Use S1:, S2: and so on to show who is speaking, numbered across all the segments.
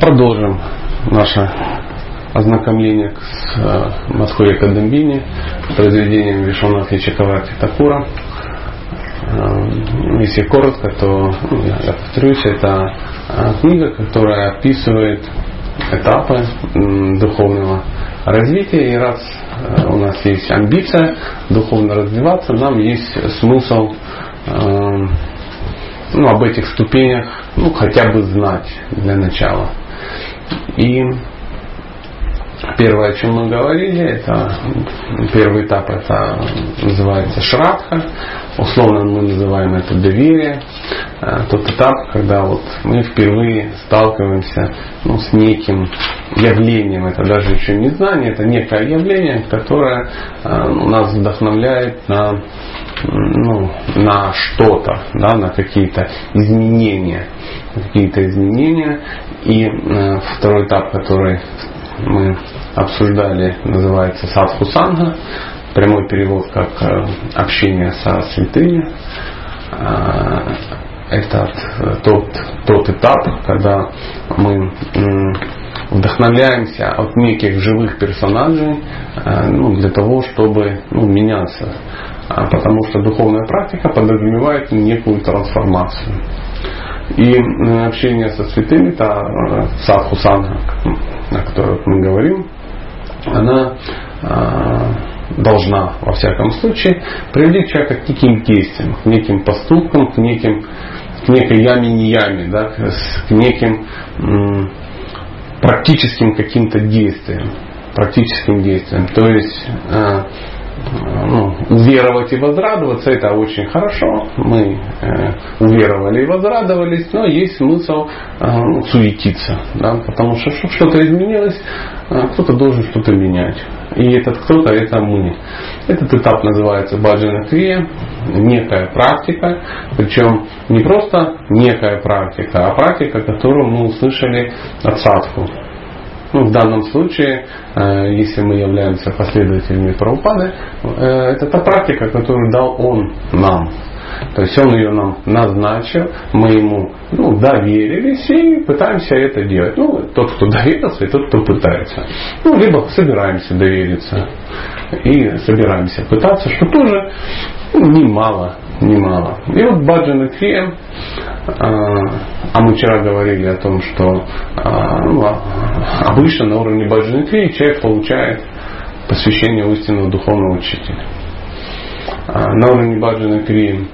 S1: продолжим наше ознакомление с э, Мадхури Кадамбини, произведением Вишванатхи Чакаварти Такура. Э, если коротко, то ну, я повторюсь, это э, книга, которая описывает этапы духовного развития. И раз у нас есть амбиция духовно развиваться, нам есть смысл ну, об этих ступенях ну, хотя бы знать для начала. И Первое, о чем мы говорили, это первый этап, это называется шрадха. Условно мы называем это доверие. Э, тот этап, когда вот мы впервые сталкиваемся ну, с неким явлением, это даже еще не знание, это некое явление, которое э, нас вдохновляет на, ну, на что-то, да, на какие-то изменения. Какие-то изменения. И э, второй этап, который мы обсуждали, называется Садху Санга. Прямой перевод как э, общение со святыми. Э, это тот, тот этап, когда мы вдохновляемся от неких живых персонажей э, ну, для того, чтобы ну, меняться. А потому что духовная практика подразумевает некую трансформацию. И общение со святыми, это садху санга, о которой мы говорим, она а, должна, во всяком случае, приводить человека к неким действиям, к неким поступкам, к неким к некой яме не яме, да, к неким м, практическим каким-то действиям, практическим действиям. То есть э, ну, уверовать и возрадоваться, это очень хорошо. Мы э, уверовали и возрадовались, но есть смысл э, ну, суетиться, да, потому что чтобы что-то изменилось, э, кто-то должен что-то менять. И этот кто-то это мы. Этот этап называется баджана крия, некая практика, причем не просто некая практика, а практика, которую мы услышали от садху. Ну, в данном случае, э, если мы являемся последователями Прабхупады, э, это та практика, которую дал он нам. То есть он ее нам назначил, мы ему ну, доверились и пытаемся это делать. Ну, тот, кто доверился, и тот, кто пытается. Ну, либо собираемся довериться и собираемся пытаться, что тоже ну, немало немало. И вот Баджан Крия, а мы вчера говорили о том, что а, ну, а, обычно на уровне Баджан Крия человек получает посвящение истинного духовного учителя. А, на уровне Баджана Крии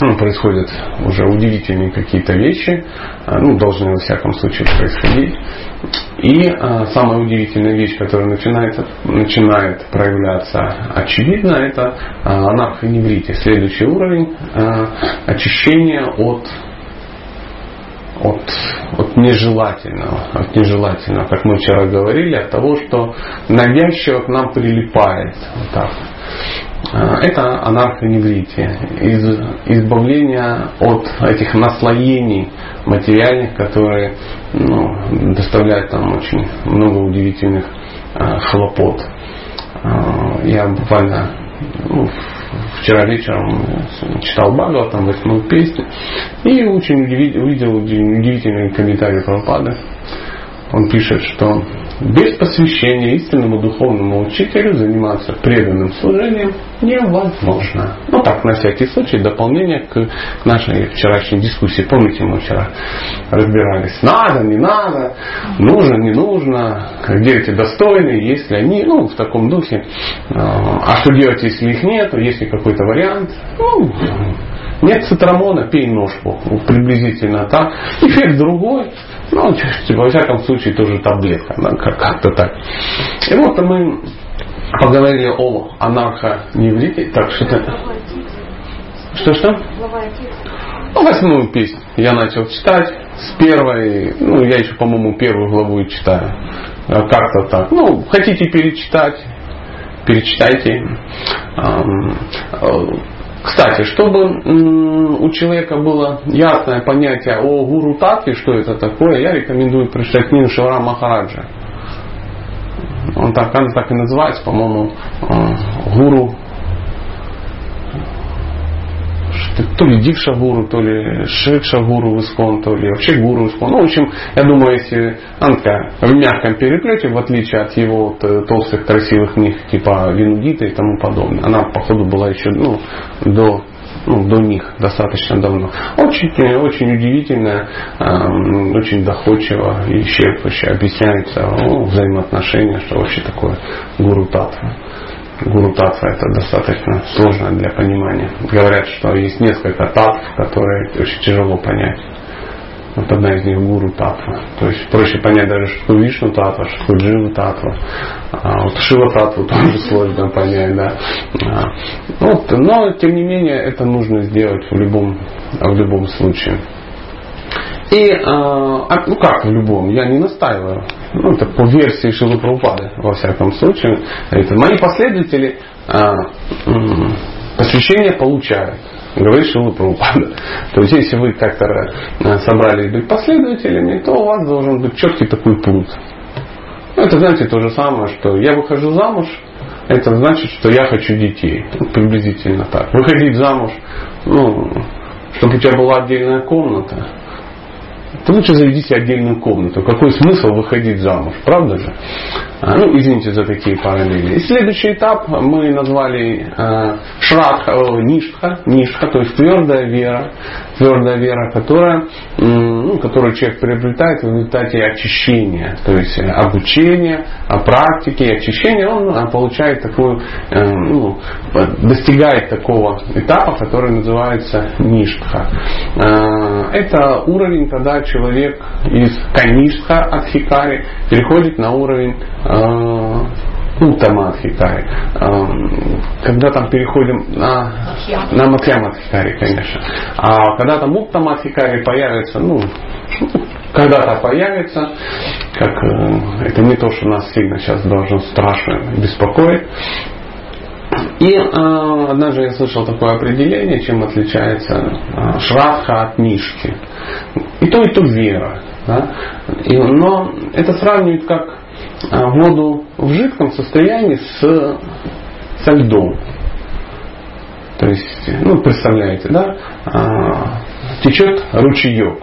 S1: ну, происходят уже удивительные какие-то вещи, а, ну, должны во всяком случае происходить. И а, самая удивительная вещь, которая начинается, начинает проявляться очевидно, это а, анархоневрите. Следующий уровень а, очищения от от, от нежелательного, от нежелательного, как мы вчера говорили, от того, что навязчиво к нам прилипает. Вот так. А, это анархоневритие, из, избавление от этих наслоений материальных, которые ну, доставляют нам очень много удивительных а, хлопот. А, я буквально ну, вчера вечером читал Багал, там восьмую песню, и очень увидел удивительный комментарий Прабхупады. Он пишет, что без посвящения истинному духовному учителю заниматься преданным служением невозможно. Ну так, на всякий случай, дополнение к нашей вчерашней дискуссии. Помните, мы вчера разбирались, надо, не надо, нужно, не нужно, где эти достойные, есть ли они, ну, в таком духе. А что делать, если их нет, есть ли какой-то вариант? Ну, нет цитрамона, пей ножку. Приблизительно так. Эффект другой. Ну, во всяком случае, тоже таблетка, да, как-то так. И вот мы поговорили о анархо-неврите. Так, что-то... Что-что? Ну, восьмую песню я начал читать. С первой, ну, я еще, по-моему, первую главу и читаю. Как-то так. Ну, хотите перечитать, перечитайте. Кстати, чтобы у человека было ясное понятие о гуру татве, что это такое, я рекомендую прочитать книгу Шивара Махараджа. Он так, он так и называется, по-моему, э, гуру то ли Дикша гуру, то ли Шикша гуру в Искон, то ли вообще гуру в Искон. Ну, в общем, я думаю, если Анка в мягком переплете, в отличие от его э, толстых красивых них типа Винудита и тому подобное, она, походу, была еще ну, до ну, до них достаточно давно. Очень, очень удивительно, э, очень доходчиво и исчерпывающе объясняется ну, взаимоотношения, что вообще такое гуру татва. Гуру татва это достаточно сложно для понимания. Говорят, что есть несколько татв, которые очень тяжело понять. Вот одна из них гуру татва. То есть проще понять даже, что Вишну татва, что Джива татва. А вот Шива татву тоже сложно понять, да. А, вот, но тем не менее это нужно сделать в любом, в любом случае. И, а, а, ну как в любом, я не настаиваю. Ну, это по версии Шилы во всяком случае. Это мои последователи а, посвящение получают говорит Прабхупада. То есть, если вы как-то э, собрались быть последователями, то у вас должен быть четкий такой пункт. Ну, это, знаете, то же самое, что я выхожу замуж, это значит, что я хочу детей. Ну, приблизительно так. Выходить замуж, ну, чтобы у тебя была отдельная комната, то лучше заведите отдельную комнату. Какой смысл выходить замуж, правда же? А, ну, извините за такие параллели. И следующий этап мы назвали э, шрадха, э, ништха, ништха, то есть твердая вера, твердая вера, которая, ну, которую человек приобретает в результате очищения, то есть э, обучения, практики и очищения, он получает такую, ну, достигает такого этапа, который называется ништха. Это уровень, когда человек из каништха от хикари переходит на уровень Уттама Адхикари. Когда там переходим на, на Матьям Адхикари, конечно. А когда там Уттама Адхикари появится, ну, когда-то появится, как э, это не то, что нас сильно сейчас должно страшно беспокоить. И э, однажды я слышал такое определение, чем отличается э, шрадха от нишки. И то, и то вера. Да? И, но это сравнивают как а, воду в жидком состоянии с, со льдом. То есть, ну, представляете, да, а, течет ручеек.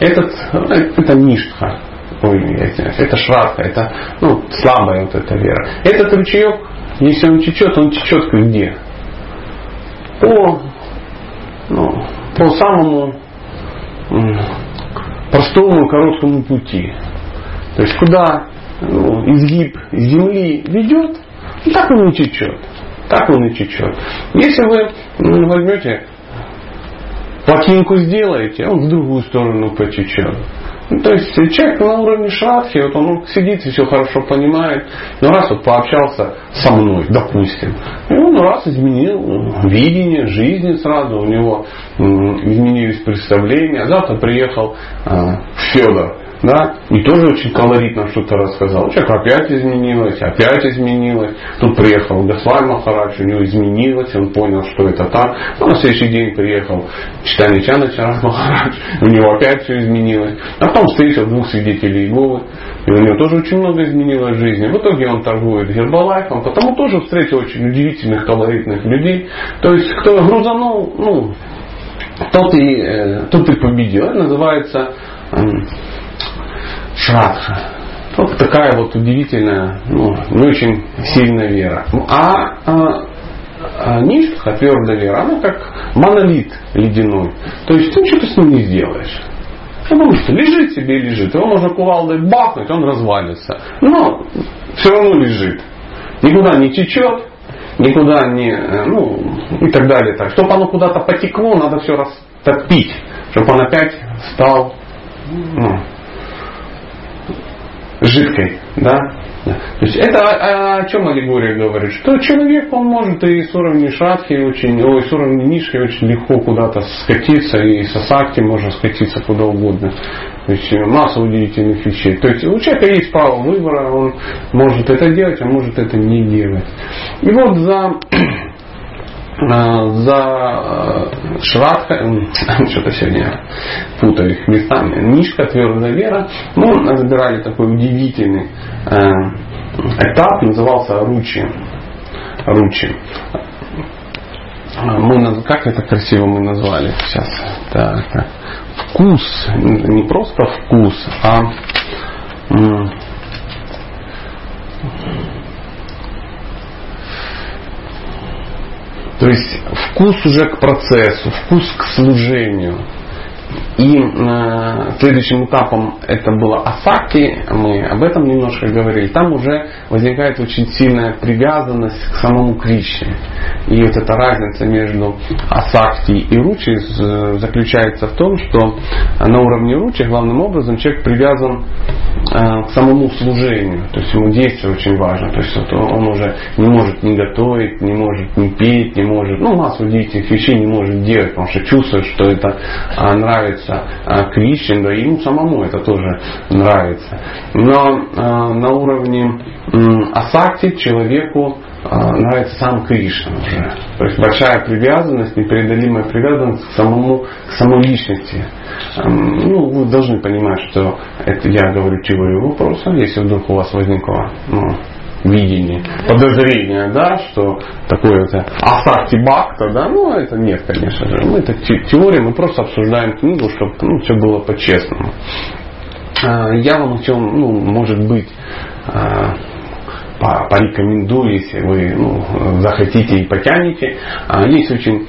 S1: Этот, это ништха, ой, это шрадха, это ну, слабая вот эта вера. Этот ручеек, если он течет, он течет где? По, ну, по самому простому короткому пути. То есть куда ну, изгиб земли ведет, так он и течет. Так он и течет. Если вы ну, возьмете плотинку сделаете, он в другую сторону потечет. Ну, то есть человек на уровне шрадхи, вот он сидит и все хорошо понимает, но раз вот пообщался со мной, допустим, и он раз изменил видение жизни сразу, у него изменились представления, а завтра приехал э, Федор, да, и тоже очень колоритно что-то рассказал. Человек опять изменилось, опять изменилось. Тут приехал Гаслай Махарадж, у него изменилось, он понял, что это так. Но на следующий день приехал Читани Чаначарас Махарадж, у него опять все изменилось. А потом встретил двух свидетелей Иеговы, и у него тоже очень много изменилось в жизни. В итоге он торгует гербалайфом, потому тоже встретил очень удивительных, колоритных людей. То есть, кто грузанул, ну, тот и, э, тот и победил. Это называется Шрадха. Вот такая вот удивительная, ну, не очень сильная вера. А, а, а Ништха, твердая вера, она как монолит ледяной. То есть ты что-то с ним не сделаешь. Потому что лежит себе и лежит. Его можно кувалдой бахнуть, он развалится. Но все равно лежит. Никуда не течет, никуда не, ну, и так далее. Так. Чтобы оно куда-то потекло, надо все растопить, чтобы он опять стал ну, жидкой. Да? То есть это о, о чем аллегория говорит? Что человек, он может и с уровня шатхи очень, ой, с уровня нишки очень легко куда-то скатиться, и со сакти можно скатиться куда угодно. То есть масса удивительных вещей. То есть у человека есть право выбора, он может это делать, а может это не делать. И вот за за Шрадха, что-то сегодня путаю их местами, Нишка, твердая вера, мы разбирали такой удивительный э, этап, назывался Ручи. Ручи. мы, как это красиво мы назвали сейчас? Так, вкус, не просто вкус, а то есть вкус уже к процессу, вкус к служению. И э, следующим этапом это было асаки, мы об этом немножко говорили. Там уже возникает очень сильная привязанность к самому Кришне. И вот эта разница между асакти и ручи заключается в том, что на уровне ручи главным образом человек привязан э, к самому служению. То есть ему действие очень важно. То есть вот он уже не может не готовить, не может не петь, не может, ну, массу удивительных вещей не может делать, потому что чувствует, что это а, нравится нравится а, Кришне, да ему самому это тоже нравится. Но а, на уровне асакти человеку а, нравится сам Кришна уже. То есть большая привязанность, непреодолимая привязанность к самому, к самой личности. Ну, вы должны понимать, что это я говорю теорию вопроса, если вдруг у вас возникла ну, видение, подозрение, да, что такое это асакти бакта, да, ну это нет, конечно же. Мы это теория, мы просто обсуждаем книгу, чтобы ну, все было по-честному. А, я вам хотел, ну, может быть, а, порекомендую, если вы ну, захотите и потянете. А, есть очень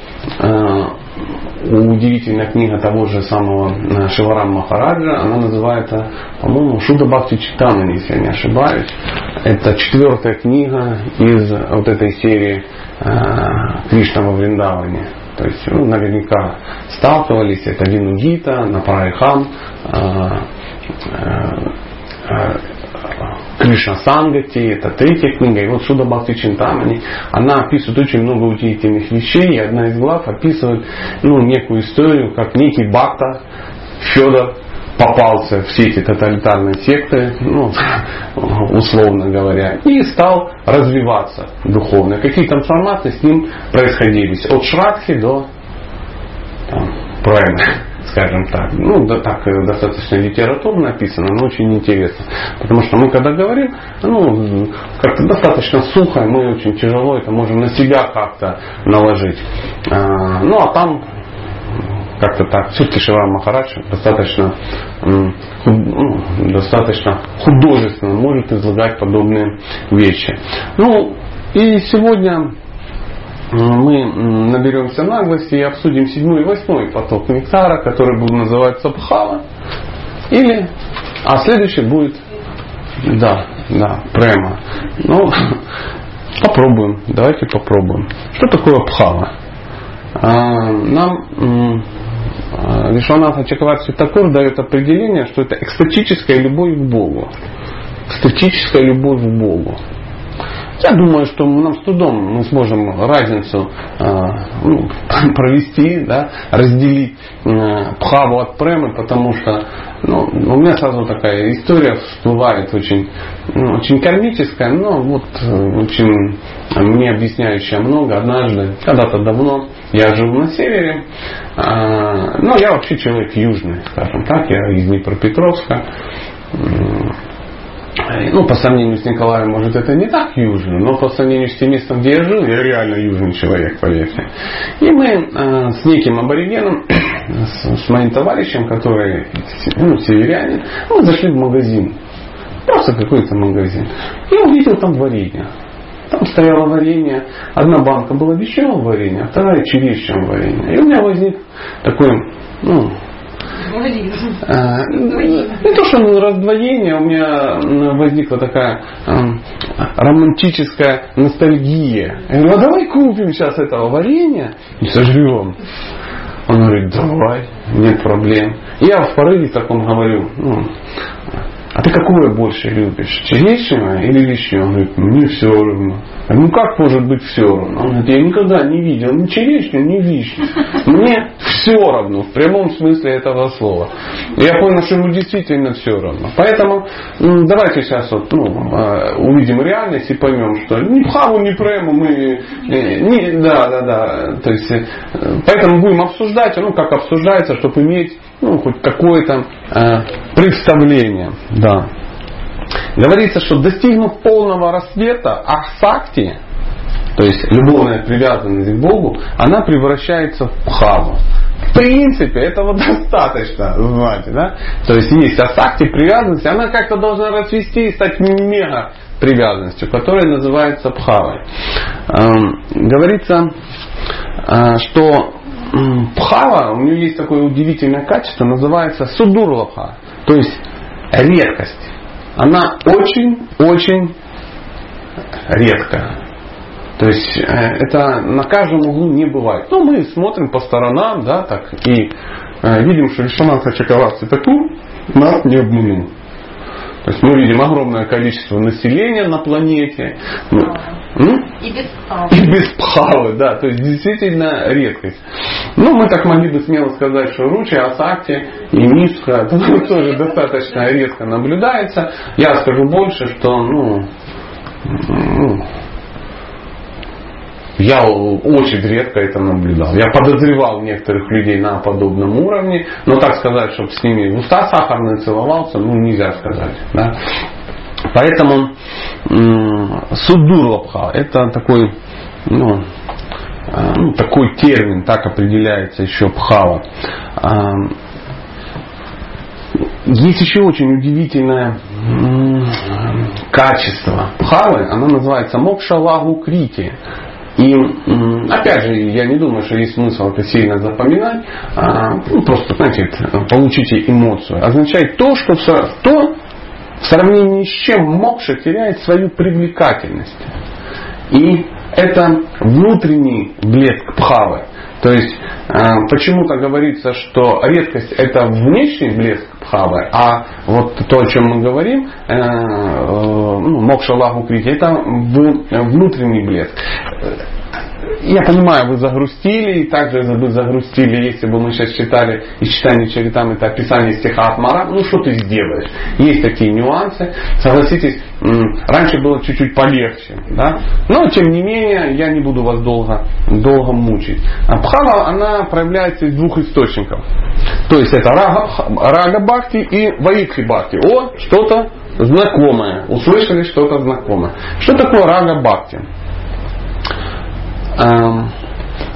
S1: удивительная книга того же самого э, Шиварам Махараджа, она называется, по-моему, Шуда Бхакти Читанани, если я не ошибаюсь. Это четвертая книга из вот этой серии э, Кришна во Вриндаване. То есть, ну, наверняка сталкивались, это Винугита, Напарайхан, э, э, э Кришна Сангати, это третья книга, и вот Суда Бхакти Чинтамани, она описывает очень много удивительных вещей, и одна из глав описывает ну, некую историю, как некий Бхакта Федор попался в сети тоталитарной секты, ну, условно говоря, и стал развиваться духовно. Какие трансформации с ним происходили от Шрадхи до там, Прайма скажем так. Ну, да, так э, достаточно литературно написано, но очень интересно. Потому что мы когда говорим, ну, как-то достаточно сухо, мы очень тяжело это можем на себя как-то наложить. А, ну, а там как-то так. Все-таки Шивара Махарадж достаточно, ну, достаточно художественно может излагать подобные вещи. Ну, и сегодня мы наберемся наглости и обсудим седьмой и восьмой поток нектара, который будет называться Бхава. Или, а следующий будет, да, да, према. Ну, попробуем, давайте попробуем. Что такое Бхава? А, нам Вишванатха Чакаварси Такур дает определение, что это экстатическая любовь к Богу. Экстатическая любовь к Богу. Я думаю, что нам с трудом мы сможем разницу э, ну, провести, да, разделить э, пхаву от премы, потому что ну, у меня сразу такая история всплывает очень, ну, очень кармическая, но вот э, очень мне объясняющая много. Однажды, когда-то давно, я жил на севере, но я вообще человек южный, скажем так, я из Днепропетровска. Ну, по сравнению с Николаем, может, это не так южно, но по сравнению с тем местом, где я жил, я реально южный человек, поверьте. И мы э, с неким аборигеном, с, с моим товарищем, который ну, северянин, мы зашли в магазин. Просто какой-то магазин. И увидел там варенье. Там стояло варенье. Одна банка была дешевого варенья, а вторая чересчур варенья. И у меня возник такой, ну, а, не то, что раздвоение, у меня возникла такая романтическая ностальгия. Я говорю, а давай купим сейчас этого варенья и сожрем. Он говорит, давай, нет проблем. Я в порыве таком говорю, ну, а ты какое больше любишь, черешнего или вишню? Он говорит, мне все равно. Говорю, ну как может быть все равно? Он говорит, я никогда не видел ни черешню, ни вишню. Мне все равно, в прямом смысле этого слова. Я понял, что ему действительно все равно. Поэтому давайте сейчас вот, ну, а, увидим реальность и поймем, что ни пхаву, ни прему мы... Э, не, да, да, да. То есть, э, поэтому будем обсуждать, ну как обсуждается, чтобы иметь ну, хоть какое-то э, представление. Да. Говорится, что достигнув полного рассвета Ахсакти, то есть любовная привязанность к Богу, она превращается в пхаву. В принципе, этого достаточно, знаете, да? То есть есть асакти, привязанность, она как-то должна расвести и стать мега привязанностью, которая называется пхавой. Эм, говорится, э, что пхава, у нее есть такое удивительное качество, называется судурлаха, то есть редкость. Она очень-очень редкая. То есть э, это на каждом углу не бывает. Но мы смотрим по сторонам, да, так, и э, видим, что Вишванат Хачакаварти такую нас не обманул. То есть мы видим огромное количество населения на планете. Ну,
S2: и без пхавы.
S1: И без пхавы, да. То есть действительно редкость. Ну, мы так могли бы смело сказать, что Ручи, Асакти и Мишха тоже достаточно редко наблюдается. Я скажу больше, что ну, ну я очень редко это наблюдал. Я подозревал некоторых людей на подобном уровне, но так сказать, чтобы с ними в уста сахарные целовался, ну нельзя сказать. Да? Поэтому суддурлабха это такой, ну, а, ну, такой термин, так определяется еще пхава. Есть еще очень удивительное качество пхавы, оно называется мокшалагу крити. И опять же, я не думаю, что есть смысл это сильно запоминать. А, ну, просто, знаете, получите эмоцию. Означает то, что то, в сравнении с чем мокша теряет свою привлекательность. И это внутренний блеск пхавы. То есть а, почему-то говорится, что редкость это внешний блеск пхавы, а вот то, о чем мы говорим, э, э, ну, мокша лагу крити, это внутренний блеск я понимаю, вы загрустили, и также бы загрустили, если бы мы сейчас читали и читание Чаритам, это описание стиха Атмара, ну что ты сделаешь? Есть такие нюансы. Согласитесь, раньше было чуть-чуть полегче, да? но тем не менее, я не буду вас долго, долго мучить. А Бхава, она проявляется из двух источников. То есть это рага, рага бхакти и ваикхи бхакти. О, что-то знакомое. Услышали что-то знакомое. Что такое рага бхакти? Эм,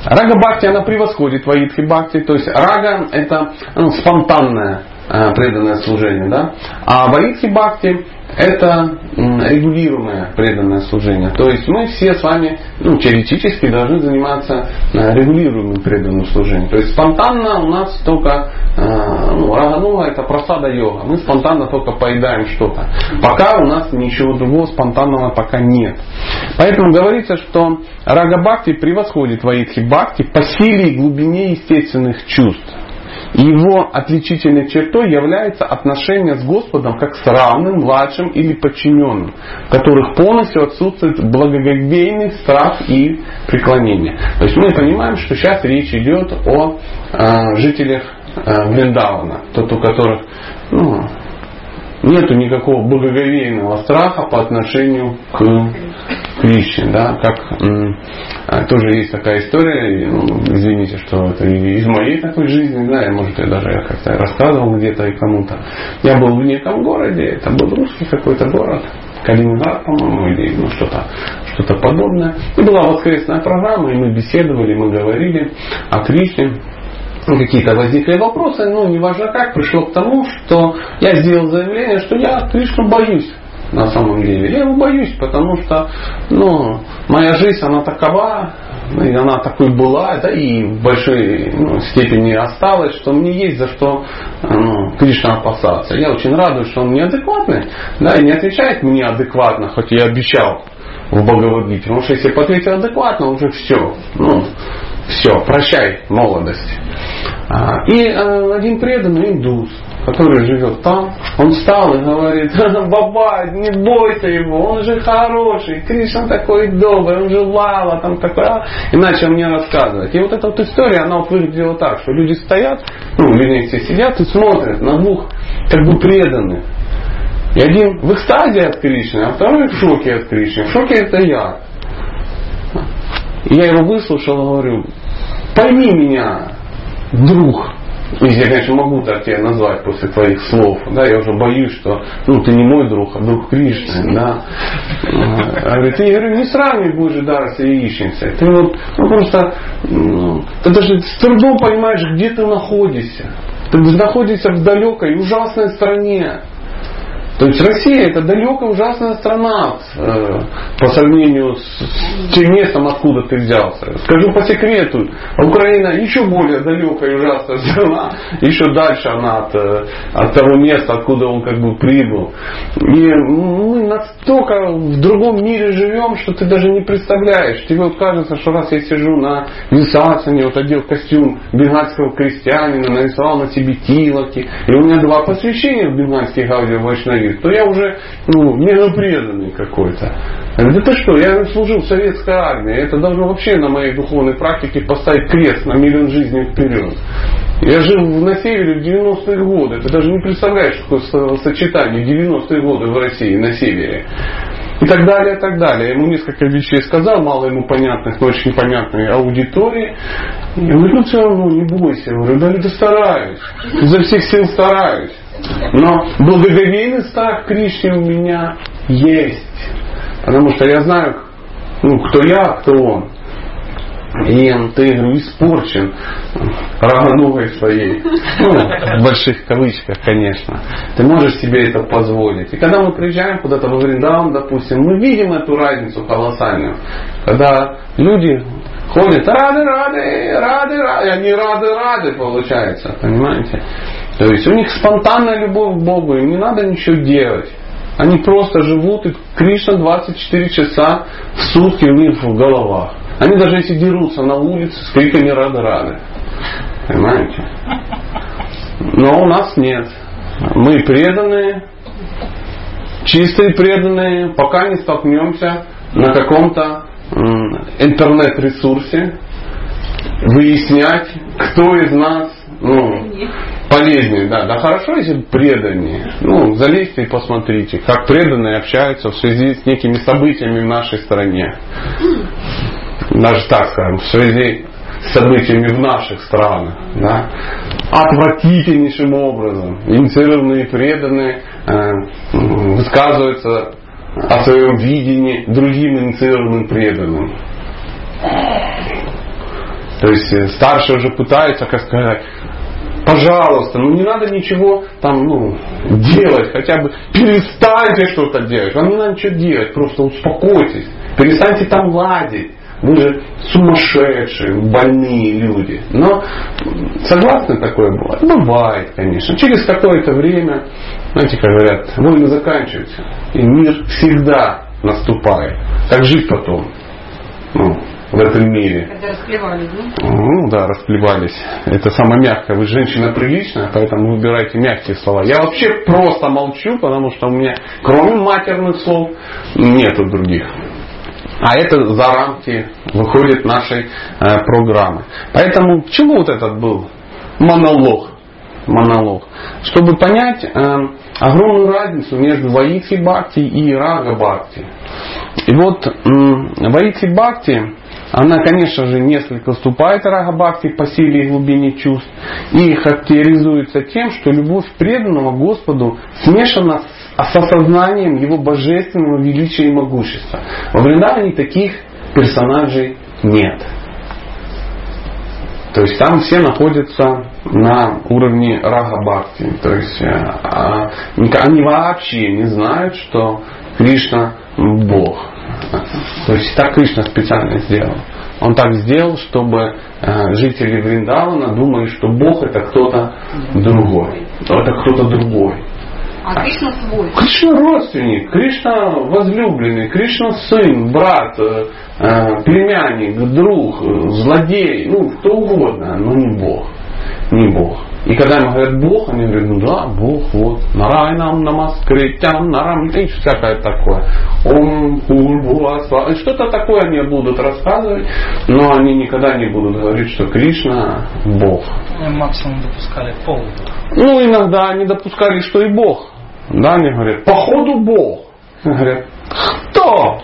S1: рага Бхакти, она превосходит Ваидхи Бхакти. То есть рага это ну, спонтанное э, преданное служение. Да? А Ваидхи Бхакти это регулируемое преданное служение. То есть мы все с вами ну, теоретически должны заниматься э, регулируемым преданным служением. То есть спонтанно у нас только э, ну, рагануга это просада йога. Мы спонтанно только поедаем что-то. Пока у нас ничего другого спонтанного пока нет. Поэтому говорится, что рага бхакти превосходит ваидхи бхакти по силе и глубине естественных чувств. И его отличительной чертой является отношение с Господом как с равным, младшим или подчиненным, в которых полностью отсутствует благоговейный страх и преклонение. То есть мы понимаем, что сейчас речь идет о э, жителях э, Вриндавана, тот, у которых ну, нету никакого благоговейного страха по отношению к Кришне, да, как а, тоже есть такая история, ну, извините, что это из моей такой жизни, да, я, может, я даже как-то рассказывал где-то и кому-то. Я был в неком городе, это был русский какой-то город, Калининград, по-моему, или ну, что-то что подобное. И была воскресная программа, и мы беседовали, мы говорили о Кришне какие-то возникли вопросы, ну, неважно как, пришло к тому, что я сделал заявление, что я Кришну боюсь на самом деле. Я его боюсь, потому что ну, моя жизнь, она такова, и она такой была, да, и в большой ну, степени осталась, что мне есть за что ну, Кришна опасаться. Я очень радуюсь, что он неадекватный, да, и не отвечает мне адекватно, хоть я обещал в Бхагавадгите. Потому что если бы ответил адекватно, уже все. Ну, все, прощай молодость. А, и э, один преданный индус, который живет там, он встал и говорит, баба, не бойся его, он же хороший, Кришна такой добрый, он же лава, там такой, а? и начал мне рассказывать. И вот эта вот история, она выглядела так, что люди стоят, ну, вернее, все сидят и смотрят на двух как бы преданных. И один в экстазе от Кришны, а второй в шоке от Кришны. В шоке это я. И я его выслушал и говорю, пойми меня, друг, я, конечно, могу так тебя назвать после твоих слов. Да, я уже боюсь, что ну, ты не мой друг, а друг Кришны. Да. А, говорит, ты, я говорю, не сравнивай Божий дар с яичницей. Ты вот ну, просто ну, ты даже с трудом понимаешь, где ты находишься. Ты находишься в далекой, ужасной стране. То есть Россия это далекая ужасная страна э, по сравнению с тем местом, откуда ты взялся. Скажу по секрету, Украина еще более далекая и ужасная страна, еще дальше она от, э, от того места, откуда он как бы прибыл. И мы настолько в другом мире живем, что ты даже не представляешь. Тебе вот кажется, что раз я сижу на Висасане, вот одел костюм бенгальского крестьянина, нарисовал на себе тилоки, и у меня два посвящения в бенгальский гаудио Вайшнави, то я уже ну, мегапреданный какой-то. Да ты что, я служил в советской армии, это должно вообще на моей духовной практике поставить крест на миллион жизней вперед. Я жил на севере в 90-е годы. Ты даже не представляешь, какое сочетание 90-е годы в России на севере. И так далее, и так далее. Я ему несколько вещей сказал, мало ему понятных, но очень понятной аудитории. Я говорю, ну все равно, не бойся. Я говорю, да, да стараюсь. Изо всех сил стараюсь. Но благоговейный страх Кришне у меня есть. Потому что я знаю, ну, кто я, кто он. И ты, говорю, испорчен рогоногой своей. Ну, в больших кавычках, конечно. Ты можешь себе это позволить. И когда мы приезжаем куда-то во Вриндаун, допустим, мы видим эту разницу колоссальную. Когда люди ходят рады, рады, рады, рады, они рады, рады, получается, понимаете? То есть у них спонтанная любовь к Богу, им не надо ничего делать. Они просто живут, и Кришна 24 часа в сутки у них в головах. Они даже если дерутся на улице с криками рады-рады. Понимаете? Но у нас нет. Мы преданные, чистые преданные, пока не столкнемся на каком-то интернет-ресурсе, выяснять, кто из нас ну, полезнее, да. Да хорошо, если преданнее. Ну, залезьте и посмотрите, как преданные общаются в связи с некими событиями в нашей стране. Даже так скажем, в связи с событиями в наших странах. Да. Отвратительнейшим образом инициированные преданные э, высказываются о своем видении другим инициированным преданным. То есть э, старшие уже пытаются, как сказать, пожалуйста, ну не надо ничего там, ну, делать, хотя бы перестаньте что-то делать. Вам не надо ничего делать, просто успокойтесь, перестаньте там ладить. Вы же сумасшедшие, больные люди. Но согласны такое бывает? Бывает, конечно. Через какое-то время, знаете, как говорят, войны заканчиваются, и мир всегда наступает. Как жить потом? Ну, в этом мире.
S2: Когда расплевались, да?
S1: Ну да, расплевались. Это самое мягкое. Вы женщина приличная, поэтому выбирайте мягкие слова. Я вообще просто молчу, потому что у меня кроме матерных слов нету других. А это за рамки выходит нашей э, программы. Поэтому к чему вот этот был монолог? Монолог. Чтобы понять э, огромную разницу между Ваидхи Бхакти и Рага Бхакти. И вот э, Ваидхи Бхакти она, конечно же, несколько уступает Рагабхакти по силе и глубине чувств и характеризуется тем, что любовь преданного Господу смешана с осознанием Его божественного величия и могущества. Во Вриндаване таких персонажей нет. То есть там все находятся на уровне Рагабхакти. То есть э, а, они вообще не знают, что Кришна Бог. То есть так Кришна специально сделал. Он так сделал, чтобы э, жители Вриндавана думали, что Бог это кто-то другой. Это кто-то другой.
S2: А Кришна свой.
S1: Кришна родственник, Кришна возлюбленный, Кришна сын, брат, э, э племянник, друг, злодей, ну кто угодно, но не Бог. Не Бог. И когда им говорят Бог, они говорят, ну да, Бог, вот, нарайнам, намаскритям, нарам, и всякое такое. Ом, курбуасва. Что-то такое они будут рассказывать, но они никогда не будут говорить, что Кришна Бог.
S3: Ну, максимум допускали пол.
S1: Ну, иногда они допускали, что и Бог. Да, они говорят, походу Бог. Они говорят, кто?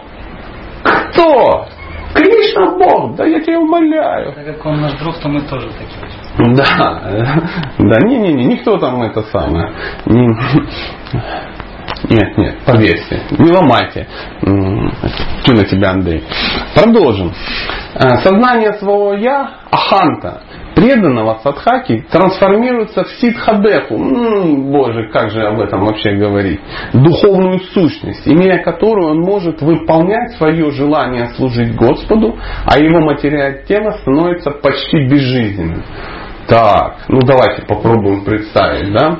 S1: Кто? Кришна Бог, да я тебя умоляю.
S3: Так как он наш друг, то мы тоже такие.
S1: Да, да, не-не-не, никто там это самое. Не, нет, нет, поверьте, не ломайте. Тю на тебя, Андрей. Продолжим. Э, сознание своего я, аханта, преданного садхаки трансформируется в сидхадеху. М-м, боже, как же об этом вообще говорить? Духовную сущность, имея которую он может выполнять свое желание служить Господу, а его материальное тело становится почти безжизненным. Так, ну давайте попробуем представить, да?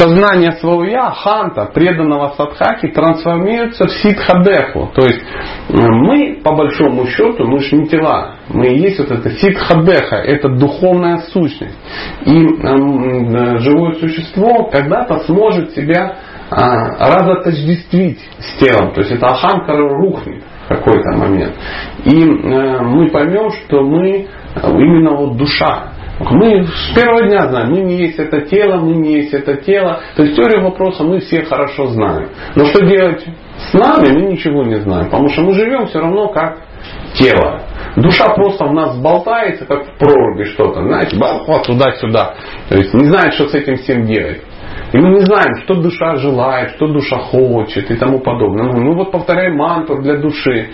S1: сознание своего я, ханта, преданного садхаки, трансформируется в ситхадеху. То есть мы, по большому счету, мы же не тела. Мы и есть вот это ситхадеха, это духовная сущность. И э, живое существо когда-то сможет себя э, разотождествить с телом. То есть это аханкара рухнет в какой-то момент. И э, мы поймем, что мы именно вот душа. Мы с первого дня знаем, мы не есть это тело, мы не есть это тело. То есть теорию вопроса мы все хорошо знаем. Но что делать с нами, мы ничего не знаем. Потому что мы живем все равно как тело. Душа просто в нас болтается, как в проруби что-то, знаете, вот туда-сюда. То есть не знает, что с этим всем делать. И мы не знаем, что душа желает, что душа хочет и тому подобное. Мы вот повторяем мантру для души.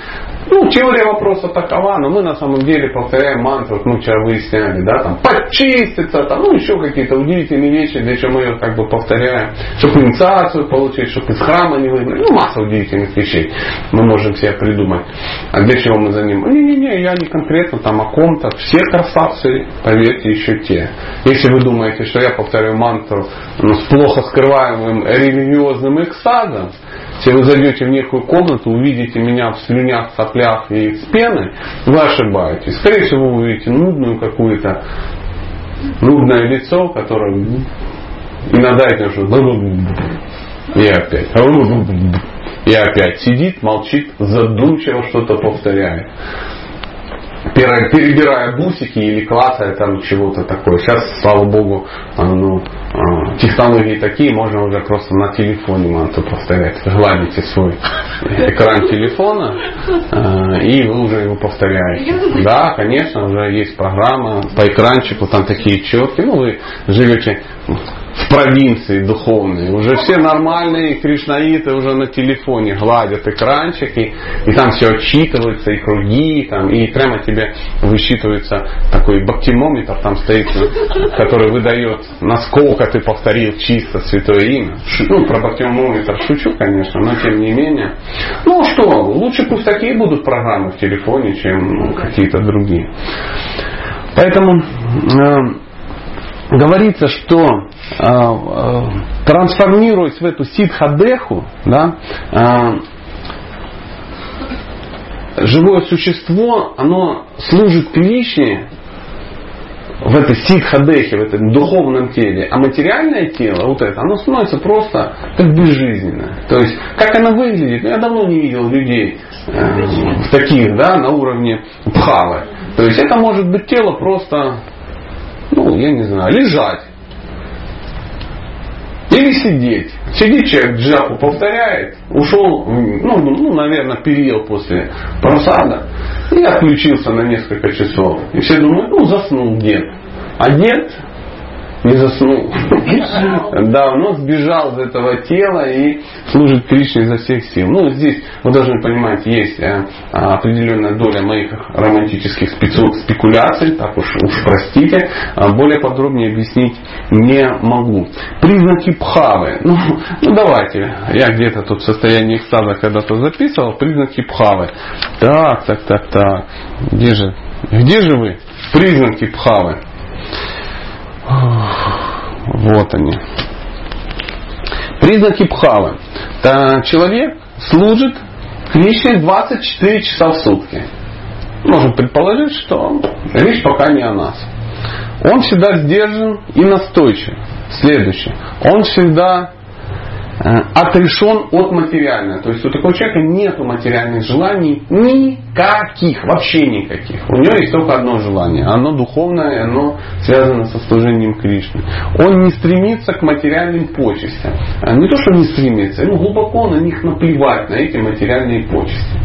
S1: Ну, теория вопроса такова, но мы на самом деле повторяем мантру, мы вчера выясняли, да, там, почиститься, там, ну, еще какие-то удивительные вещи, для чего мы ее как бы повторяем, чтобы инициацию получить, чтобы из храма не выбрали, ну, масса удивительных вещей мы можем себе придумать. А для чего мы за ним? Не-не-не, я не конкретно там о ком-то, все красавцы, поверьте, еще те. Если вы думаете, что я повторяю мантру ну, с плохо скрываемым религиозным экстазом, если вы зайдете в некую комнату, увидите меня в слюнях, соплях и с пеной, вы ошибаетесь. Скорее всего, вы увидите нудную какую-то, нудное лицо, которое иногда это что и опять. И опять сидит, молчит, задумчиво что-то повторяет перебирая бусики или классая там чего-то такое. Сейчас, слава богу, ну, а, технологии такие, можно уже просто на телефоне манту повторять. Гладите свой экран телефона, а, и вы уже его повторяете. Да, конечно, уже есть программа по экранчику, там такие четкие. Ну, вы живете в провинции духовные. Уже все нормальные кришнаиты уже на телефоне гладят экранчики, и там все отчитывается, и круги, там, и прямо тебе высчитывается такой бактимометр, там стоит, который выдает, насколько ты повторил чисто святое имя. Ну, про бактимометр шучу, конечно, но тем не менее. Ну что, лучше пусть такие будут программы в телефоне, чем ну, какие-то другие. Поэтому э, говорится, что э, э, трансформируясь в эту сидхадеху, да, э, живое существо, оно служит Кришне в этой сидхадехе, в этом духовном теле, а материальное тело, вот это, оно становится просто как безжизненное. То есть, как оно выглядит, ну, я давно не видел людей э, таких, да, на уровне пхавы. То есть, это может быть тело просто ну, я не знаю, лежать. Или сидеть. Сидит человек, джапу повторяет, ушел, ну, ну, наверное, переел после просада и отключился на несколько часов. И все думают, ну, заснул дед. А дед не заснул. Давно сбежал из этого тела и служит Кришне изо всех сил. Ну, здесь, вы должны понимать, есть э, определенная доля моих романтических спекуляций, так уж, уж простите, а более подробнее объяснить не могу. Признаки пхавы. Ну, ну давайте, я где-то тут в состоянии экстаза когда-то записывал, признаки пхавы. Так, так, так, так. Где же, где же вы? Признаки пхавы. Вот они. Признаки пхавы. Человек служит Кришне 24 часа в сутки. Можем предположить, что речь пока не о нас. Он всегда сдержан и настойчив. Следующее. Он всегда отрешен от материального. То есть у такого человека нет материальных желаний никаких, вообще никаких. У него есть только одно желание. Оно духовное, оно связано со служением Кришны. Он не стремится к материальным почестям. Э, не то, что не стремится, ему глубоко на них наплевать, на эти материальные почести.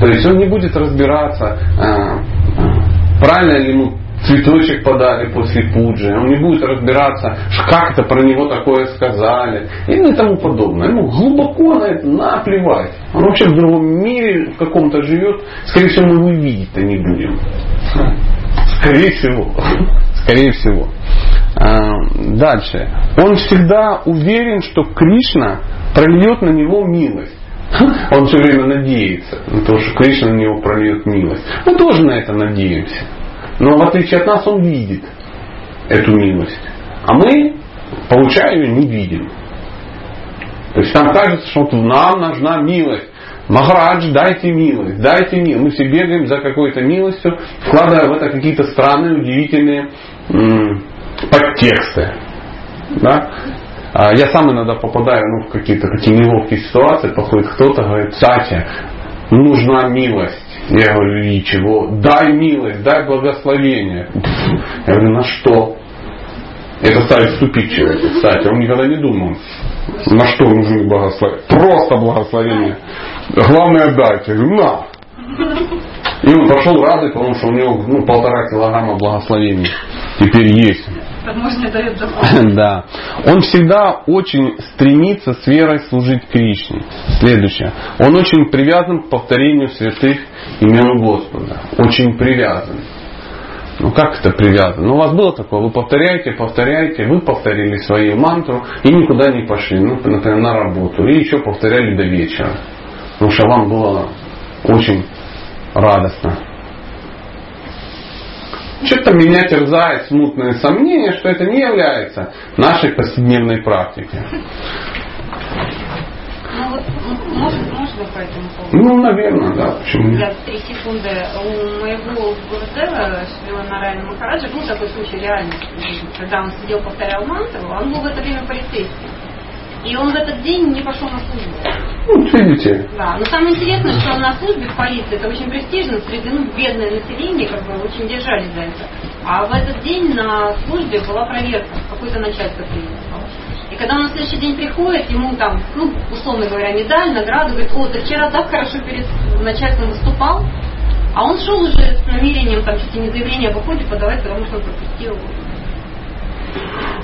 S1: То есть он не будет разбираться, э, правильно ли ему цветочек подали после пуджи, он не будет разбираться, как это про него такое сказали и тому подобное. Ему глубоко на это наплевать. Он вообще в другом мире в каком-то живет, скорее всего, мы его видеть-то не будем. Скорее всего. Скорее всего. А, дальше. Он всегда уверен, что Кришна прольет на него милость. Он все время надеется на то, что Кришна на него прольет милость. Мы тоже на это надеемся. Но в отличие от нас он видит эту милость. А мы, получая ее, не видим. То есть нам кажется, что вот нам нужна милость. Махарадж, дайте милость, дайте милость. Мы все бегаем за какой-то милостью, вкладывая в это какие-то странные, удивительные м- подтексты. Да? А я сам иногда попадаю ну, в какие-то такие неловкие ситуации, подходит кто-то, говорит, Сатя, нужна милость. Я говорю, и чего? Дай милость, дай благословение. Я говорю, на что? Это ставит в тупик человека, кстати. Он никогда не думал, на что нужны благословения. Просто благословение. Главное дать. Я говорю, на. И он пошел радый, потому что у него ну, полтора килограмма благословений теперь есть.
S2: Таможня дает доход.
S1: Да. Он всегда очень стремится с верой служить Кришне. Следующее. Он очень привязан к повторению святых имен Господа. Очень привязан. Ну как это привязано? Ну у вас было такое, вы повторяете, повторяете, вы повторили свою мантру и никуда не пошли, ну, например, на работу, и еще повторяли до вечера. Потому что вам было очень радостно. Что-то меня терзает смутное сомнение, что это не является нашей повседневной практикой.
S2: Ну вот, может, можно по этому поводу?
S1: Ну, наверное, да, почему нет.
S2: Я три секунды. У моего Гурудева, Шрила Нарайна Махараджа, был такой случай реально. Когда он сидел, повторял мантру, он был в это время полицейским. И он в этот день не пошел на службу.
S1: Ну, видите,
S2: Да, но самое интересное, что на службе в полиции это очень престижно, среди ну, бедное население как бы очень держались за это. А в этот день на службе была проверка, какой-то начальство приехал. И когда он на следующий день приходит, ему там, ну, условно говоря, медаль, награду, говорит, о, ты вчера так хорошо перед начальством выступал, а он шел уже с намерением там чуть ли не заявление об уходе подавать, потому что он пропустил.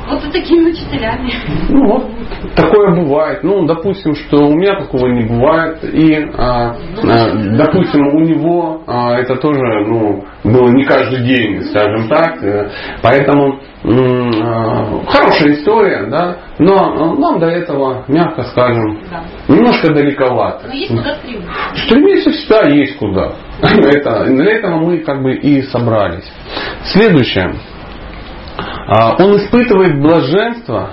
S2: Вот и такими учителями.
S1: Ну вот, такое бывает. Ну, допустим, что у меня такого не бывает. И, а, а, допустим, у него а, это тоже ну, было не каждый день, скажем так. Э, Поэтому а, хорошая история, да, но а, нам до этого, мягко скажем,
S2: Да.
S1: немножко далековато.
S2: Но есть куда стремиться.
S1: Стремиться всегда есть куда. Это, для этого мы как бы и собрались. Следующее. А, Он испытывает блаженство.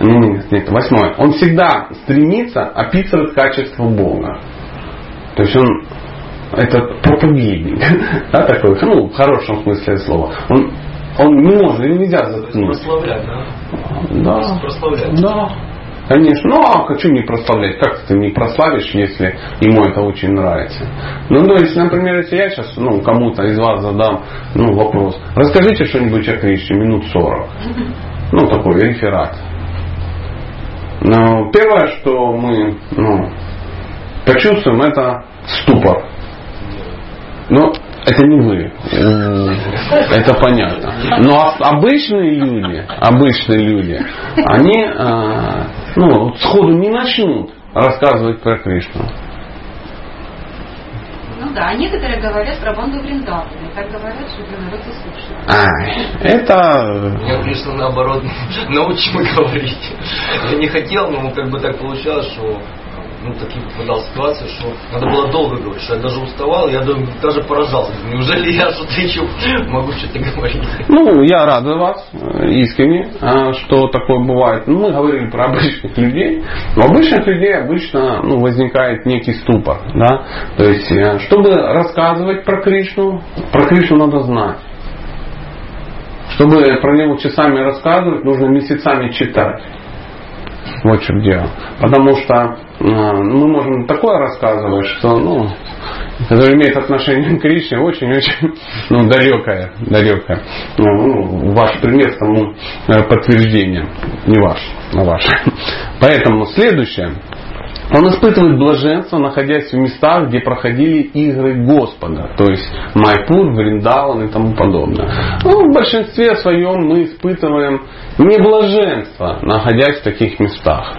S1: Нет, нет, восьмое. Он всегда стремится описывать качество Бога. То есть он это проповедник, да, такой, ну, в хорошем смысле слова. Он, он не может, нельзя заткнуть.
S4: прославлять, да?
S1: Да.
S4: Прославлять.
S1: Да. Конечно. Ну а хочу не прославлять? Как ты не прославишь, если ему это очень нравится? Ну, то есть, например, если я сейчас ну, кому-то из вас задам ну, вопрос, расскажите что-нибудь о Кришне минут 40. Ну, такой реферат. Но первое, что мы ну, почувствуем, это ступор. Но это не вы. М, Это понятно. Но об- обычные люди, обычные люди, они а, ну, сходу не начнут рассказывать про Кришну.
S2: Ну да, а некоторые говорят про банду Вриндавана. Так говорят, что народ и слушает.
S1: Ай, это
S4: Меня, конечно, наоборот, научим говорить. Я не хотел, но как бы так получалось, что ну, такие попадал в ситуации, что надо было долго говорить, что я даже уставал, я даже поражался. Неужели я что-то еще могу что-то говорить?
S1: Ну, я рад за вас, искренне, а, что такое бывает. Ну, мы говорили про обычных людей. У обычных людей обычно ну, возникает некий ступор. Да? То есть, э, чтобы рассказывать про Кришну, про Кришну надо знать. Чтобы про него часами рассказывать, нужно месяцами читать. Вот в чем дело. Потому что э, мы можем такое рассказывать, что, ну, которое имеет отношение к Кришне, очень-очень ну, далекое, далекое. Ну, ваш пример тому э, подтверждение. Не ваш, а ваш. Поэтому следующее. Он испытывает блаженство, находясь в местах, где проходили игры Господа, то есть Майпур, Вриндаван и тому подобное. Ну, в большинстве своем мы испытываем не блаженство, находясь в таких местах.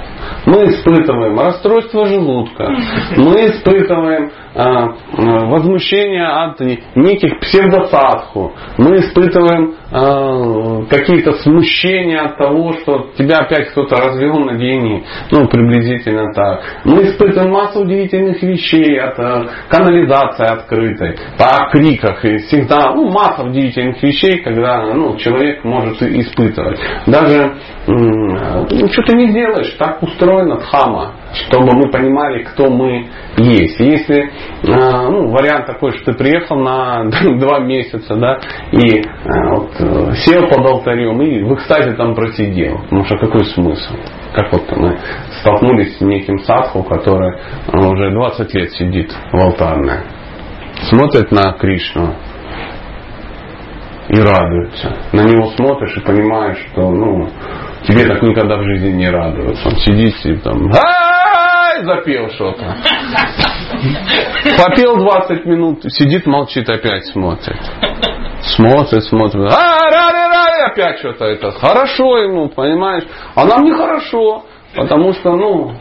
S1: Мы испытываем расстройство желудка, мы испытываем а, возмущение от неких псевдосадху, мы испытываем какие-то смущения от того, что тебя опять кто-то развел на деньги, ну приблизительно так. Мы испытываем массу удивительных вещей от а, канализации открытой, по криках и всегда, ну масса удивительных вещей, когда ну, человек может испытывать. Даже ну, что ты не сделаешь, так устроена дхама, чтобы мы понимали, кто мы есть. Если а, ну, вариант такой, что ты приехал на два месяца, да, и а, вот, э, сел под алтарем и в экстазе там просидел. Потому что какой смысл? Как вот мы столкнулись с неким садху, который уже 20 лет сидит в алтарной, смотрит на Кришну, и радуется. На него смотришь и понимаешь, что ну, тебе так никогда в жизни не радуется. Он сидит и там ай запел что-то. Попел 20 минут, сидит, молчит, опять смотрит. Смотрит, смотрит. А, рады, рады, опять что-то это. Хорошо ему, понимаешь? А нам нехорошо. Потому что, ну,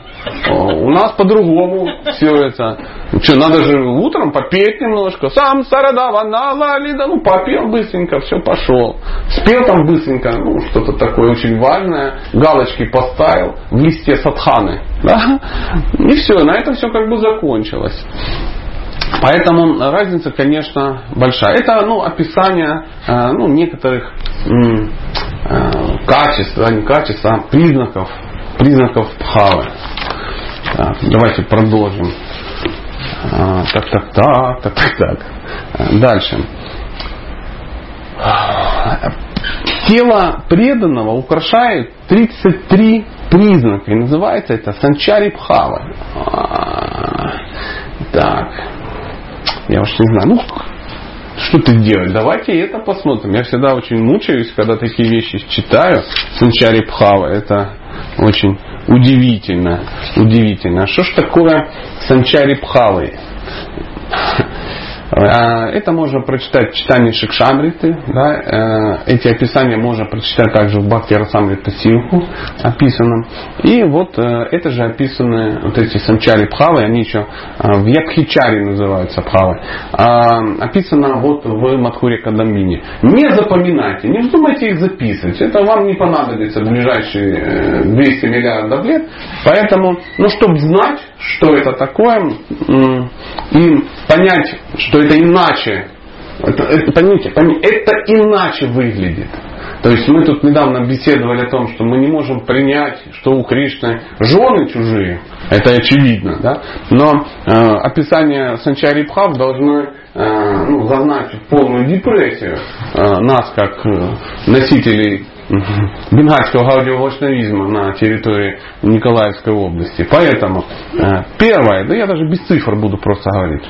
S1: у нас по-другому все это. Что, надо же утром попеть немножко. Сам Сарадава, на лида, ну попел быстренько, все пошел. Спел там быстренько, ну что-то такое очень важное. Галочки поставил в листе садханы. Да? И все, на этом все как бы закончилось. Поэтому разница, конечно, большая. Это ну, описание э, ну, некоторых э, качеств, а не качеств, а признаков признаков пхавы. Так, давайте продолжим. А, так, так, так, так, так, так. Дальше. Тело преданного украшает 33 признака. И называется это санчари пхава. А, так. Я уж не знаю. Ну, что ты делать? Давайте это посмотрим. Я всегда очень мучаюсь, когда такие вещи читаю. Санчари Пхава. Это очень удивительно. Удивительно. А что ж такое Санчари Пхавы? А, это можно прочитать в читании Шикшамриты. Да, э, эти описания можно прочитать также в Бхакти Расамрита Силху описанном. И вот э, это же описаны вот эти самчари пхавы, они еще э, в Ябхичаре называются пхавы. А, описано вот в Мадхуре Кадамбине. Не запоминайте, не вздумайте их записывать. Это вам не понадобится в ближайшие 200 миллиардов лет. Поэтому, ну, чтобы знать, что это такое, и понять, что это иначе. Это, это, поймите, поймите, это иначе выглядит. То есть мы тут недавно беседовали о том, что мы не можем принять, что у Кришны жены чужие. Это очевидно. Да? Но э, описание Санчари Бхав должно э, ну, загнать полную депрессию э, нас, как э, носителей бенгальского гаудиовочновизма на территории Николаевской области. Поэтому э, первое, да я даже без цифр буду просто говорить.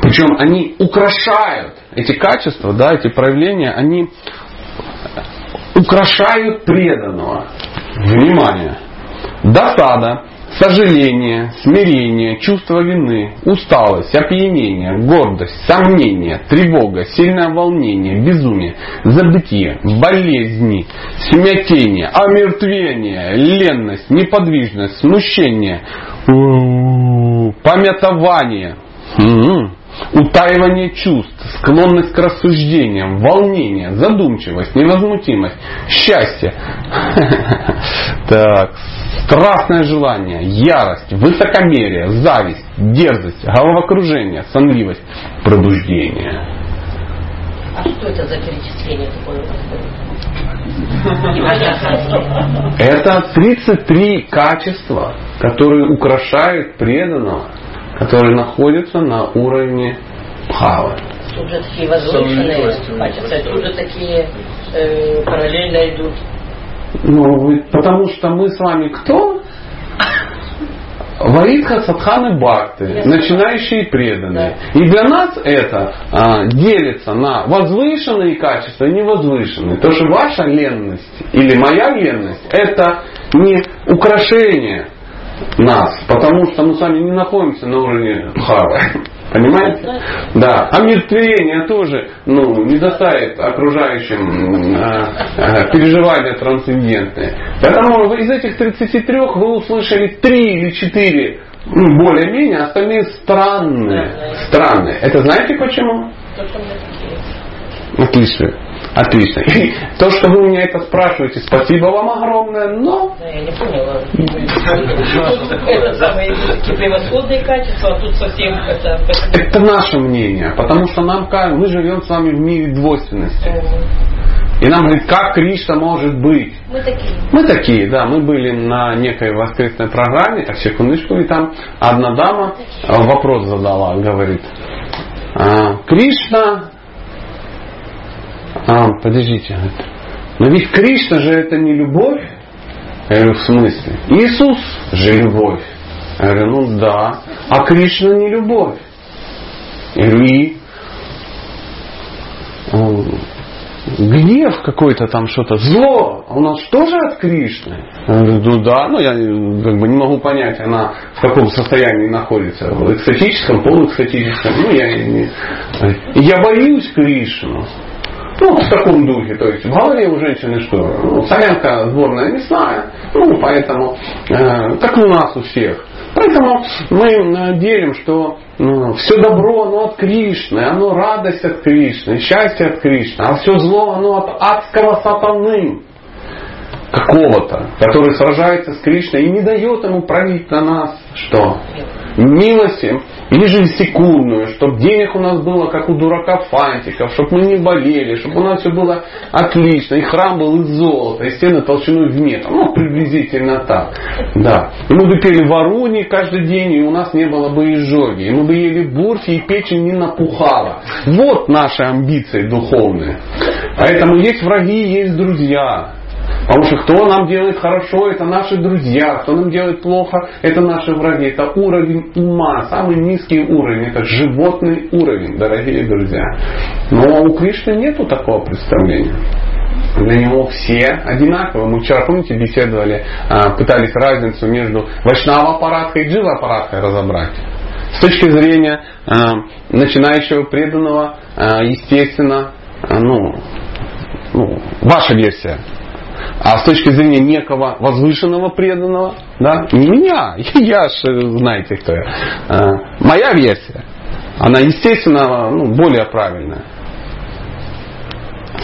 S1: Причем они украшают эти качества, да, эти проявления, они украшают преданного. Внимание! Досада, сожаление, смирение, чувство вины, усталость, опьянение, гордость, сомнение, тревога, сильное волнение, безумие, забытие, болезни, смятение, омертвение, ленность, неподвижность, смущение, помятование, утаивание чувств, склонность к рассуждениям, волнение, задумчивость, невозмутимость, счастье, так, страстное желание, ярость, высокомерие, зависть, дерзость, головокружение, сонливость, пробуждение.
S5: А что это за перечисление такое
S1: Это 33 качества, которые украшают преданного которые находятся на уровне бхавы.
S5: Тут же такие возвышенные качества, тут же такие э, параллельно идут.
S1: Ну, потому что мы с вами кто? Варитха Садханы Бхакты, начинающие и преданные. Да. И для нас это а, делится на возвышенные качества и невозвышенные. То, что ваша ленность или моя ленность это не украшение нас, потому что мы с вами не находимся на уровне Бхавы. Понимаете? Да. А мертвение тоже ну, не доставит окружающим а, а, переживания трансцендентные. Поэтому из этих 33 вы услышали 3 или 4 ну, более-менее, остальные странные. Странные. Это знаете почему? Отлично. Отлично. И то, что вы у меня это спрашиваете, спасибо вам огромное, но...
S5: Ну, я не поняла. Это самые превосходные качества, а тут совсем это...
S1: Это наше мнение, потому что нам мы живем с вами в мире двойственности. И нам говорит, как Кришна может быть?
S5: Мы такие.
S1: Мы такие, да. Мы были на некой воскресной программе, так секундочку, и там одна дама вопрос задала, говорит, «А, Кришна а, подождите. Но ведь Кришна же это не любовь. Я говорю, в смысле? Иисус же любовь. Я говорю, ну да. А Кришна не любовь. Я говорю, и? Гнев какой-то там что-то, зло, у нас тоже от Кришны? Я говорю, ну да, но я как бы не могу понять, она в каком состоянии находится, в экстатическом, полуэкстатическом. Ну, я, не... я боюсь Кришну. Ну, в таком духе. То есть в голове у женщины что? Ну, солянка сборная мясная. Ну, поэтому, э, как у нас у всех. Поэтому мы э, делим, что ну, все добро, оно от Кришны, оно радость от Кришны, счастье от Кришны, а все зло, оно от адского сатаны какого-то, который сражается с Кришной и не дает ему править на нас что? Милости ежесекундную, чтобы денег у нас было, как у дурака фантиков, чтобы мы не болели, чтобы у нас все было отлично, и храм был из золота, и стены толщиной в метр. Ну, приблизительно так. Да. И мы бы пели варуни каждый день, и у нас не было бы изжоги. И мы бы ели бурфи, и печень не напухала. Вот наши амбиции духовные. Поэтому есть враги, есть друзья. Потому что кто нам делает хорошо, это наши друзья, кто нам делает плохо, это наши враги. Это уровень ума, самый низкий уровень, это животный уровень, дорогие друзья. Но у Кришны нету такого представления. Для него все одинаковые. Мы вчера, помните, беседовали, а, пытались разницу между Вайшнава аппараткой и Джива аппараткой разобрать. С точки зрения а, начинающего преданного, а, естественно, ну, ну, ваша версия а с точки зрения некого возвышенного преданного, да, не меня, я же, знаете кто я, а, моя версия, она, естественно, ну, более правильная.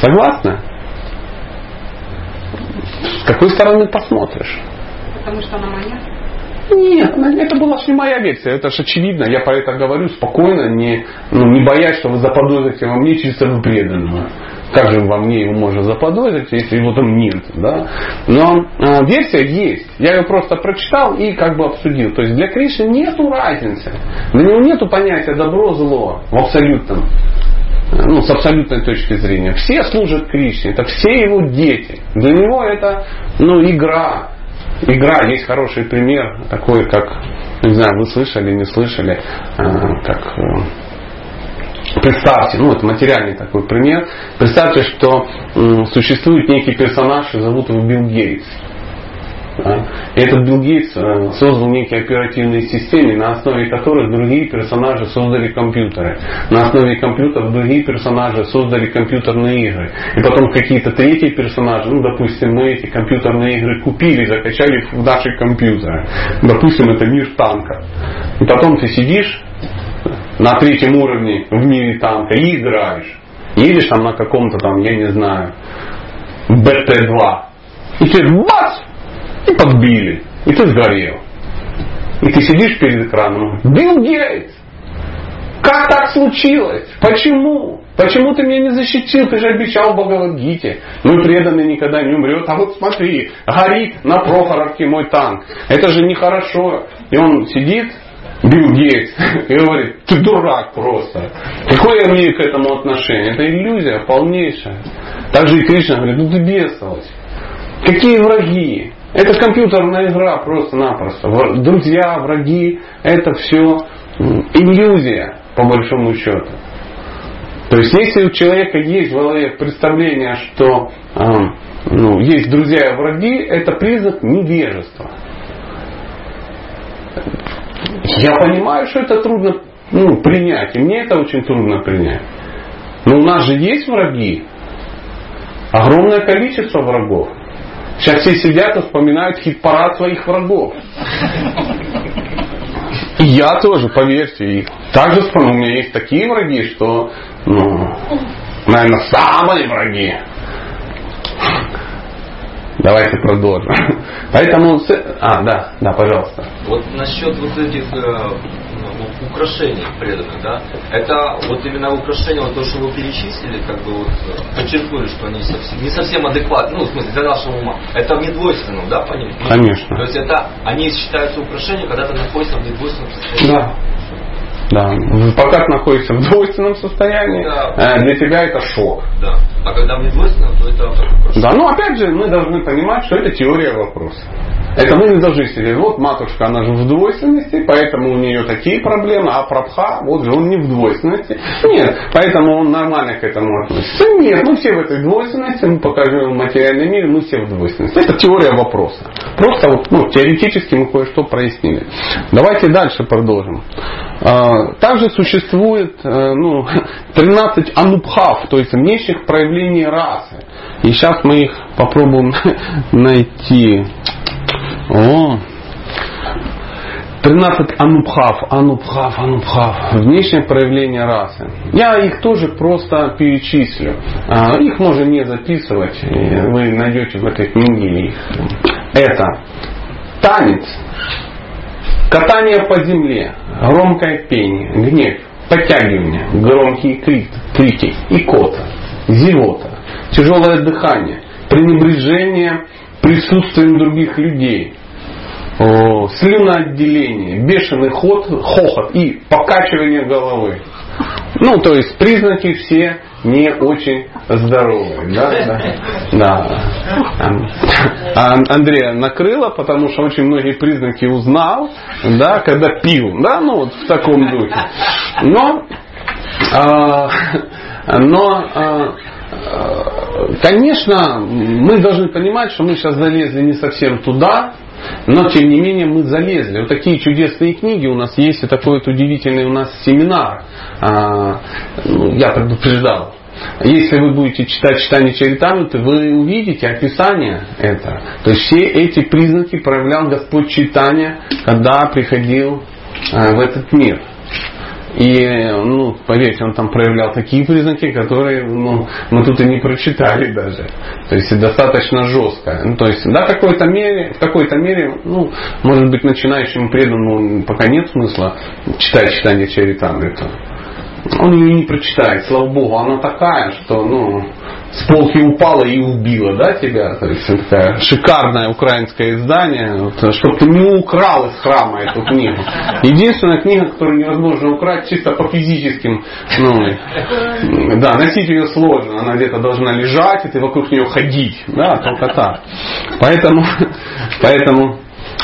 S1: Согласна? С какой стороны посмотришь?
S2: Потому что она моя?
S1: Нет, это была же не моя версия, это же очевидно. Я про это говорю спокойно, не, ну, не боясь, что вы заподозрите во мне чисто преданного. Как же во мне его можно заподозрить, если его там нет. Да? Но э, версия есть. Я ее просто прочитал и как бы обсудил. То есть для Кришны нету разницы. Для него нету понятия добро-зло в абсолютном ну, с абсолютной точки зрения. Все служат Кришне, это все его дети. Для него это ну, игра. Игра, есть хороший пример, такой, как, не знаю, вы слышали, не слышали, э, как э, Представьте, ну это материальный такой пример. Представьте, что м, существует некий персонаж, и зовут его Билл Гейтс. Да? И этот Билл Гейтс э, создал некие оперативные системы, на основе которых другие персонажи создали компьютеры. На основе компьютеров другие персонажи создали компьютерные игры. И потом какие-то третьи персонажи, ну допустим, мы эти компьютерные игры купили, закачали в наши компьютеры. Допустим, это мир танка. И потом ты сидишь на третьем уровне в мире танка и играешь. Едешь там на каком-то там, я не знаю, БТ-2. И тебе бац! И подбили. И ты сгорел. И ты сидишь перед экраном. Билл Гейтс! Как так случилось? Почему? Почему ты меня не защитил? Ты же обещал Бхагавадгите. Мой преданный никогда не умрет. А вот смотри, горит на Прохоровке мой танк. Это же нехорошо. И он сидит Билл Гейтс и говорит, ты дурак просто. Какое имею к этому отношение? Это иллюзия полнейшая. Также и Кришна говорит, ну ты бесовалась. Какие враги? Это компьютерная игра просто-напросто. Друзья, враги, это все иллюзия, по большому счету. То есть, если у человека есть в голове представление, что э, ну, есть друзья и враги, это признак невежества. Я понимаю, что это трудно ну, принять, и мне это очень трудно принять. Но у нас же есть враги. Огромное количество врагов. Сейчас все сидят и вспоминают хит-парад своих врагов. И я тоже, поверьте. И также вспомнил, у меня есть такие враги, что, ну, наверное, самые враги. Давайте продолжим. Поэтому... А, да, да, пожалуйста.
S4: Вот насчет вот этих э, ну, украшений преданных, да, это вот именно украшения, вот то, что вы перечислили, как бы вот э, подчеркнули, что они совсем, не совсем адекватны, ну, в смысле, для нашего ума. Это в недвойственном, да, понимаете?
S1: Конечно.
S4: То есть это, они считаются украшением, когда ты находишься в недвойственном состоянии.
S1: Да. Да. Пока ты находишься в двойственном состоянии,
S4: Да.
S1: э, для тебя это шок.
S4: Да. А когда в недвойственном, то это украшение.
S1: Да, но опять же, мы должны понимать, что это теория вопроса. Это мы не должны сидеть. Вот матушка, она же в двойственности, поэтому у нее такие проблемы, а Прабха, вот же он не в двойственности. Нет, поэтому он нормально к этому относится. Нет, мы все в этой двойственности, мы покажем в материальном мире, мы все в двойственности. Это теория вопроса. Просто вот, ну, теоретически мы кое-что прояснили. Давайте дальше продолжим. А, Также существует э, ну, 13 анубхав, то есть внешних проявлений расы. И сейчас мы их попробуем найти. О, 13 анубхав, анубхав, анубхав, внешнее проявление расы. Я их тоже просто перечислю. А, Их можно не записывать, и вы найдете в этой книге их. Это танец, катание по земле, громкое пение, гнев, подтягивание, громкие крик- крики, икота, зевота, тяжелое дыхание, пренебрежение присутствием других людей, слюноотделение, бешеный ход, хохот и покачивание головы. Ну, то есть признаки все не очень здоровые. Да, да. да. А Андрея накрыло, потому что очень многие признаки узнал, да, когда пил. Да, ну вот в таком духе. Но, а, но а, а, конечно, мы должны понимать, что мы сейчас залезли не совсем туда, но, тем не менее, мы залезли. Вот такие чудесные книги у нас есть, и такой вот удивительный у нас семинар. А, ну, я предупреждал. Если вы будете читать читание Чаритамриты, вы увидите описание это. То есть все эти признаки проявлял Господь Читания, когда приходил в этот мир. И, ну, поверьте, он там проявлял такие признаки, которые ну, мы тут и не прочитали даже. То есть достаточно жестко. Ну, то есть, да, в какой-то мере, в какой-то мере, ну, может быть, начинающему преданному пока нет смысла читать читание Чаритамрита. Он ее не прочитает, слава богу, она такая, что, ну, с полки упала и убила, да, тебя? То есть такая шикарное украинское издание, чтобы ты не украл из храма эту книгу. Единственная книга, которую невозможно украсть чисто по физическим, ну, да, носить ее сложно, она где-то должна лежать, и ты вокруг нее ходить, да, только так. Поэтому, поэтому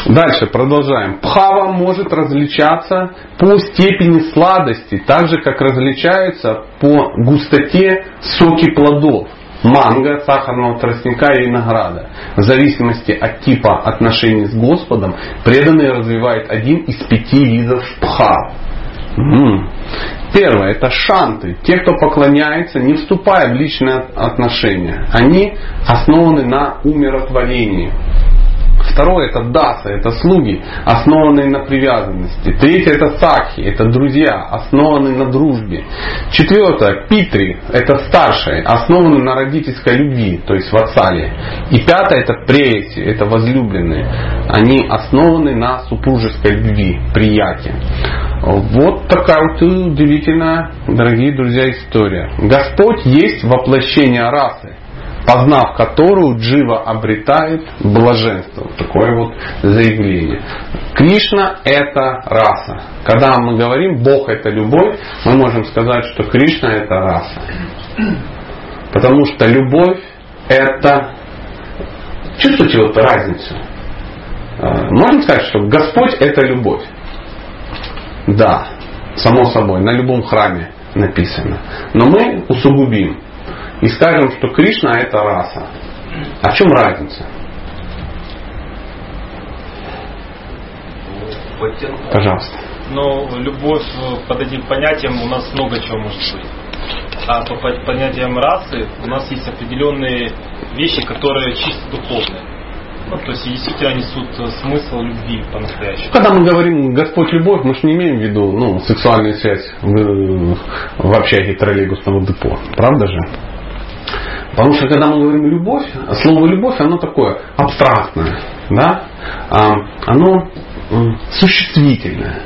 S1: Дальше продолжаем. Пхава может различаться по степени сладости, так же как различаются по густоте соки плодов манго, сахарного тростника и винограда. В зависимости от типа отношений с Господом, преданный развивает один из пяти видов пха. М. Первое это шанты, те, кто поклоняется, не вступая в личные отношения. Они основаны на умиротворении. Второе это даса, это слуги, основанные на привязанности. Третье это сакхи, это друзья, основанные на дружбе. Четвертое питри, это старшие, основанные на родительской любви, то есть вассале. И пятое это преси, это возлюбленные. Они основаны на супружеской любви, приятии. Вот такая вот удивительная, дорогие друзья, история. Господь есть воплощение расы познав которую Джива обретает блаженство. Такое вот заявление. Кришна это раса. Когда мы говорим Бог это любовь, мы можем сказать, что Кришна это раса. Потому что любовь это... Чувствуете вот разницу? Можно сказать, что Господь это любовь. Да, само собой, на любом храме написано. Но мы усугубим и скажем, что Кришна это раса. А в чем разница? Пожалуйста.
S6: Но любовь э, под этим понятием у нас много чего может быть. А по по- понятиям расы у нас есть определенные вещи, которые чисто духовные. Ну, то есть действительно несут э, смысл любви по-настоящему.
S1: Когда мы говорим Господь любовь, мы же не имеем в виду ну, сексуальную связь в, в общаге троллейбусного депо. Правда же? Потому что когда мы говорим любовь, слово любовь, оно такое абстрактное, да? А, оно существительное.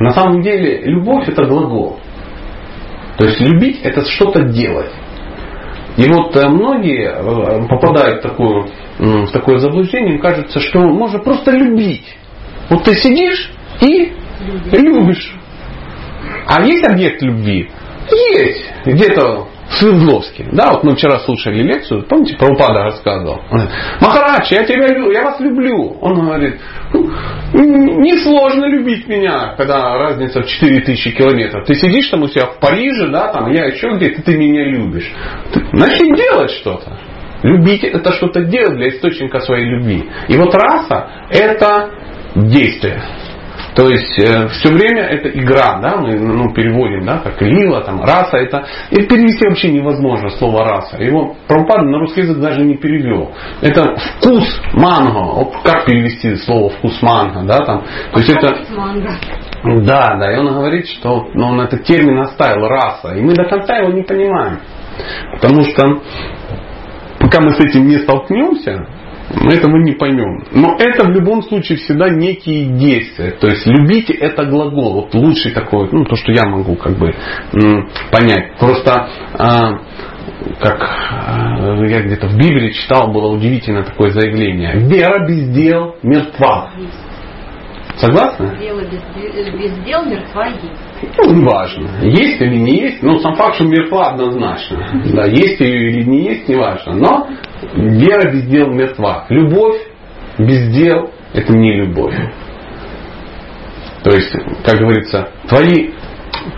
S1: На самом деле любовь это глагол. То есть любить это что-то делать. И вот э, многие э, попадают в, такую, м, в такое заблуждение, им кажется, что можно просто любить. Вот ты сидишь и любишь. А есть объект любви? Есть. Где-то Свердловске. Да, вот мы вчера слушали лекцию, помните, про упада рассказывал. Он говорит, Махарадж, я тебя люблю, я вас люблю. Он говорит, «Ну, несложно любить меня, когда разница в 4000 километров. Ты сидишь там у себя в Париже, да, там, я еще где-то, ты меня любишь. Начни делать что-то. Любить это что-то делать для источника своей любви. И вот раса это действие. То есть э, все время это игра, да, мы ну, переводим, да, как лила, там, раса, это, и перевести вообще невозможно слово раса. Его Прабхупада на русский язык даже не перевел. Это вкус манго. Вот как перевести слово вкус манго, да, там. То есть это,
S2: Манго.
S1: да, да, и он говорит, что ну, он этот термин оставил раса, и мы до конца его не понимаем. Потому что пока мы с этим не столкнемся, мы этого не поймем. Но это в любом случае всегда некие действия. То есть любите это глагол. Вот лучший такой, ну то, что я могу как бы понять. Просто а, как а, я где-то в Библии читал, было удивительное такое заявление. Вера без дел мертва. Согласны?
S2: Дело без, без дел мертва есть.
S1: Ну, неважно. Есть или не есть, но сам факт, что мертва однозначно. Да, есть ее или не есть, неважно. Но вера без дел мертва. Любовь без дел – это не любовь. То есть, как говорится, твои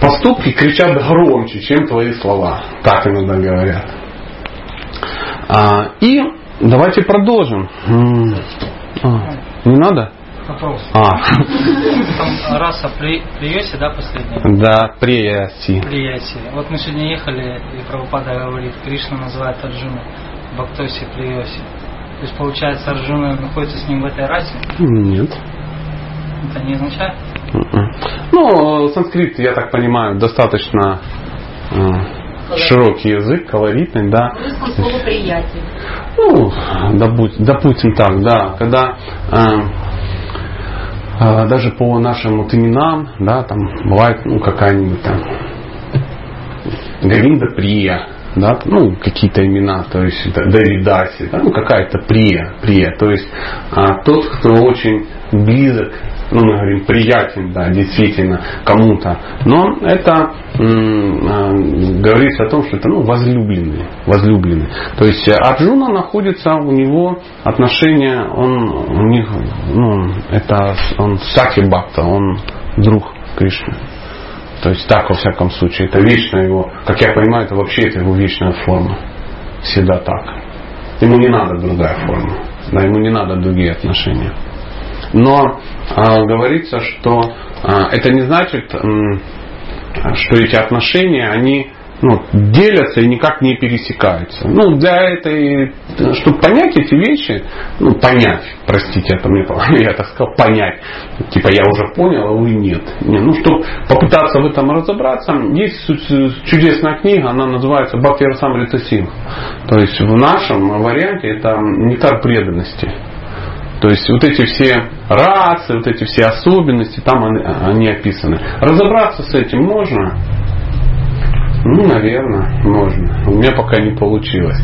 S1: поступки кричат громче, чем твои слова. Так иногда говорят. А, и давайте продолжим. А, не надо?
S3: Вопрос.
S1: А,
S3: Там раса при, Прияси, да, последняя?
S1: да, прияси.
S3: Прияси. Вот мы сегодня ехали, и Прабхупада говорит, Кришна называет Арджуна Бхактоси Прияси. То есть, получается, Арджуна находится с ним в этой расе?
S1: Нет.
S3: Это не означает?
S1: Мгм. Ну, санскрит, я так понимаю, достаточно э, широкий язык, колоритный, да.
S2: Смысл слова приятель.
S1: Ну, допу- допустим так, да, когда э, даже по нашим вот именам, да, там бывает ну, какая-нибудь там Говинда Прия, да, ну, какие-то имена, то есть это Давидаси, да, ну, какая-то Прия, Прия, то есть а, тот, кто очень близок, ну, мы говорим, приятен, да, действительно, кому-то, но это а, говорится о том, что это, ну, возлюбленный, возлюбленный. То есть э, Арджуна находится, у него отношения, он, у них, ну, это, он Саки Бхакта, он друг Кришны. То есть так, во всяком случае, это вечная его, как я понимаю, это вообще это его вечная форма. Всегда так. Ему не надо другая форма. Да, ему не надо другие отношения. Но а, говорится, что а, это не значит, м, что эти отношения, они ну, делятся и никак не пересекаются. Ну, для этой, чтобы понять эти вещи, ну, понять, простите, это мне, я так сказал, понять, типа я уже понял, а вы нет. Не, ну, чтобы попытаться в этом разобраться, есть чудесная книга, она называется Бхакти Расамрита Синг. То есть в нашем варианте это нектар преданности. То есть вот эти все расы, вот эти все особенности, там они, они описаны. Разобраться с этим можно? Ну, наверное, можно. У меня пока не получилось.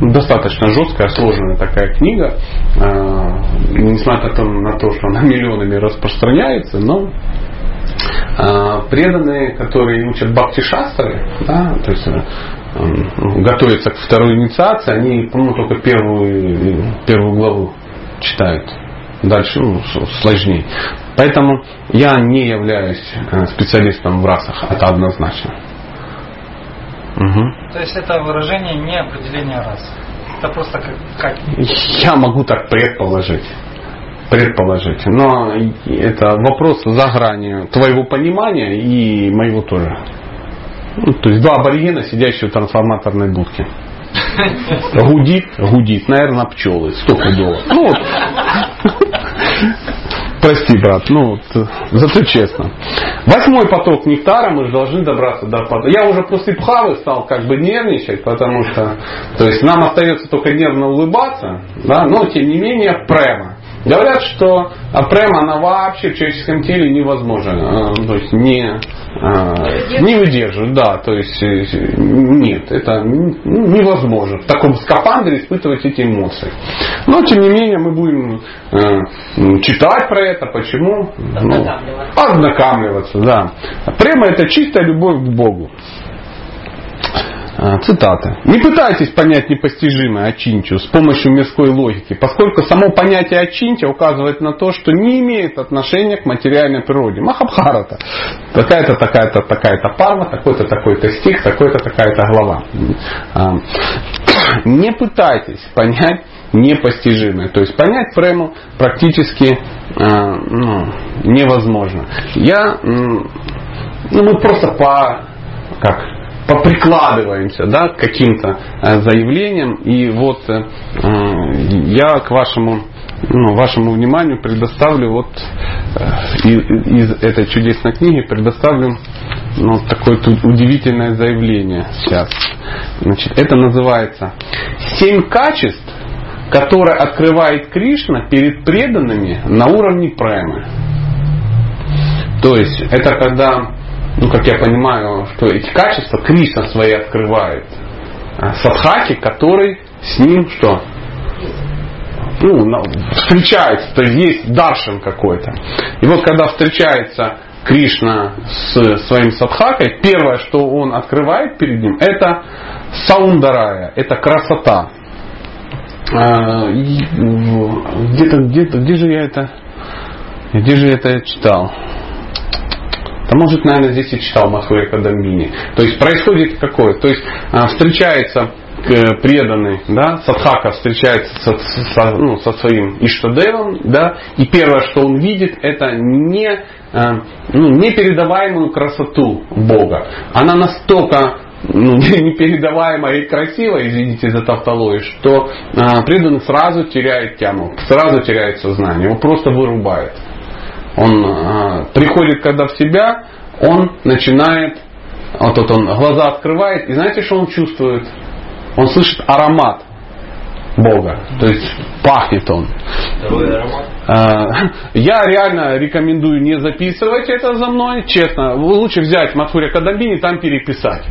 S1: Достаточно жесткая, сложная такая книга. Э, Несмотря на то, что она миллионами распространяется, но э, преданные, которые учат бхакти шастры, да, то есть э, готовятся к второй инициации, они, по-моему, только первую, первую главу читают. Дальше ну, сложнее. Поэтому я не являюсь э, специалистом в расах, это однозначно. Мгм.
S3: То есть это выражение не определение расы. Это просто как, как
S1: Я могу так предположить. предположить. Но это вопрос за гранью твоего понимания и моего тоже. Ну, то есть два аборигена, сидящие в трансформаторной будке. Гудит, гудит, наверное, пчелы, стопудово. Ну вот. Прости, брат, ну, зато честно. Восьмой поток нектара мы же должны добраться до потока. Я уже после пхавы стал как бы нервничать, потому что, то есть нам остается только нервно улыбаться, да, но тем не менее према. Говорят, что према она вообще в человеческом теле невозможна, то есть не, а, не выдерживает, да, то есть э, нет, это невозможно в таком скафандре испытывать эти эмоции. Но тем не менее мы будем э, читать про это, почему? Ну, ознакомливаться, да. Према это чистая любовь к Богу. А, цитата. Не пытайтесь понять непостижимое очинчу с помощью мирской логики, поскольку само понятие очинча указывает на то, что не имеет отношения к материальной природе. Махабхарата. Такая-то, такая-то, такая-то парва, такой-то, такой-то стих, такой-то, такая-то глава. А, не пытайтесь понять непостижимое. То есть понять прему практически а, ну, невозможно. Я, ну, мы просто по как поприкладываемся да, к каким-то э, заявлениям. И вот э, я к вашему, ну, вашему вниманию предоставлю вот э, из, из этой чудесной книги предоставлю ну, такое удивительное заявление сейчас. Значит, это называется «Семь качеств, которые открывает Кришна перед преданными на уровне премы». То есть это когда ну, как я понимаю, что эти качества Кришна свои открывает а, садхаки, который с ним что? Ну, встречается, то есть есть даршин какой-то. И вот когда встречается Кришна с своим садхакой, первое, что он открывает перед ним, это саундарая, это красота. А, где-то, где-то, где же я это, где же я это читал? Да может, наверное, здесь и читал Махуя Кадамбини. То есть происходит какое? То есть а, встречается э, преданный, да, Садхака встречается со, со, ну, со своим Иштадевом, да, и первое, что он видит, это не, э, ну, непередаваемую красоту Бога. Она настолько ну, непередаваемая и красивая, извините за тавтологию, что э, преданный сразу теряет тему, сразу теряет сознание, его просто вырубает он а, приходит когда в себя, он начинает, вот тут он глаза открывает, и знаете, что он чувствует? Он слышит аромат Бога. То есть пахнет он. А, я реально рекомендую не записывать это за мной, честно. Лучше взять Матхуря Кадамбини, там переписать.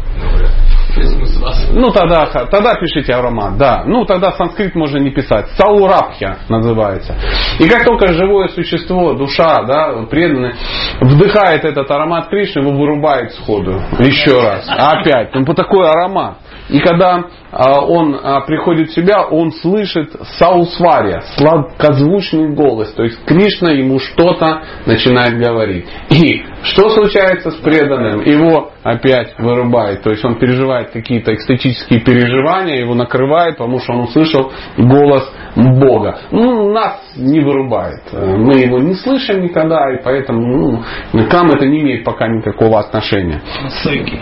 S1: Ну тогда, тогда пишите аромат, да. Ну тогда санскрит можно не писать. Саурабхья называется. И как только живое существо, душа, да, преданный, вдыхает этот аромат Кришны, его вырубает сходу. Еще раз. Опять. Ну, такой аромат. И когда а, он а, приходит в себя, он слышит саусвария, сладкозвучный голос. То есть Кришна ему что-то начинает говорить. И что случается с преданным? Его опять вырубает. То есть он переживает какие-то экстатические переживания, его накрывает, потому что он услышал голос Бога. Ну, нас не вырубает. Мы его не слышим никогда, и поэтому ну, к нам это не имеет пока никакого отношения.
S3: Стойки.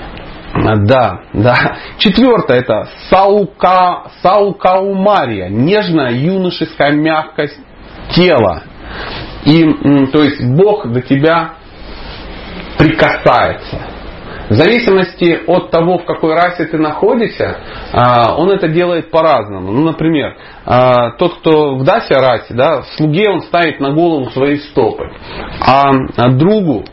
S1: Да, да. Четвертое это саука, саукаумария, нежная юношеская мягкость тела. И, то есть Бог до тебя прикасается. В зависимости от того, в какой расе ты находишься, а, он это делает по-разному. Ну, например, а, тот, кто в Дасе расе, да, слуге он ставит на голову свои стопы, а другу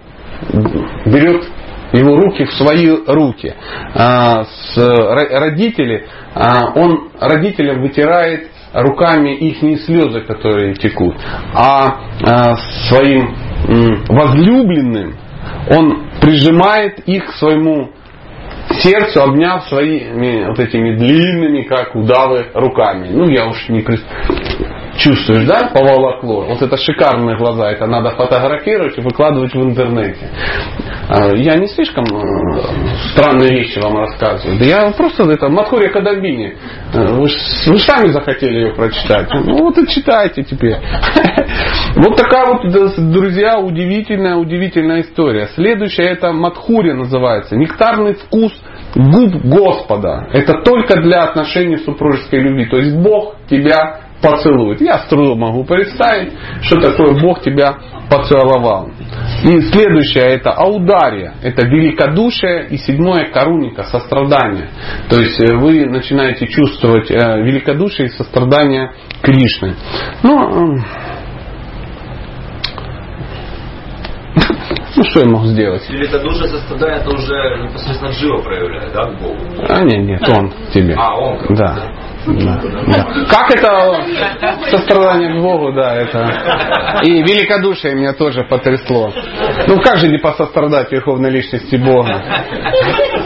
S1: берет его руки в свои руки. А, с родители, а, он родителям вытирает руками их слезы, которые текут, а, а своим возлюбленным он прижимает их к своему сердцу, обняв своими вот этими длинными, как удавы, руками. Ну, я уж не чувствуешь, да, поволокло. Вот это шикарные глаза, это надо фотографировать и выкладывать в интернете. А, я не слишком э, странные вещи вам рассказываю. Да я просто это Матхурия Кадамбини. Э, вы, вы сами захотели ее прочитать. Ну вот и читайте теперь. Вот такая вот, друзья, удивительная, удивительная история. Следующая это Мадхури называется. Нектарный вкус губ Господа. Это только для отношений супружеской любви. То есть Бог тебя поцелует. Я с трудом могу представить, что такое Бог тебя поцеловал. И следующее это аудария, это великодушие и седьмое коруника, сострадание. То есть э, вы начинаете чувствовать э, великодушие и сострадание Кришны. Ну, ну что я мог сделать?
S4: Или это душа сострадание, это уже непосредственно живо проявляет, да, к Богу?
S1: А нет, нет, он тебе.
S4: А, он
S1: Да. Да. Да. Как это сострадание к Богу, да, это. И великодушие меня тоже потрясло. Ну как же не посострадать верховной личности Бога?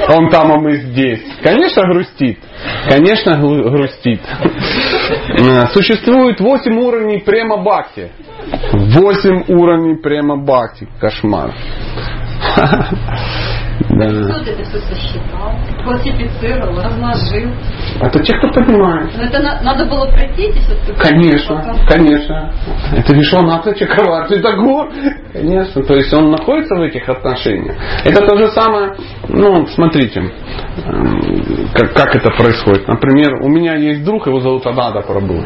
S1: Он там, а мы здесь. Конечно, грустит. Конечно, гру- грустит. Э, Существует восемь уровней према бхакти. Восемь уровней према бхакти. Кошмар. Да.
S2: Кто-то это все сосчитал, классифицировал, разложил.
S1: Это те, кто понимает.
S2: Но это на- надо было пройти эти все
S1: Конечно, конечно. Это Вишваната Чакраварти Тагор. Конечно. То есть он находится в этих отношениях. Это то же самое, ну, смотрите, эм, как, как это происходит. Например, у меня есть друг, его зовут Анада Прабу.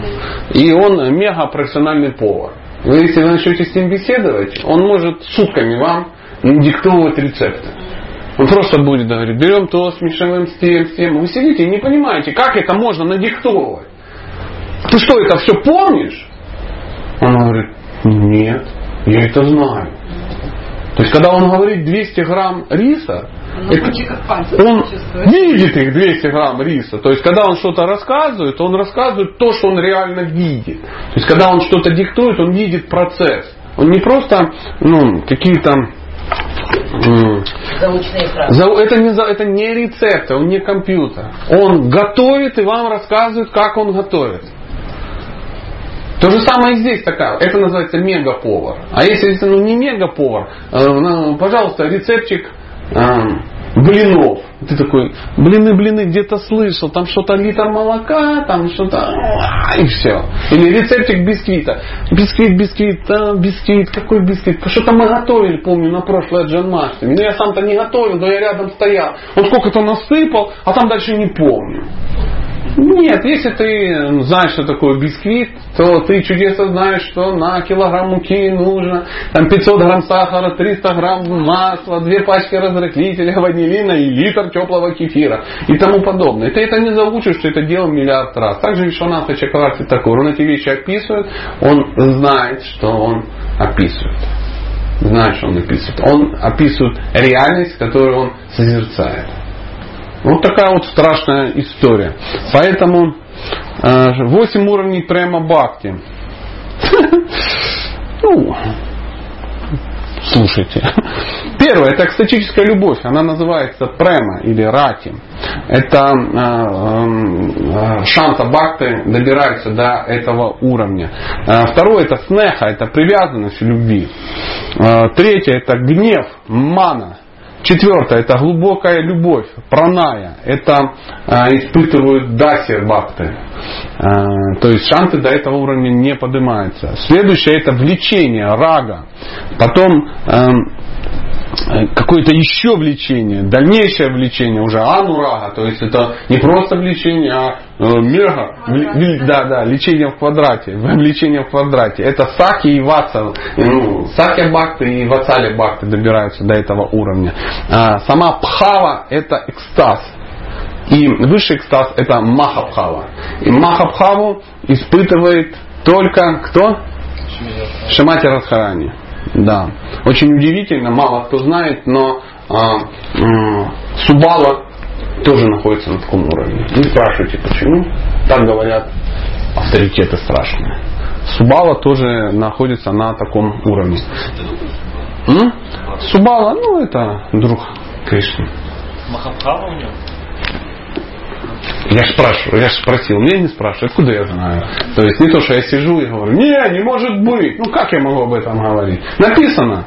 S1: И он мега профессиональный повар. Вы, если вы начнете с ним беседовать, он может сутками вам диктовывать рецепты. Он просто будет говорить, берем то, смешиваем с тем, с тем. Вы сидите и не понимаете, как это можно надиктовывать. Ты что, это все помнишь? Он говорит, нет, я это знаю. То есть, когда он говорит 200 грамм риса, это- он видит их 200 грамм риса. То есть, когда он что-то рассказывает, он рассказывает то, что он реально видит. То есть, когда он что-то диктует, он видит процесс. Он не просто ну, какие-то
S5: Заучные фразы.
S1: Это не, это не рецепт, он не компьютер. Он готовит и вам рассказывает, как он готовит. То же самое и здесь такая. Это называется мегаповар. А если это ну, не мегаповар, э, ну, пожалуйста, рецептчик э, блинов. Ты такой, блины, блины, где-то слышал, там что-то литр молока, там что-то, а, и все. Или рецептик бисквита. Бисквит, бисквит, а, бисквит, какой бисквит? Что-то мы готовили, помню, на прошлое Джанмаштами. Но я сам-то не готовил, но я рядом стоял. Он сколько-то насыпал, а там дальше не помню. Нет, если ты знаешь, что такое бисквит, то ты чудесно знаешь, что на килограмм муки нужно там 500 грамм сахара, 300 грамм масла, две пачки разрыхлителя ванилина и литр теплого кефира и тому подобное. Ты это не заучишь, что это делал миллиард раз. Также Вишваната Чакраварти такой, он эти вещи описывает, он знает, что он описывает. Знает, что он описывает. Он описывает реальность, которую он созерцает. Вот такая вот страшная история. Поэтому э, 8 уровней према бхакти. Ну, слушайте. Первое, это экстатическая любовь. Она называется према или рати. Это э, э, шанса бхакты добирается до этого уровня. Э, Второе, это снеха, это привязанность любви. Э, Третье, это гнев, мана. Четвертое, это глубокая любовь, праная. Это э, испытывают даси бхакты. Э, то есть шансы до этого уровня не поднимаются. Следующее это влечение, рага. Потом эм, э, какое-то еще влечение, дальнейшее влечение уже анурага, то есть это не просто влечение, а э, мега, вли- да, да, лечение в квадрате, влечение в квадрате. Это саки и ватса, ну, саки бхакты и вацали бхакты добираются до этого уровня. А сама пхава это экстаз. И высший экстаз это махабхава. И махабхаву испытывает только кто? Шамати Радхарани. Да. Очень удивительно, мало кто знает, но а, м, Субала тоже находится на таком уровне. Не спрашивайте почему. Так говорят авторитеты страшные. Субала тоже находится на таком уровне. М? Субала, ну это друг Кришны.
S6: Махабхава у него?
S1: Я спрашиваю, я ж спросил, меня не спрашивают, откуда я знаю. То есть не то, что я сижу и говорю, не, не может быть. Ну как я могу об этом говорить? Написано,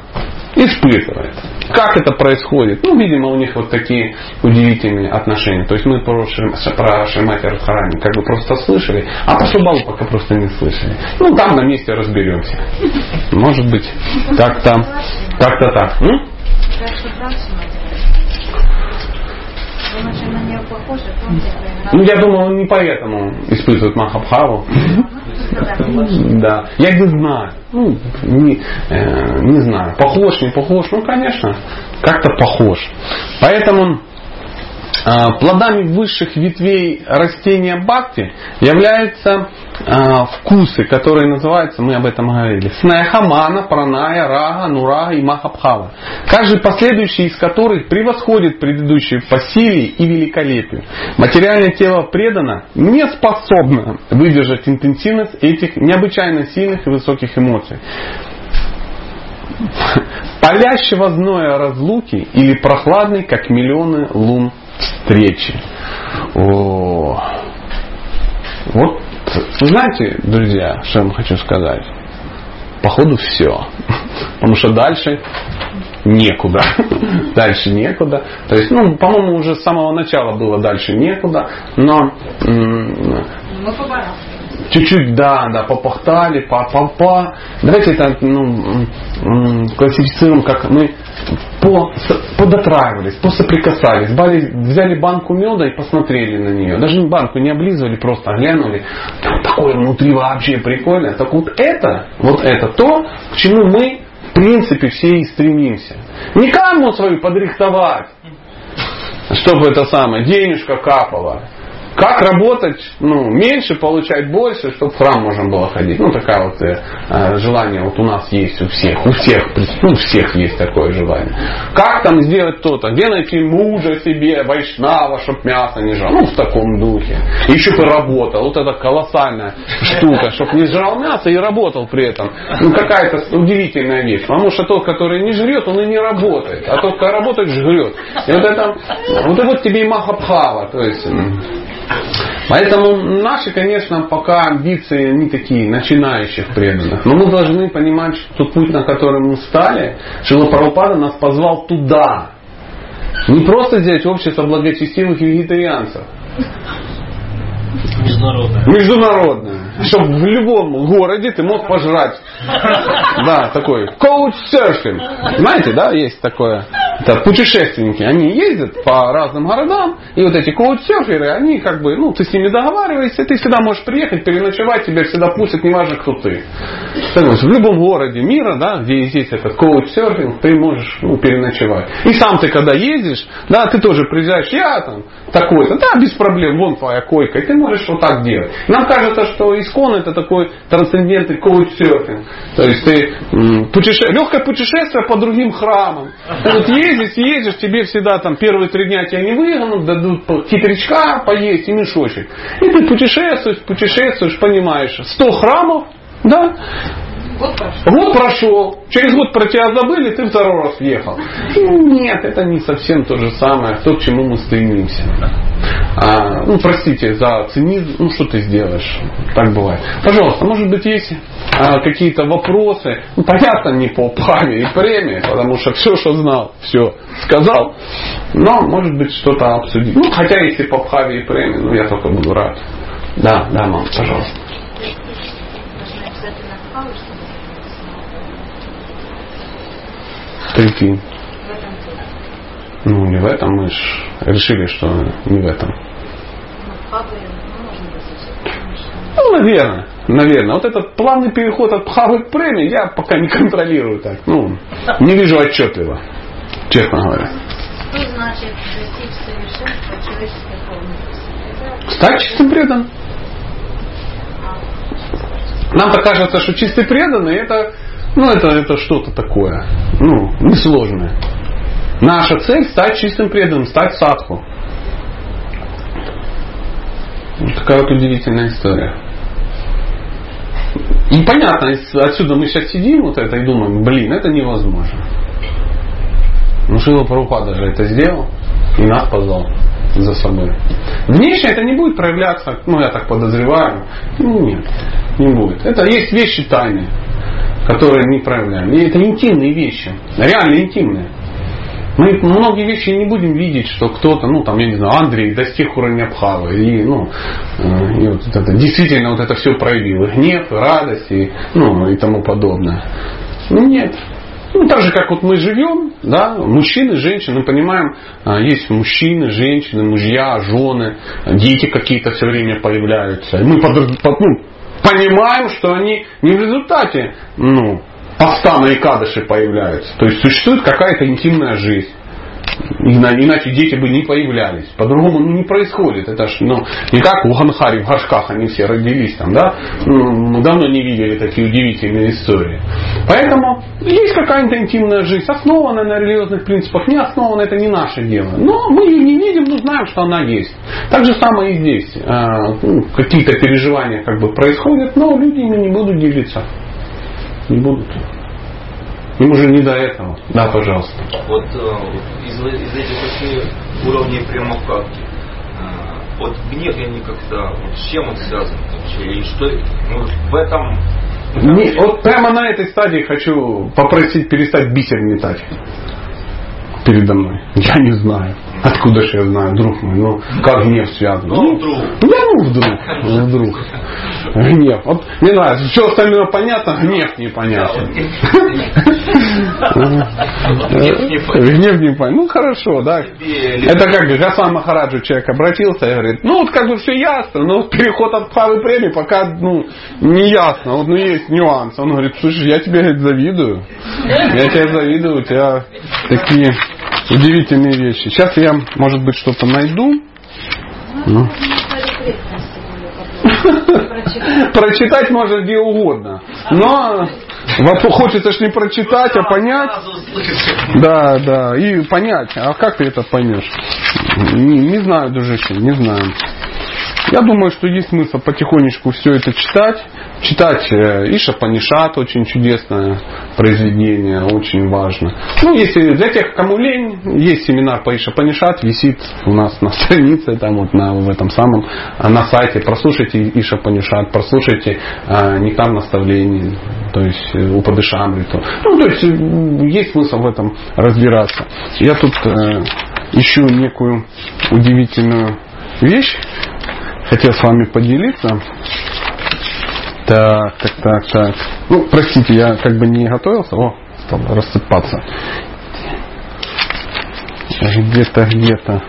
S1: испытывает. как это происходит? Ну, видимо, у них вот такие удивительные отношения. То есть мы про, Шри, про Шримати Радхарани как бы просто слышали, а про Шубалу пока просто не слышали. Ну, там на месте разберемся. Может быть, как-то как-то так. М? Ну, я думаю, он не поэтому испытывает Махабхаву. Да. Я не знаю. Ну, не, э, не знаю. Похож, не похож. Ну, конечно, как-то похож. Поэтому а, плодами высших ветвей растения бхакти являются а, вкусы, которые называются, мы об этом говорили, снехамана, праная, рага, нурага и махабхава. Каждый последующий из которых превосходит предыдущий по силе и великолепию. Материальное тело предано не способно выдержать интенсивность этих необычайно сильных и высоких эмоций палящего зноя разлуки или прохладный, как миллионы лун встречи. О. Вот, знаете, друзья, что я вам хочу сказать? Походу все. Потому что дальше некуда. Дальше некуда. То есть, ну, по-моему, уже с самого начала было дальше некуда. Но
S2: Мы
S1: чуть-чуть, да, да, попахтали, па па па Давайте это ну, классифицируем, как мы по, подотраивались, посоприкасались, бали- взяли банку меда и посмотрели на нее. Даже банку не облизывали, просто глянули. Там такое внутри вообще прикольное. Так вот это, вот это то, к чему мы в принципе все и стремимся. Не каму свою подрихтовать, чтобы это самое, денежка капала. Как работать, ну, меньше, получать больше, чтобы в храм можно было ходить. Ну, такая вот э, э, желание вот у нас есть у всех. У всех, ну, у всех есть такое желание. Как там сделать то-то? Где найти мужа себе, вайшнава, чтоб мясо не жрал? Ну, в таком духе. Еще бы работал. Вот это колоссальная штука, чтобы не жрал мясо и работал при этом. Ну, какая-то удивительная вещь. Потому что тот, который не жрет, он и не работает. А тот, кто работает, жрет. И вот это, вот, и вот тебе и махабхава. То есть, Поэтому наши, конечно, пока амбиции не такие начинающих преданных. Но мы должны понимать, что путь, на который мы стали, Шила Прабхупада нас позвал туда. Не просто взять общество благочестивых вегетарианцев.
S6: Международная.
S1: Международное. Чтобы в любом городе ты мог пожрать. Да, такой коуч-серфинг. Знаете, да, есть такое. Это путешественники. Они ездят по разным городам. И вот эти коуч-серферы, они как бы, ну, ты с ними договариваешься, ты всегда можешь приехать, переночевать, тебя всегда пустят, неважно, кто ты. Так вот, в любом городе мира, да, где есть этот коуч-серфинг, ты можешь ну, переночевать. И сам ты, когда ездишь, да, ты тоже приезжаешь, я там такой-то, да, без проблем, вон твоя койка, и ты можешь вот так делать. Нам кажется, что искон это такой трансцендентный коуч-серфинг. То есть ты путеше- легкое путешествие по другим храмам. Ты вот ездишь, ездишь, тебе всегда там первые три дня тебя не выгонут, дадут хитрячка поесть и мешочек. И ты путешествуешь, путешествуешь, понимаешь, 100 храмов, да,
S2: Год прошел.
S1: Год прошел, через год про тебя забыли, ты второй раз въехал. Нет, это не совсем то же самое, то, к чему мы стремимся. А, ну, простите за цинизм, ну что ты сделаешь, так бывает. Пожалуйста, может быть, есть а, какие-то вопросы, ну, понятно, не по паве и премии, потому что все, что знал, все сказал, но, может быть, что-то обсудить. Ну, хотя, если по паве и премии, ну, я только буду рад. Да, да, мам, пожалуйста.
S7: Деле.
S1: Ну, не в этом, мы ж решили, что не в этом.
S7: Ну,
S1: наверное, наверное. Вот этот плавный переход от пхавы к премии я пока не контролирую так. Ну, не вижу отчетливо, честно говоря.
S7: Что значит достичь совершенства человеческой полности? Это
S1: Стать чистым преданным. Нам-то кажется, что чистый преданный это, ну, это, это что-то такое, ну, несложное. Наша цель стать чистым преданным, стать садху. Такая вот удивительная история. И понятно, отсюда мы сейчас сидим вот это и думаем, блин, это невозможно. Ну Шила Прабхупада же это сделал и нас позвал за собой. Внешне это не будет проявляться, ну я так подозреваю. Ну нет, не будет. Это есть вещи тайные, которые не проявляем. И это интимные вещи, реально интимные. Мы многие вещи не будем видеть, что кто-то, ну там, я не знаю, Андрей достиг уровня Абхавы. И, ну, э, и вот это, действительно вот это все проявил. И гнев, и радость, и, ну, и тому подобное. Ну, нет. Ну, так же, как вот мы живем, да, мужчины, женщины, понимаем, а, есть мужчины, женщины, мужья, жены, дети какие-то все время появляются. И мы под, под, ну, понимаем, что они не в результате ну, поста на Икадыше появляются. То есть существует какая-то интимная жизнь. Иначе дети бы не появлялись. По-другому ну, не происходит. Это ж, ну, не как в Ганхаре, в Гашках они все родились там, да? Ну, мы давно не видели такие удивительные истории. Поэтому есть какая-то интимная жизнь, основанная на религиозных принципах, не основанная, это не наше дело. Но мы ее не видим, но знаем, что она есть. Так же самое и здесь. А, ну, какие-то переживания как бы происходят, но люди ими не будут делиться. Не будут. Им уже не до этого. Да, пожалуйста.
S8: Вот э, из, из этих восьми уровней прямокапки, э, вот гнев я как-то, вот с чем он связан вообще, и что, ну, в этом
S1: не, вот прямо на этой стадии хочу попросить перестать бисер метать передо мной. Я не знаю. Откуда же я знаю, друг мой? Ну, как гнев связан?
S8: Ну, вдруг.
S1: Да, ну, вдруг. Вдруг. Гнев. Вот, не знаю, все остальное понятно, гнев непонятно. Гнев не понятно. Ну, хорошо, да. Это как Гасан Махараджу человек обратился и говорит, ну, вот как бы все ясно, но переход от Павы Преми пока, ну, не ясно. Вот, ну, есть нюанс. Он говорит, слушай, я тебе, завидую. Я тебе завидую, у тебя такие удивительные вещи. Сейчас я, может быть, что-то найду. Ну. Прочитать можно где угодно. Но хочется ж не прочитать, а понять. Да, да. И понять. А как ты это поймешь? Не, не знаю, дружище, не знаю. Я думаю, что есть смысл потихонечку все это читать. Читать э, Иша Панишат, очень чудесное произведение, очень важно. Ну, если для тех, кому лень, есть семинар по Иша Панишат, висит у нас на странице, там вот на, в этом самом, э, на сайте. Прослушайте Иша Панишат, прослушайте э, Никам наставлений, то есть э, Упадышамриту. Ну, то есть есть смысл в этом разбираться. Я тут э, ищу некую удивительную вещь хотел с вами поделиться. Так, так, так, так. Ну, простите, я как бы не готовился. О, стал рассыпаться. Где-то, где-то.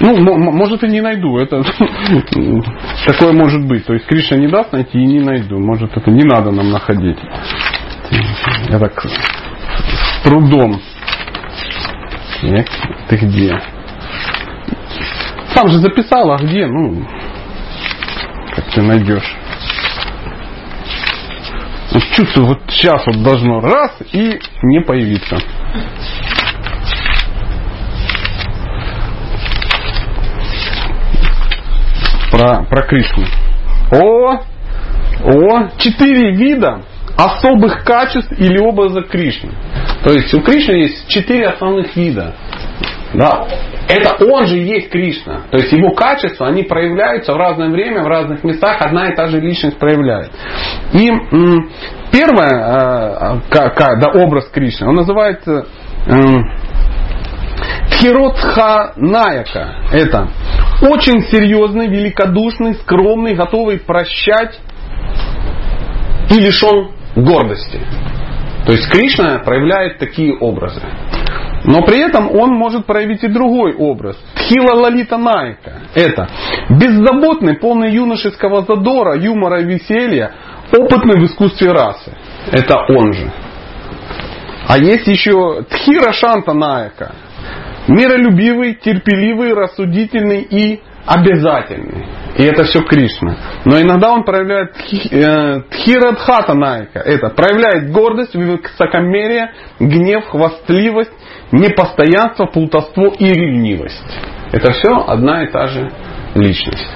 S1: Ну, может и не найду. Это такое может быть. То есть Кришна не даст найти и не найду. Может это не надо нам находить. Я так трудом. Нет, ты где? Сам же записал, а где? Ну, как ты найдешь? Вот чувствую, вот сейчас вот должно раз и не появиться. Про, про Кришну. О, о, четыре вида особых качеств или образа Кришны. То есть у Кришны есть четыре основных вида. Да. Это он же есть Кришна. То есть его качества, они проявляются в разное время, в разных местах, одна и та же личность проявляет. И первое, э, да, образ Кришны, он называется э, Хиротха Наяка. Это очень серьезный, великодушный, скромный, готовый прощать и лишен гордости. То есть Кришна проявляет такие образы. Но при этом он может проявить и другой образ. Тхила Лалита Найка. Это беззаботный, полный юношеского задора, юмора и веселья, опытный в искусстве расы. Это он же. А есть еще Тхира Шанта Найка. Миролюбивый, терпеливый, рассудительный и обязательный. И это все Кришна. Но иногда он проявляет тхирадхата найка. Это проявляет гордость, высокомерие, гнев, хвастливость, непостоянство, плутовство и ревнивость. Это все одна и та же личность.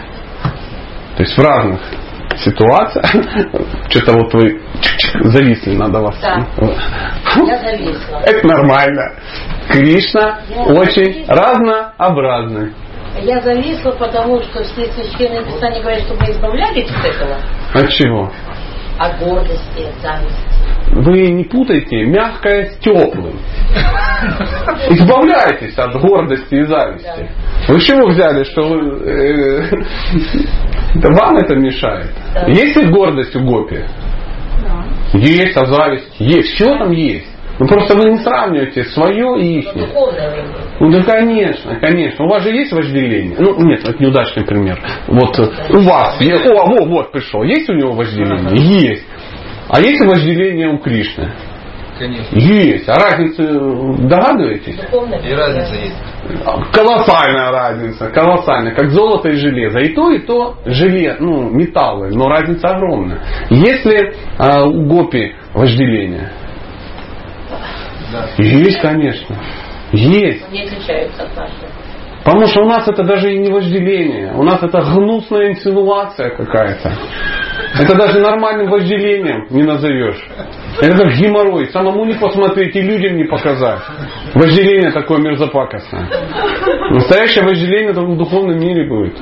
S1: То есть в разных ситуациях. Что-то вот вы зависли, надо вас.
S5: Да. Я зависла.
S1: Это нормально. Кришна очень разнообразный.
S5: Я зависла, потому что все священные писания говорят, что мы избавлялись от этого.
S1: От чего?
S5: От гордости, от зависти.
S1: Вы не путайте мягкое с теплым. Избавляйтесь от гордости и зависти. Вы чего взяли, что вы, э, вам это мешает?
S5: Да.
S1: Есть ли гордость у Гопи? Есть, а зависть есть. Все там есть. Ну просто вы не сравниваете свое и их.
S5: Вы имеете.
S1: Ну да, конечно, конечно. У вас же есть вожделение? Ну, нет, это неудачный пример. Вот э, у вас, о, вот, вот пришел. Есть у него вожделение? Есть. А есть вожделение у Кришны?
S4: Конечно.
S1: Есть. А разницу э, догадываетесь?
S4: И разница есть.
S1: Колоссальная разница, колоссальная, как золото и железо. И то, и то желе, ну, металлы, но разница огромная. Если а, у Гопи вожделение?
S4: Да.
S1: Есть, конечно. Есть.
S5: Не отличаются от нашего.
S1: Потому что у нас это даже и не вожделение. У нас это гнусная инсинуация какая-то. Это даже нормальным вожделением не назовешь. Это как геморрой. Самому не посмотреть и людям не показать. Вожделение такое мерзопакостное. Настоящее вожделение только в духовном мире будет.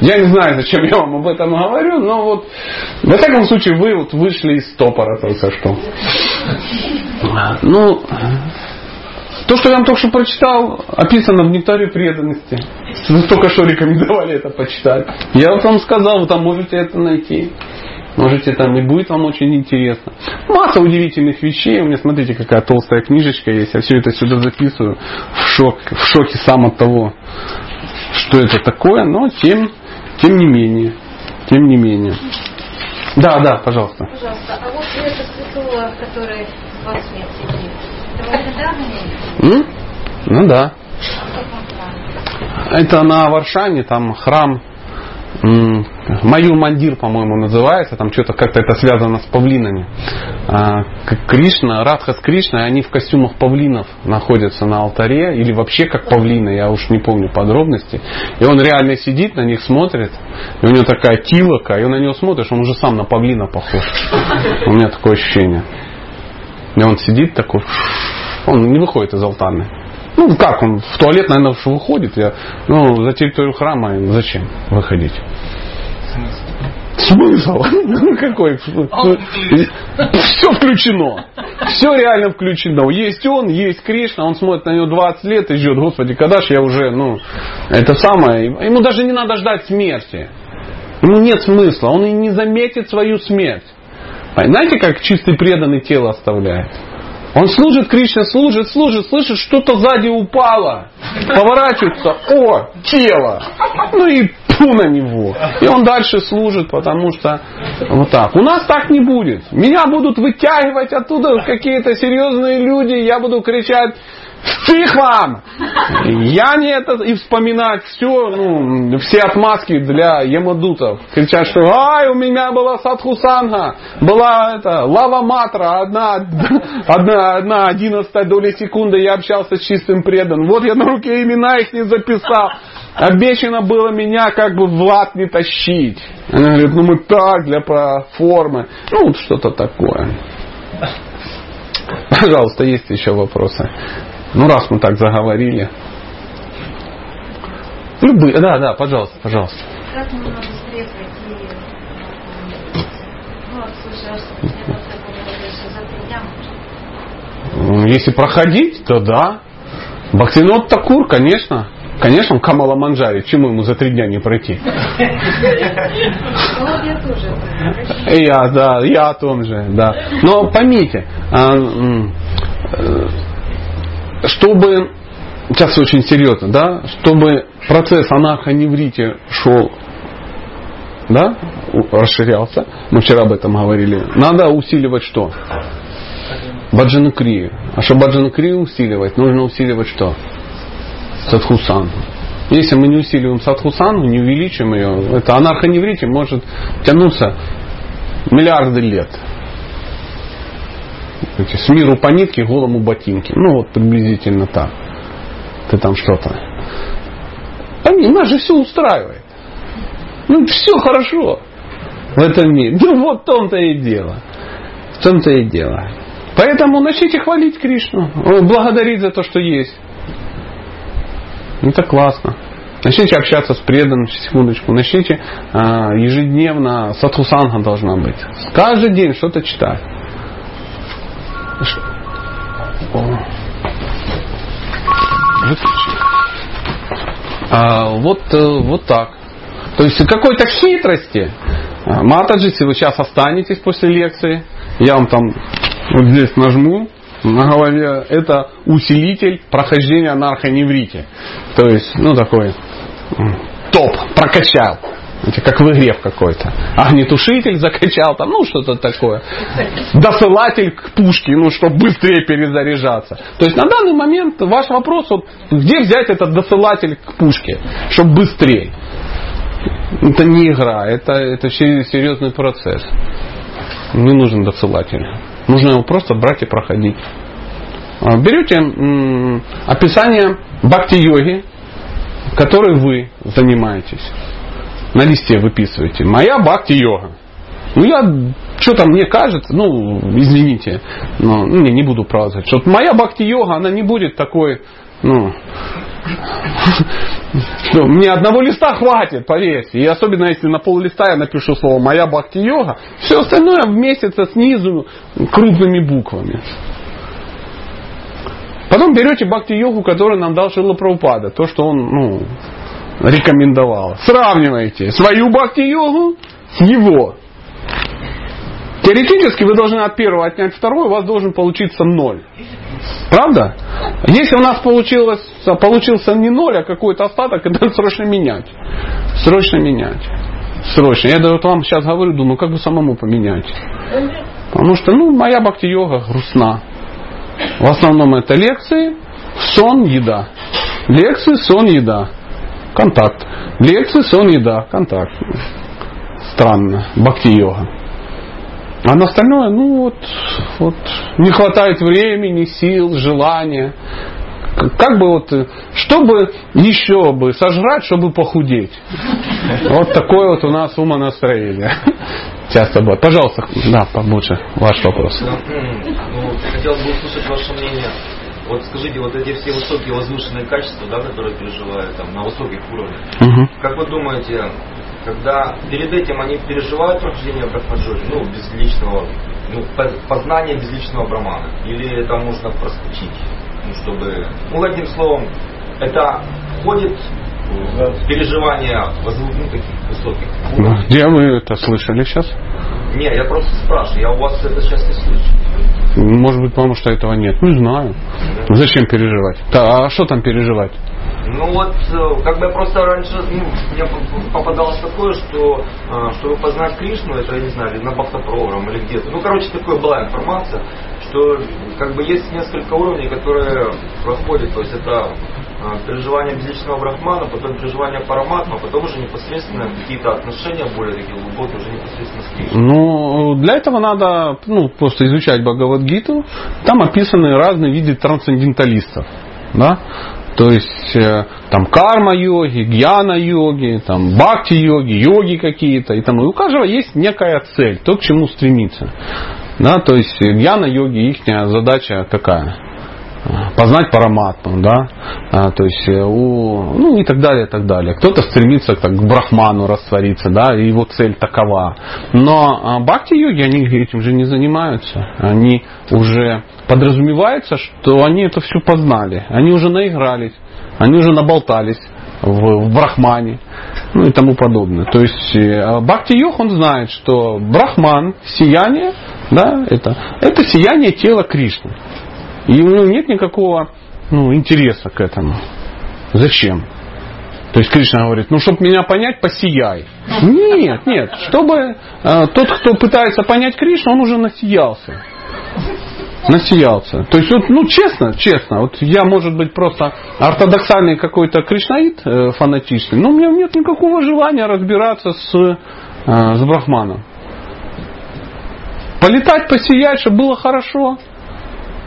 S1: Я не знаю, зачем я вам об этом говорю, но вот во всяком случае вы вот вышли из стопора только что. Ну, то, что я вам только что прочитал, описано в «Нектаре преданности». Вы только что рекомендовали это почитать. Я вот вам сказал, вы там можете это найти. Можете там, и будет вам очень интересно. Масса удивительных вещей. У меня, смотрите, какая толстая книжечка есть. Я все это сюда записываю. В, шок, в шоке сам от того, что это такое. Но тем, тем не менее. Тем не менее. Да, да, пожалуйста.
S7: Пожалуйста, а вот это святого, который во свет сидит,
S1: М? Ну да.
S7: Там?
S1: Это на Варшане, там храм м, Маюр Мандир, по-моему, называется, там что-то как-то это связано с павлинами. А, Кришна, Радха с Кришной, они в костюмах павлинов находятся на алтаре, или вообще как павлины, я уж не помню подробности. И он реально сидит, на них смотрит, и у него такая тилока, и он на него смотришь, он уже сам на павлина похож. У меня такое ощущение. И он сидит такой, он не выходит из алтарной. Ну, как он в туалет, наверное, выходит. Я, ну, за территорию храма зачем выходить? Смысл? Ну, Какой? Все включено. Все реально включено. Есть он, есть Кришна, он смотрит на него 20 лет и ждет, Господи, когда же я уже, ну, это самое. Ему даже не надо ждать смерти. Ему нет смысла, он и не заметит свою смерть. Знаете, как чистый преданный тело оставляет? Он служит Кришне, служит, служит, слышит, что-то сзади упало. Поворачивается, о, тело. Ну и пу на него. И он дальше служит, потому что вот так. У нас так не будет. Меня будут вытягивать оттуда какие-то серьезные люди, я буду кричать, Стих вам! Я не это и вспоминать все, ну, все отмазки для емодутов. Кричат, что ай, у меня была садхусанга, была это, лава матра, одна, одна, одна одиннадцатая доля секунды я общался с чистым преданным. Вот я на руке имена их не записал. Обещано было меня как бы в лад не тащить. Она говорит, ну мы так, для формы. Ну, вот что-то такое. Пожалуйста, есть еще вопросы? Ну, раз мы так заговорили. Любые, да, да, пожалуйста, пожалуйста.
S7: Как мы можем быстрее пройти э, ну, слушай, можно.
S1: Если проходить, то да. Бхактинот Такур, конечно. Конечно, он Камала Манджари. Чему ему за три дня не пройти?
S7: Ну, я
S1: да, я о том же, да. Но поймите, а, э, чтобы, сейчас очень серьезно, да, чтобы процесс анархоневрите шел, да, расширялся, мы вчера об этом говорили, надо усиливать что? Баджанакрию. А чтобы Баджанакрию усиливать, нужно усиливать что? Садхусану. Если мы не усиливаем садхусану, не увеличим ее, это анархоневрите может тянуться миллиарды лет. Эти, С миру по нитке, голому ботинки. Ну вот приблизительно так. Ты там что-то. Не, нас же все устраивает. Ну все хорошо в этом мире. Ну вот в том-то и дело. В том-то и дело. Поэтому начните хвалить Кришну, благодарить за то, что есть. Это классно. Начните общаться с преданным, секундочку. Начните а, ежедневно, сатхусанга должна быть. Каждый день что-то читать. А, вот, э, вот так. То есть какой-то хитрости. А, Матаджи, если вы сейчас останетесь после лекции, я вам там вот здесь нажму на голове, это усилитель прохождения на. То есть, ну такой топ, прокачал. Знаете, как в игре какой-то. Огнетушитель закачал, там, ну что-то такое. Досылатель к пушке, ну, чтобы быстрее перезаряжаться. То есть на данный момент ваш вопрос, вот, где взять этот досылатель к пушке, чтобы быстрее. Это не игра, это, это се- серьезный процесс. Не нужен досылатель. Нужно его просто брать и проходить. А, Берете м, описание бхакти-йоги, которой вы занимаетесь. На листе выписываете. Моя бхакти-йога. Ну, я, что-то мне кажется, ну, извините, но ну, не, не буду праздновать, что моя бхакти-йога, она не будет такой, ну, что мне одного листа хватит, поверьте. И особенно если на пол листа я напишу слово «моя бхакти-йога», все остальное в месяце снизу крупными буквами. Потом берете бхакти-йогу, которую нам дал Шила Прабхупада, то, что он ну, рекомендовал. Сравнивайте свою бхакти-йогу с его. Теоретически вы должны от первого отнять второй, у вас должен получиться ноль. Правда? Если у нас получилось, получился не ноль, а какой-то остаток, это срочно менять. Срочно менять. Срочно. Я вот вам сейчас говорю, думаю, как бы самому поменять. Потому что, ну, моя бхакти-йога грустна. В основном это лекции, сон, еда. Лекции, сон, еда. Контакт. Лекции, сон, еда. Контакт. Странно. Бхакти-йога. А на остальное, ну вот, вот не хватает времени, сил, желания. Как бы вот, чтобы еще бы сожрать, чтобы похудеть. Вот такое вот у нас умонастроение. Часто бывает. Пожалуйста, да, побольше ваш вопрос.
S8: Ну, хотелось бы услышать ваше мнение. Вот скажите, вот эти все высокие возвышенные качества, да, которые переживают там на высоких уровнях,
S1: Мгм.
S8: как вы думаете, когда перед этим они переживают прохождение Брахмаджоли, ну, без личного, ну, по- познание без личного брамана, или это можно проскочить, ну, чтобы, ну, одним словом, это входит возв- ну, таких высоких уровней?
S1: Где вы это слышали сейчас?
S8: Не, я просто спрашиваю, я у вас это сейчас не слышу.
S1: Может быть, потому что этого нет. Не знаю. Зачем переживать? Да, а что там переживать?
S8: Ну вот, э, как бы я просто раньше, ну, мне попадалось такое, что э, чтобы познать Кришну, это, я не знаю, на Бхактапрограмм или где-то. Ну, короче, такое была информация, что как бы есть несколько уровней, которые проходят, то есть это переживание безличного брахмана, потом переживание параматма, потом уже непосредственно какие-то отношения более такие глубокие, уже непосредственно с Кришной.
S1: Ну, для этого надо ну, просто изучать Бхагавадгиту. Там описаны разные виды трансценденталистов. Да? То есть э, там карма-йоги, гьяна-йоги, там бхакти-йоги, йоги какие-то. И, там, и у каждого есть некая цель, то, к чему стремиться. Да? То есть гьяна-йоги, их задача какая? Познать параматму, да, а, то есть э, у, ну и так далее, и так далее. Кто-то стремится так, к брахману раствориться, да, и его цель такова. Но а, бхакти-йоги, они этим же не занимаются. Они уже подразумевается, что они это все познали. Они уже наигрались, они уже наболтались в, в брахмане, ну и тому подобное. То есть э, бхакти-йог, он знает, что брахман, сияние, да, это, это сияние тела Кришны. И у него нет никакого ну, интереса к этому. Зачем? То есть Кришна говорит, ну, чтобы меня понять, посияй. Нет, нет. Чтобы э, тот, кто пытается понять Кришну, он уже насиялся. Насиялся. То есть, вот, ну, честно, честно, вот я, может быть, просто ортодоксальный какой-то кришнаит э, фанатичный, но у меня нет никакого желания разбираться с, э, с брахманом. Полетать, посиять, чтобы было хорошо.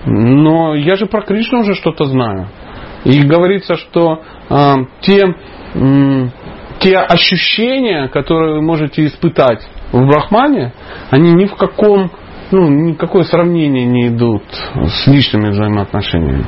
S1: Но я же про Кришну уже что-то знаю. И говорится, что э, те, э, те ощущения, которые вы можете испытать в Брахмане, они ни в каком, ну, никакое сравнение не идут с личными взаимоотношениями.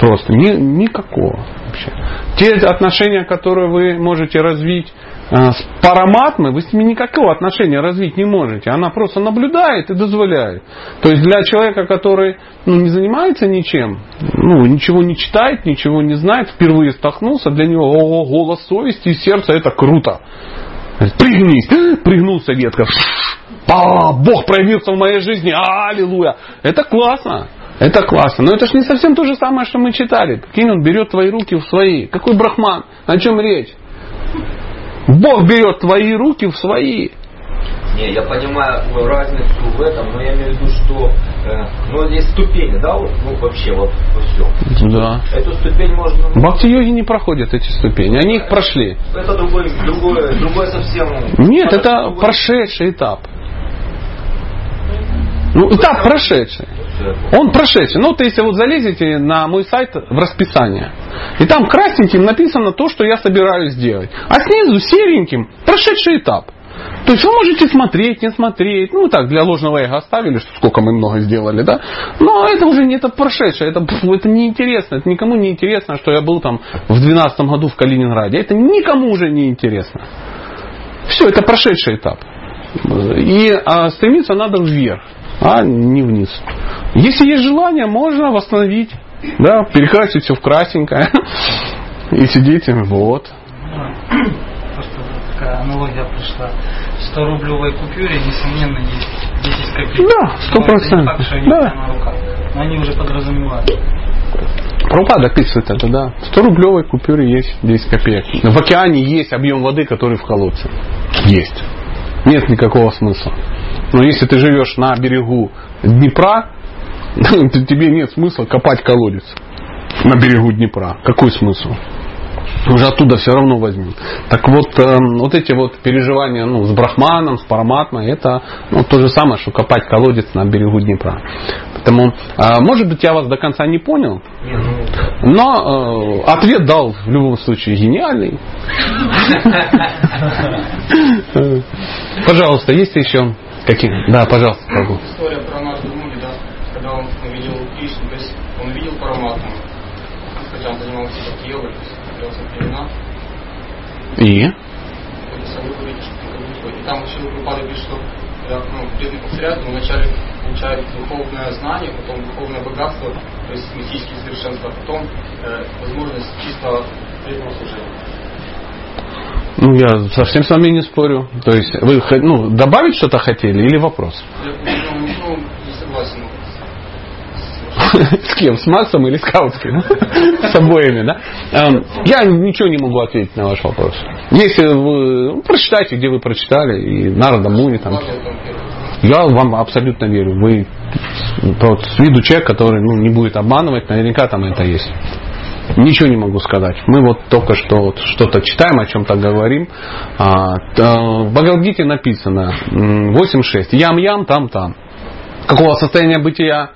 S1: Просто ни, никакого. вообще. Те отношения, которые вы можете развить с параматмой, вы с ними никакого отношения развить не можете. Она просто наблюдает и дозволяет. То есть для человека, который ну, не занимается ничем, ну, ничего не читает, ничего не знает, впервые столкнулся, для него о, голос совести и сердца это круто. Пригнись, пригнулся ветка. А, Бог проявился в моей жизни, аллилуйя. Это классно. Это классно. Но это же не совсем то же самое, что мы читали. Прикинь, он берет твои руки в свои. Какой брахман? О чем речь? Бог берет твои руки в свои.
S8: Не, я понимаю разницу в этом, но я имею в виду, что э, ну, есть ступени, да, вот, ну вообще вот во всем.
S1: Да.
S8: Эту ступень можно. ну,
S1: Бхакти-йоги не проходят эти ступени. Они их прошли.
S8: Это другой, другое, другое совсем.
S1: Нет, это
S8: другой-
S1: прошедший этап. Ну, этап прошедший. Он прошедший. Ну, вот если вот залезете на мой сайт в расписание, и там красненьким написано то, что я собираюсь сделать. А снизу сереньким прошедший этап. То есть вы можете смотреть, не смотреть. Ну, так, для ложного эго оставили, что сколько мы много сделали, да. Но это уже не это прошедшее, это, это неинтересно. Это никому не интересно, что я был там в 2012 году в Калининграде. Это никому уже не интересно. Все, это прошедший этап. И а, стремиться надо вверх, а не вниз. Если есть желание, можно восстановить. Да, перекрасить все в красненькое. И сидите, вот.
S3: Просто такая аналогия пришла. В 100 рублевой купюре, несомненно, есть 10 копеек.
S1: Да, сто
S3: Но это не
S1: процентов.
S3: факт, они
S1: Да.
S3: на руках. Но они уже подразумевают.
S1: Пропада описывает это, да. В 100 рублевой купюре есть 10 копеек. В океане есть объем воды, который в колодце. Есть. Нет никакого смысла. Но если ты живешь на берегу Днепра, тебе нет смысла копать колодец на берегу Днепра. Какой смысл? Уже оттуда все равно возьмем. Так вот, э, вот эти вот переживания ну, с Брахманом, с Параматмой, это ну, то же самое, что копать колодец на берегу Днепра. Поэтому, э, может быть, я вас до конца не понял, но э, ответ дал в любом случае гениальный. Пожалуйста, есть еще какие? Да, пожалуйста, Прабhu.
S9: История про Нарду Муни, да, когда он увидел Кришну, то есть он увидел Параматму, хотя он занимался йогой, являлся племена,
S1: И?
S9: И там еще Прабхупада говорит, что когда ну, преданный повторяет, он вначале получает духовное знание, потом духовное богатство, то есть мистические совершенства, а потом э, возможность чисто преданного служения.
S1: Ну, я совсем с вами не спорю. То есть, вы ну, добавить что-то хотели или вопрос?
S9: Я ну, не согласен.
S1: С кем? С Максом или с Каутским? С обоими, да? Эм, Я ничего не могу ответить на ваш вопрос. Если вы ну, прочитайте, где вы прочитали, и Нарада Муни там. Я вам абсолютно верю. Вы вот, с виду человек, который ну, не будет обманывать, наверняка там это есть. Ничего не могу сказать. Мы вот только что вот что-то читаем, о чем-то говорим. А, т- в Бхагавадгите написано м, 8.6. Ям-ям, там-там. Какого состояния бытия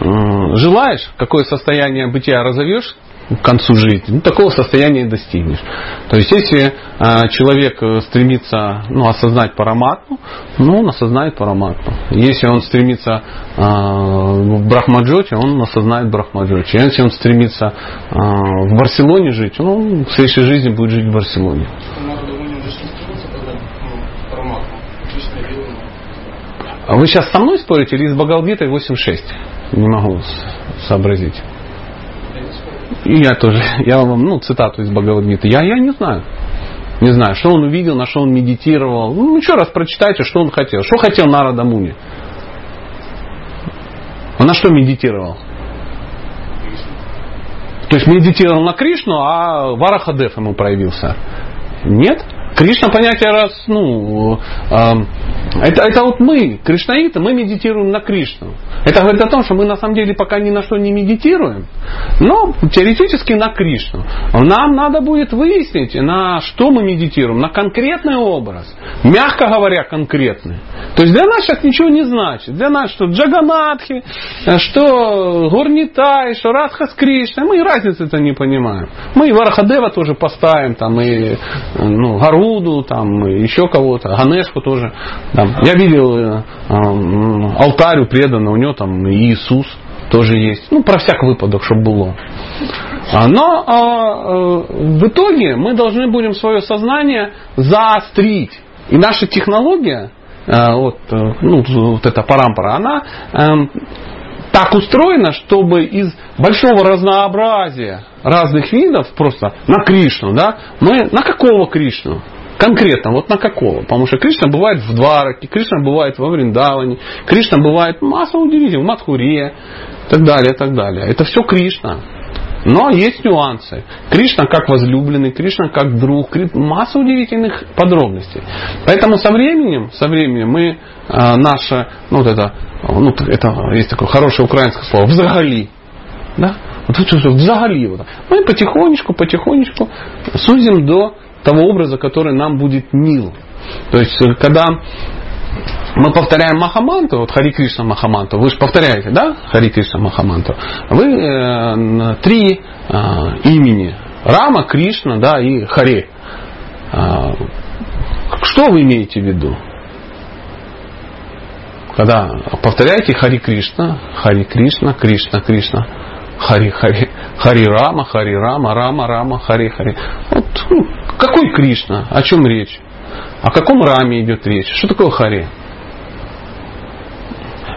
S1: желаешь, какое состояние бытия разовьешь к концу жизни, ну, такого состояния и достигнешь. То есть, если а, человек э, стремится ну, осознать параматму, ну, он осознает параматму. Если он стремится а, в Брахмаджоте, он осознает Брахмаджоте. Если он стремится а, в Барселоне жить, ну, он в следующей жизни будет жить в Барселоне.
S9: Не
S1: вы сейчас со мной спорите или с Бхагавадгитой 8.6? Не могу сообразить. И я тоже, я вам, ну, цитату из Бхагавадгиты. Я, я не знаю. Не знаю, что он увидел, на что он медитировал. Ну, еще раз прочитайте, что он хотел. Что хотел Нарада Муни? Он на что медитировал? То есть медитировал на Кришну, а Варахадев ему проявился. Нет? Кришна понятие раз, ну, эм, это, это вот мы, кришнаиты, мы медитируем на Кришну. Это говорит о том, что мы на самом деле пока ни на что не медитируем, но теоретически на Кришну. Нам надо будет выяснить, на что мы медитируем, на конкретный образ. Мягко говоря, конкретный. То есть для нас сейчас ничего не значит. Для нас что Джаганатхи, что Горнитай, что Радха с Кришной. Мы разницы-то не понимаем. Мы и Варахадева тоже поставим, там, и ну, Гаруду, там, и еще кого-то, Ганешку тоже. Там. Я видел э, м, алтарь у преданного, у него там Иисус тоже есть. Ну, про всяк выпадок, чтобы было. А, Но а, э, в итоге мы должны будем свое сознание заострить. И наша технология, э, вот, э, ну, вот эта парампара, она эм, так устроена, чтобы из большого разнообразия разных видов просто на Кришну, да, мы на какого Кришну? Конкретно, вот на какого? Потому что Кришна бывает в Двараке, Кришна бывает во Вриндаване, Кришна бывает масса удивительных, в Мадхуре, и так далее, и так далее. Это все Кришна. Но есть нюансы. Кришна как возлюбленный, Кришна как друг, масса удивительных подробностей. Поэтому со временем, со временем мы э, наше, ну вот это, ну это есть такое хорошее украинское слово, взагали. Да? Вот взагали. Вот. Мы потихонечку, потихонечку сузим до того образа, который нам будет мил. То есть, э, когда мы повторяем Махаманту, вот Хари Кришна Махаманту, вы же повторяете, да, Хари Кришна Махаманту, вы э, три э, имени, Рама, Кришна, да, и Хари. Э, что вы имеете в виду? Когда повторяете Хари Кришна, Хари Кришна, Кришна, Кришна, Хари, Хари, Хари Рама, Хари Рама, Рама, Рама, Хари, Хари. Вот, ну, какой Кришна? О чем речь? О каком Раме идет речь? Что такое Хари?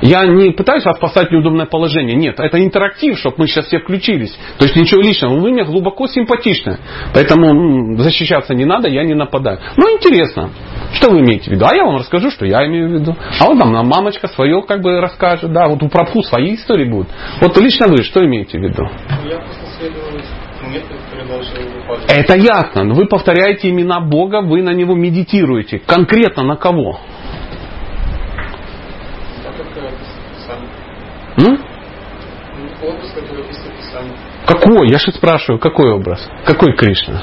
S1: Я не пытаюсь вас поставить в неудобное положение. Нет, это интерактив, чтобы мы сейчас все включились. То есть ничего личного. Вы мне глубоко симпатичны. Поэтому защищаться не надо, я не нападаю. Ну, интересно. Что вы имеете в виду? А я вам расскажу, что я имею в виду. А вот там мамочка свое как бы расскажет. Да, вот у Прабху свои истории будут. Вот лично вы что имеете в виду?
S9: Я просто следую
S1: Это ясно. Но вы повторяете имена Бога, вы на него медитируете. Конкретно на кого? М?
S9: Образ, который.
S1: Какой? Я же спрашиваю, какой образ? Какой Кришна?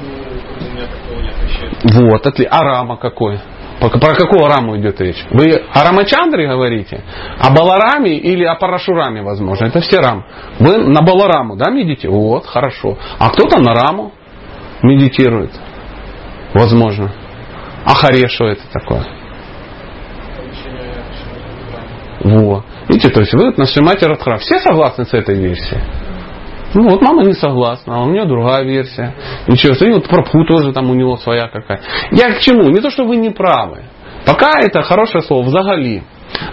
S9: Ну, у меня такого нет еще.
S1: Вот, отлично. А Рама какой? Про какого Раму идет речь? Вы о Рамачандре говорите? О Балараме или о Парашураме, возможно? Это все Рам. Вы на Балараму, да, медитируете? Вот, хорошо. А кто-то на Раму медитирует. Возможно. А Харе что это такое? Вот. Видите, то есть вы на Шимате Радхара. Все согласны с этой версией? Ну вот мама не согласна, а у нее другая версия. Ничего, и вот Прабху тоже там у него своя какая. Я к чему? Не то, что вы не правы. Пока это хорошее слово, взагали.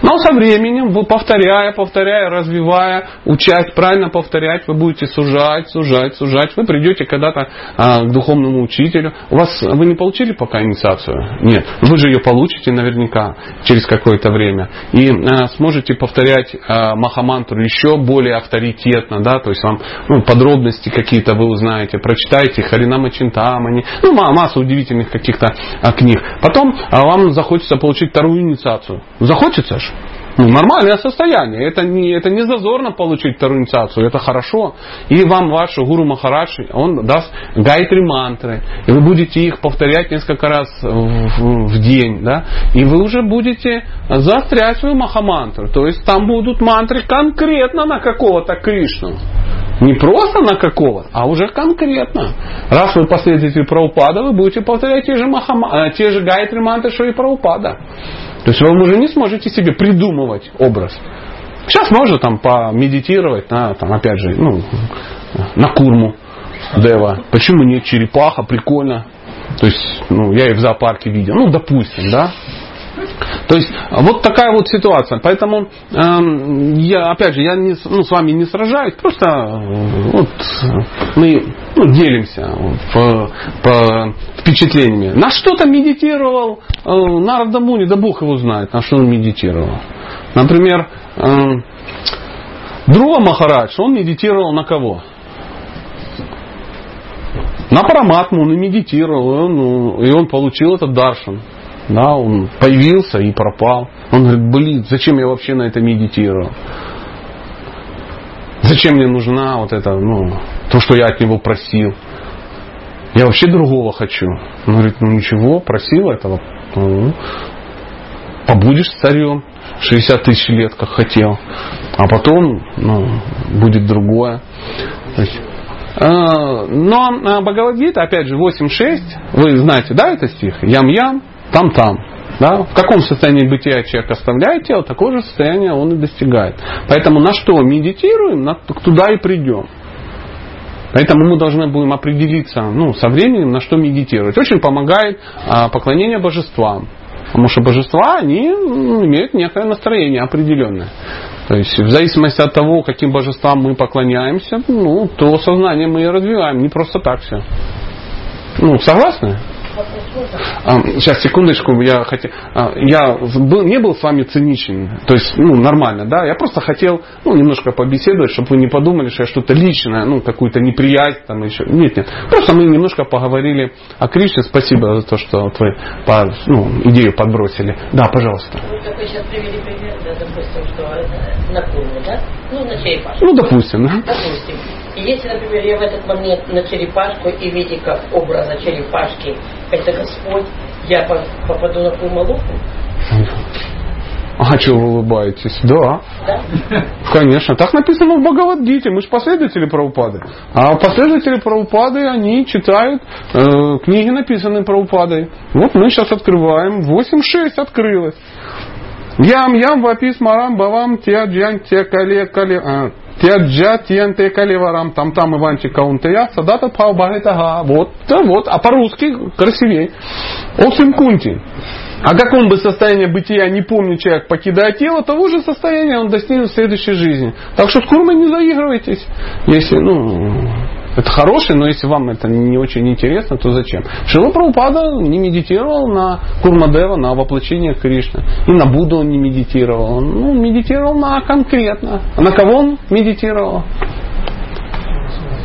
S1: Но со временем, вы повторяя, повторяя, развивая, учать, правильно повторять, вы будете сужать, сужать, сужать. Вы придете когда-то а, к духовному учителю. У вас вы не получили пока инициацию? Нет. Вы же ее получите наверняка через какое-то время. И а, сможете повторять а, Махамантру еще более авторитетно, да, то есть вам ну, подробности какие-то вы узнаете, прочитаете Харинама Чинтамани, ну, масса удивительных каких-то а, книг. Потом а, вам захочется получить вторую инициацию. Захочется же. Ну, нормальное состояние. Это не, это не зазорно получить вторую инициацию, это хорошо. И вам ваш Гуру Махарадж, он даст гайтри мантры. И вы будете их повторять несколько раз в, в день. Да? И вы уже будете заострять свою махамантру. То есть там будут мантры конкретно на какого-то Кришну. Не просто на какого, а уже конкретно. Раз вы последователь Праупада, вы будете повторять те же, махама, те же гайтри мантры, что и Праупада. То есть вы уже не сможете себе придумывать образ. Сейчас можно там помедитировать на, там, опять же, ну, на курму Дева. Почему нет черепаха, прикольно. То есть, ну, я и в зоопарке видел. Ну, допустим, да. То есть вот такая вот ситуация. Поэтому э, я, опять же, я не, ну, с вами не сражаюсь, просто э, вот, мы ну, делимся по, по впечатлениями. На что-то медитировал э, Нарада Муни, да Бог его знает, на что он медитировал. Например, э, Друга Махарадж, он медитировал на кого? На Параматму он и медитировал, и он, ну, и он получил этот даршан. Да, он появился и пропал. Он говорит, блин, зачем я вообще на это медитировал? Зачем мне нужна вот это, ну, то, что я от него просил? Я вообще другого хочу. Он говорит, ну ничего, просил этого. Ну, побудешь царем 60 тысяч лет, как хотел. А потом ну, будет другое. э, но э, Бхагавадгита, опять же, 8.6, вы знаете, да, это стих? Ям-ям, там-там. Да? В каком состоянии бытия человек оставляет тело, такое же состояние он и достигает. Поэтому на что медитируем, на, туда и придем. Поэтому мы должны будем определиться ну, со временем, на что медитировать. Очень помогает а, поклонение божествам. Потому что божества, они ну, имеют некое настроение определенное. То есть в зависимости от того, каким божествам мы поклоняемся, ну, то сознание мы и развиваем. Не просто так все. Ну, согласны? А, сейчас, секундочку, я хотел. А, я был, не был с вами циничен, то есть, ну, нормально, да. Я просто хотел, ну, немножко побеседовать, чтобы вы не подумали, что я что-то личное, ну, какую-то неприязнь там еще. Нет, нет. Просто мы немножко поговорили о Кришне. Спасибо за то, что вот вы по, ну, идею подбросили. Да, пожалуйста.
S5: Вы такой сейчас привели пример, да, допустим, что это на курме, да? Ну, на черепашку.
S1: Ну, допустим, да.
S5: Допустим. И если, например, я в этот момент на черепашку и в виде как образа черепашки, это Господь, я по- попаду на Курмалуку,
S1: А что вы улыбаетесь? Да.
S5: да?
S1: Конечно, так написано в Бхагавадгите. Мы же последователи Прабхупады. А последователи Прабхупады, они читают э, книги, написанные Прабхупадой. Вот мы сейчас открываем. 8.6 открылось. Ям ям вапис марам бавам тя джан тя кале кале а, тя джа тян те кале варам там там иванчи каунтея садата пау багетага. Вот, да, вот. А по-русски красивее. Осим кунти. А каком бы состоянии бытия не помнит человек, покидая тело, того же состояния он достигнет в следующей жизни. Так что с курмой не заигрывайтесь. Если, ну, это хороший, но если вам это не очень интересно, то зачем? Шила Прабхупада не медитировал на Курмадева, на воплощение Кришны. И на Будду он не медитировал. Он ну, медитировал на конкретно. А на кого он медитировал?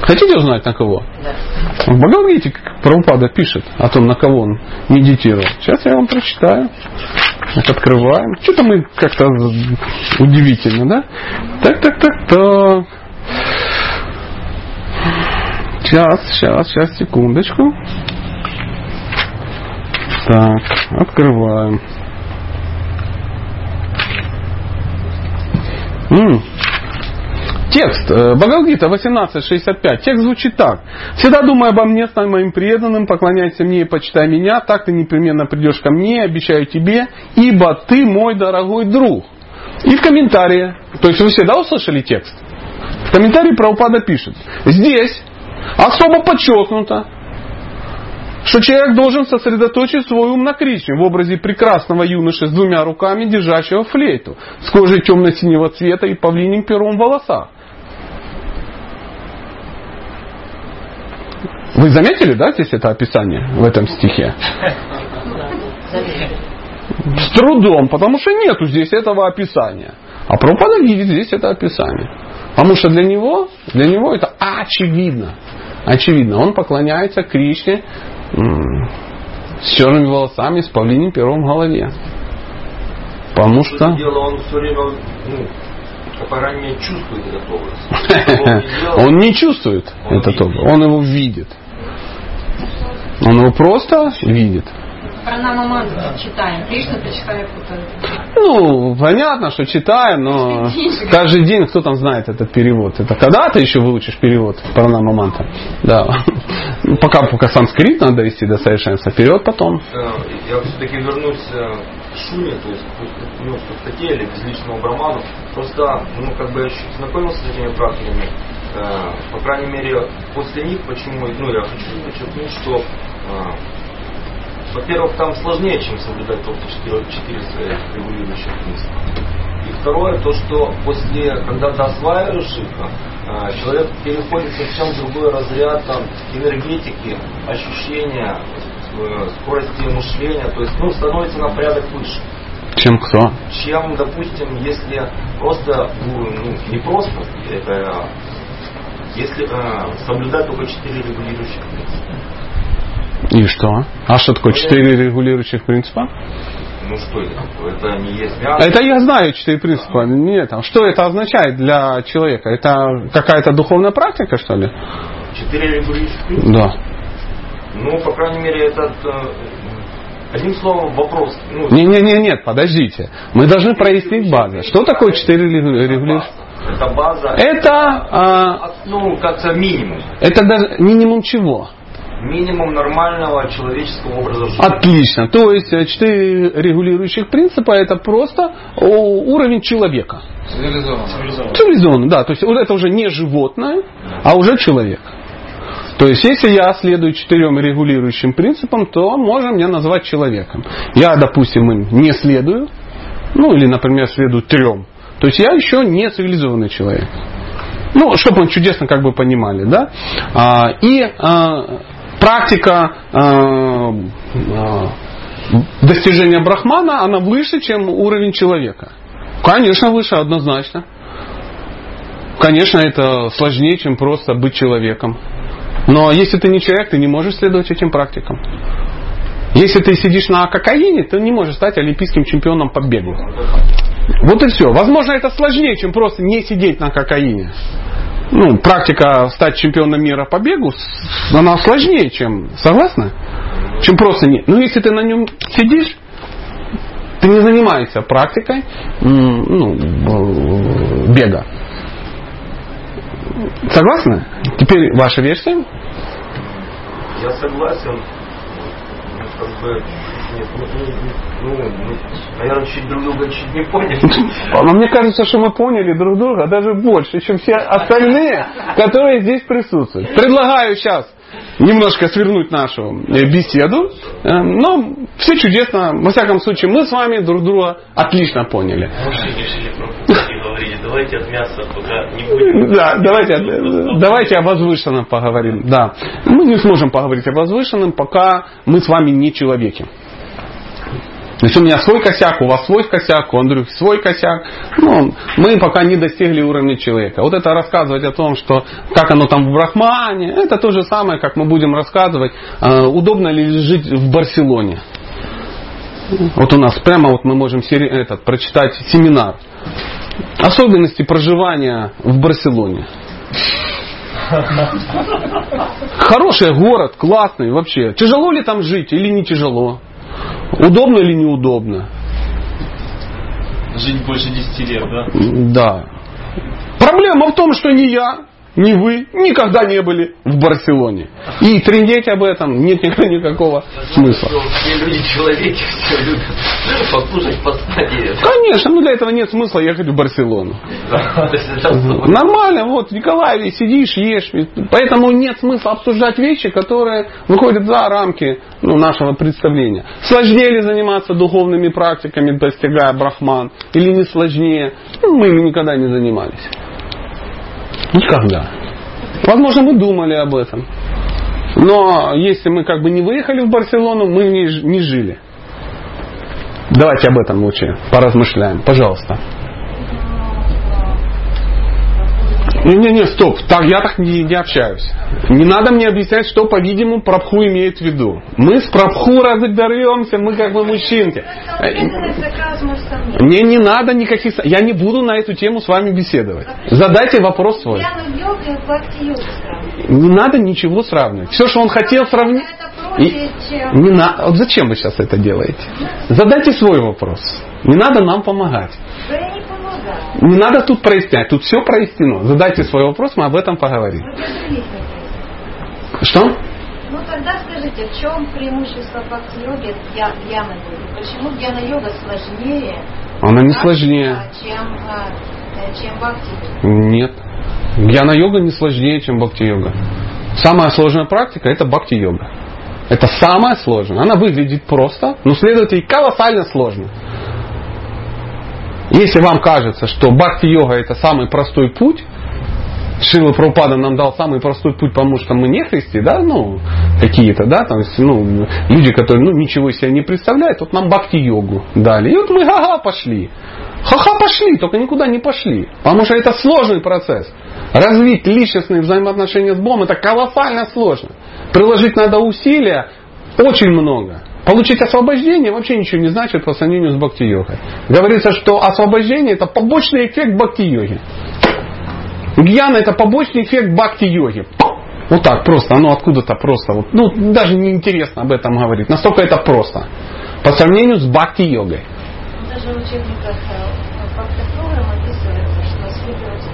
S1: Хотите узнать на кого? В Бхагавадгите Прабхупада пишет о том, на кого он медитировал. Сейчас я вам прочитаю. Так, открываем. Что-то мы как-то удивительно, да? Так, так, так, так. Сейчас, сейчас, сейчас, секундочку. Так, открываем. М. Текст. э, Бхагавадгита 18.65. Текст звучит так. «Всегда думай обо мне, стань моим преданным, поклоняйся мне и почитай меня, так ты непременно придешь ко мне, обещаю тебе, ибо ты мой дорогой друг». И в комментарии, то есть вы всегда услышали текст? В комментарии Прабхупада пишет, здесь особо подчеркнуто, что человек должен сосредоточить свой ум на Кришне в образе прекрасного юноши с двумя руками, держащего флейту, с кожей темно-синего цвета и павлиним пером в волосах. Вы заметили, да, здесь это описание в этом стихе? С трудом, потому что нету здесь этого описания. А Прабхупада видит здесь это описание. Потому что для него, для него это очевидно. Очевидно. Он поклоняется Кришне с черными волосами, с павлиним пером в голове. Потому
S8: По
S1: что...
S8: дела, он все время, ну, по крайней мере, чувствует этот образ. Он не
S1: чувствует этот образ, он его видит. Он его просто видит.
S2: Про намаманту читаем. Кришна прочитает
S1: Ну, понятно, что читаем, но каждый день кто там знает этот перевод. Это когда ты еще выучишь перевод Паранама Манта? Да. Ну, Пока, пока санскрит надо довести до совершенства. Перевод потом.
S8: Э, Я все-таки вернусь э, к Шуме, то есть ну, к пустоте или безличному браману. Просто, ну, как бы я чуть знакомился с этими практиками. Э, По крайней мере, после них, почему, ну, я хочу подчеркнуть, что во-первых, там сложнее, чем соблюдать только четыре, четыре своих регулирующих принципа. И второе, то, что после, когда ты осваиваешь их, э, человек переходит совсем в другой разряд там, энергетики, ощущения, э, скорости мышления, то есть ну, становится на порядок выше.
S1: Чем кто?
S8: Чем, допустим, если просто, ну, ну, не просто, это если э, соблюдать только четыре регулирующих принципа.
S1: И что? А что такое четыре регулирующих принципа?
S8: Ну что это? Это не есть мясо.
S1: Это я знаю четыре принципа. Нет, там, что это означает для человека? Это какая-то духовная практика, что ли?
S8: Четыре регулирующих принципа?
S1: Да.
S8: Ну, по крайней мере, этот... э, Одним словом, вопрос. Ну,
S1: Не, не, не, нет, подождите. Мы должны прояснить базы. Что такое четыре регулирующих?
S8: Это база.
S1: Это, а,
S8: Ну, как-то минимум.
S1: это даже минимум чего?
S8: Минимум нормального человеческого образа жизни.
S1: Отлично. То есть э, четыре регулирующих принципа это просто уровень человека.
S9: Цивилизованно.
S1: Цивилизованный, да. То есть вот это уже не животное, а уже человек. То есть, если я следую четырем регулирующим принципам, то можно меня назвать человеком. Я, допустим, им не следую, ну или, например, следую трем. То есть я еще не цивилизованный человек. Ну, чтобы мы чудесно как бы понимали, да. А, и а, практика а, а, достижения брахмана, она выше, чем уровень человека. Конечно, выше, однозначно. Конечно, это сложнее, чем просто быть человеком. Но если ты не человек, ты не можешь следовать этим практикам. Если ты сидишь на кокаине, ты не можешь стать олимпийским чемпионом по бегу. Вот и все. Возможно, это сложнее, чем просто не сидеть на кокаине. Ну, практика стать чемпионом мира по бегу, она сложнее, чем, согласна? Чем просто не. Но если ты на нем сидишь, ты не занимаешься практикой ну, бега. Согласны? Теперь ваша версия?
S8: Я согласен. Как бы, нет, ну, ну, ну, наверное, чуть друг друга чуть не поняли.
S1: Но мне кажется, что мы поняли друг друга даже больше, чем все остальные, которые здесь присутствуют. Предлагаю сейчас немножко свернуть нашу э, беседу. Э, но все чудесно. Во всяком случае, мы с вами друг друга отлично поняли.
S10: Давайте от мяса пока не будем.
S1: Да, давайте, давайте о возвышенном поговорим. Да. Мы не сможем поговорить о возвышенном, пока мы с вами не человеки. То есть у меня свой косяк, у вас свой косяк, у Андрюхи свой косяк. Ну, мы пока не достигли уровня человека. Вот это рассказывать о том, что как оно там в Брахмане, это то же самое, как мы будем рассказывать, э, удобно ли жить в Барселоне. Вот у нас прямо вот мы можем этот, прочитать семинар. Особенности проживания в Барселоне. Хороший город, классный вообще. Тяжело ли там жить или не тяжело? Удобно или неудобно?
S6: Жить больше 10 лет, да?
S1: Да. Проблема в том, что не я, ни вы никогда не были в Барселоне. И трендеть об этом нет никакого смысла.
S10: Все люди человеки все любят покушать, поспать.
S1: Конечно, но для этого нет смысла ехать в Барселону. Нормально, вот в Николаеве сидишь, ешь. Поэтому нет смысла обсуждать вещи, которые выходят за рамки ну, нашего представления. Сложнее ли заниматься духовными практиками, достигая брахман, или не сложнее? Ну, мы ими никогда не занимались. Никогда. Возможно, мы думали об этом. Но если мы как бы не выехали в Барселону, мы в ней не жили. Давайте об этом лучше поразмышляем. Пожалуйста. Не-не-не, стоп, так, я так не, не общаюсь. Не надо мне объяснять, что, по-видимому, Прабху имеет в виду. Мы с Прабху разберемся, мы как бы мужчинки. Мне не надо никаких... Я не буду на эту тему с вами беседовать. Задайте вопрос свой. Не надо ничего сравнивать. Все, что он хотел сравнить... И не на... вот зачем вы сейчас это делаете? Задайте свой вопрос. Не надо нам помогать. Не надо тут прояснять, тут все прояснено. Задайте свой вопрос, мы об этом поговорим. Что?
S7: Ну тогда скажите, в чем преимущество бхакти-йоги гьяна йоги? Почему гьяна-йога сложнее?
S1: Она не сложнее.
S7: Чем, а, чем бхакти-йога?
S1: Нет. Гьяна-йога не сложнее, чем бхакти-йога. Самая сложная практика это бхакти-йога. Это самое сложное. Она выглядит просто, но следовательно колоссально сложно. Если вам кажется, что бхакти-йога это самый простой путь, Шила Прабхупада нам дал самый простой путь, потому что мы не христи, да, ну, какие-то, да, там, ну, люди, которые, ну, ничего себе не представляют, вот нам бхакти-йогу дали. И вот мы ха-ха пошли. Ха-ха пошли, только никуда не пошли. Потому что это сложный процесс. Развить личностные взаимоотношения с Богом это колоссально сложно. Приложить надо усилия очень много. Получить освобождение вообще ничего не значит по сравнению с бхакти-йогой. Говорится, что освобождение это побочный эффект бхакти-йоги. Гьяна это побочный эффект бхакти-йоги. Вот так просто, оно откуда-то просто. Вот, ну, даже не интересно об этом говорить. Настолько это просто. По сравнению с бхакти-йогой.
S7: Даже в учебниках бхакти-программ описывается, что следовать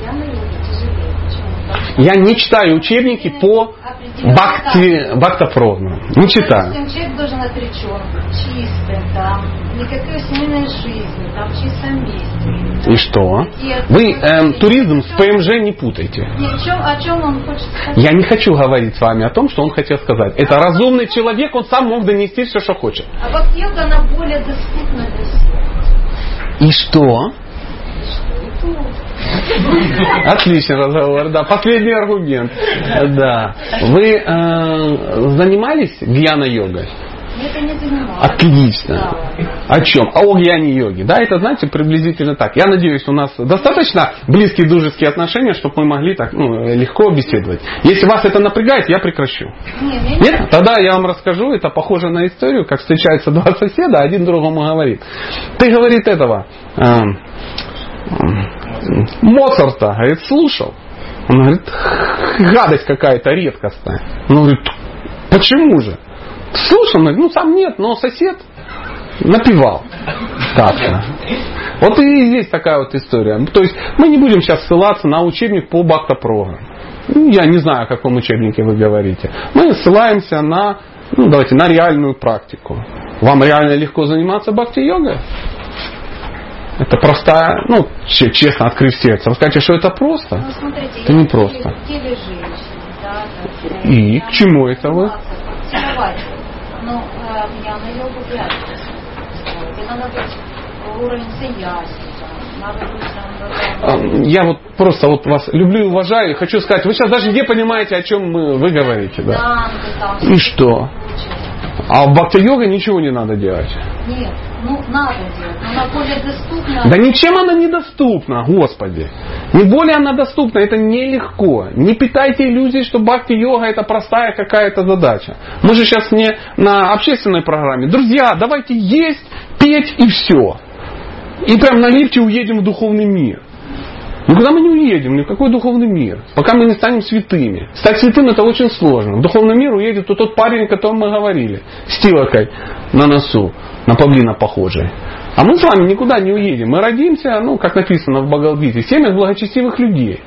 S7: гьяна-йоги тяжелее. Почему?
S1: Я не читаю учебники по бхакти, бхактапровну. Не читаю.
S7: Человек должен отречен, чистый, там, никакой семейной жизни, там, в чистом месте.
S1: И что? Вы эм, туризм с ПМЖ не путайте.
S7: И о чем, о чем он хочет сказать?
S1: Я не хочу говорить с вами о том, что он хотел сказать. Это разумный человек, он сам мог донести все, что хочет.
S7: А бхакти-йога, она более доступна для всех.
S1: И что? Отличный разговор, да. Последний аргумент. Да. Вы э, занимались гьяна-йогой?
S7: Нет, я не занималась.
S1: Отлично. О чем? О гьяне-йоге. Да, это, знаете, приблизительно так. Я надеюсь, у нас достаточно близкие дружеские отношения, чтобы мы могли так ну, легко беседовать. Если вас это напрягает, я прекращу.
S7: Нет, я не
S1: Нет? Тогда я вам расскажу. Это похоже на историю, как встречаются два соседа, один другому говорит. Ты, говорит, этого э, Моцарта, говорит, слушал. Он говорит, гадость какая-то редкостная. Он говорит, почему же? Слушал, говорит, ну сам нет, но сосед напевал. Так-то. Вот и здесь такая вот история. То есть мы не будем сейчас ссылаться на учебник по бхакта-программ. Ну, Я не знаю, о каком учебнике вы говорите. Мы ссылаемся на, ну, давайте, на реальную практику. Вам реально легко заниматься бхакти-йогой? Это простая, ну, че- честно, открыв сердце. Вы скажете, что это просто?
S7: Ну, смотрите,
S1: Это не просто.
S7: в теле женщины, да, так, э,
S1: И к чему это вы?
S7: Но э, я на йогу вряд ли сделать. Это надо быть уровень
S1: А, Я вот просто вот вас люблю и уважаю. и Хочу сказать, вы сейчас даже не понимаете, о чем мы, вы говорите. Да.
S7: там,
S1: И что? А в бхакти-йога ничего не надо делать.
S7: Нет, ну надо делать, она более доступна.
S1: Да ничем она недоступна, Господи. Не более она доступна, это нелегко. Не питайте иллюзий, что бхакти-йога это простая какая-то задача. Мы же сейчас не на общественной программе. Друзья, давайте есть, петь и все. И прям на лифте уедем в духовный мир. Никуда мы не уедем, ни в какой духовный мир, пока мы не станем святыми. Стать святым это очень сложно. В духовный мир уедет вот тот парень, о котором мы говорили, с тилокой на носу, на павлина похожий. А мы с вами никуда не уедем. Мы родимся, ну, как написано в Багалдите, в семьях благочестивых людей.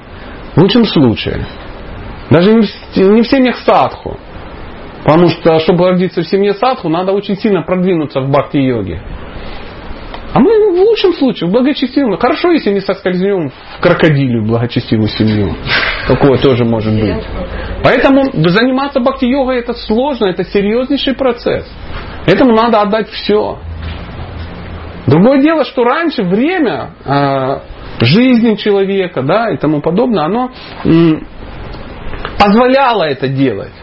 S1: В лучшем случае. Даже не в семьях садху. Потому что, чтобы родиться в семье садху, надо очень сильно продвинуться в бхакти-йоге. А мы в лучшем случае, в благочестивом. Хорошо, если не соскользнем в крокодилю благочестивую семью. Такое тоже может быть. Поэтому заниматься бхакти-йогой это сложно, это серьезнейший процесс. Этому надо отдать все. Другое дело, что раньше время э, жизни человека да, и тому подобное, оно м, позволяло это делать.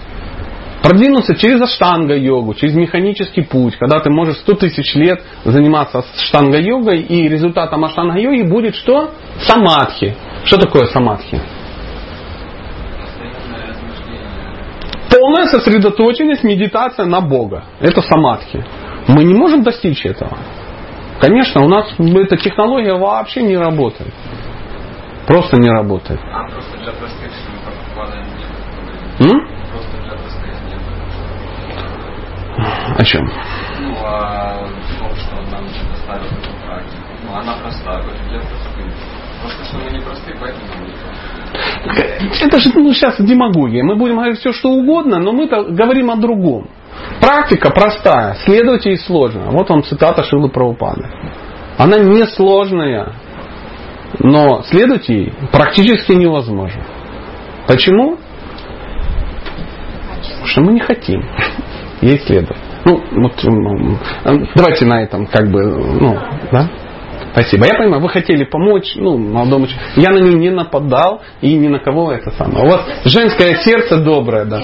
S1: Продвинуться через аштанга-йогу, через механический путь, когда ты можешь 100 тысяч лет заниматься штанга-йогой, и результатом аштанга-йоги будет что? Самадхи. Что такое самадхи? Полная сосредоточенность, медитация на Бога. Это самадхи. Мы не можем достичь этого. Конечно, у нас эта технология вообще не работает. Просто не работает.
S9: А просто для простых практикований
S1: М?
S9: Просто для простых
S1: О чем?
S9: Ну, а том, что нам предоставили эту практику. Ну, она простая, для простых. Просто что мы не простые, поэтому не
S1: Это же ну, сейчас демагогия. Мы будем говорить все, что угодно, но мы-то говорим о другом. Практика простая, следовать ей сложно. Вот вам цитата Шилы Правопады. Она не сложная, но следовать ей практически невозможно. Почему? Потому что мы не хотим ей следовать. Ну, вот, м, давайте на этом как бы, ну, да? Спасибо. Я понимаю, вы хотели помочь ну, молодому человеку. Я на нее не нападал и ни на кого это самое. У вас женское сердце доброе, да.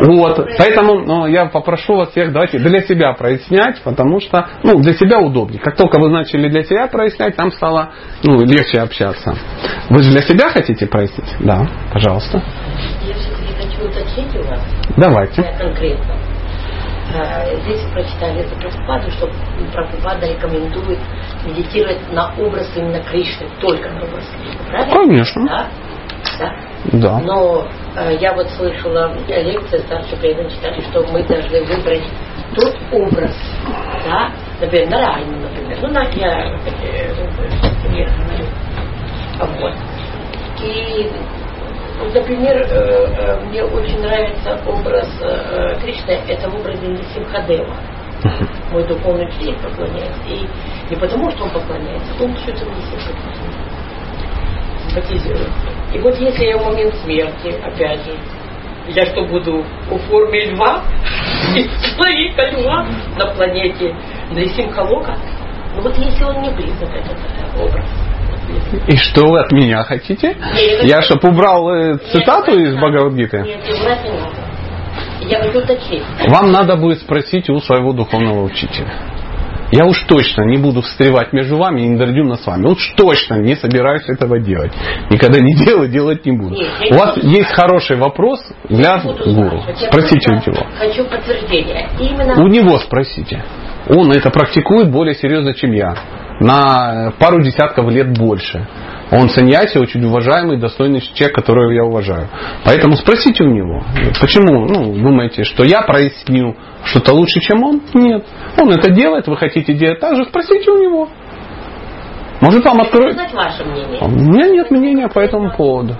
S1: Вот, поэтому ну, я попрошу вас всех, давайте для себя прояснять, потому что, ну, для себя удобнее. Как только вы начали для себя прояснять, там стало, ну, легче общаться. Вы же для себя хотите прояснить? Да, пожалуйста.
S5: Я все-таки хочу уточнить у вас,
S1: Давайте.
S5: я конкретно. А, Здесь прочитали эту Прабхупаду, что Прабхупада рекомендует медитировать на образ именно Кришны, только на образ Кришны, правильно?
S1: Конечно.
S5: Да? Да.
S1: Да.
S5: Но э, я вот слышала э, лекции старших преданных читали, что мы должны выбрать тот образ, да, например, на Райну, например, ну, на, я э, пример говорю. Вот. И например, э, э, мне очень нравится образ э, Кришны, это в образе Нисимхадева. Мой духовный учитель поклоняется. И не потому, что он поклоняется, а потому что это Нисимхадев. Симпатизирует. И вот если я в момент смерти, опять же, я что буду в форме льва, человека льва на планете Нрисимхалока? Ну вот если он не близок, этот образ.
S1: И что вы от меня хотите? Я чтоб убрал э, цитату из Бхагавадгиты? Вам надо будет спросить у своего духовного учителя. Я уж точно не буду встревать между вами и интердюмно с вами. Уж точно не собираюсь этого делать. Никогда не делаю, делать не буду.
S5: Нет,
S1: У вас
S5: не-
S1: есть хороший вопрос для гуру. Спросите у него.
S5: Хочу подтверждения. Именно
S1: У него спросите. Он это практикует более серьезно, чем я. На пару десятков лет больше. Он саньяси, очень уважаемый, достойный человек, которого я уважаю. Поэтому спросите у него. Почему ну, думаете, что я проясню что-то лучше, чем он? Нет. Он это делает, вы хотите делать так же, спросите у него. Может вам
S5: знать ваше мнение.
S1: У меня нет мнения по этому поводу.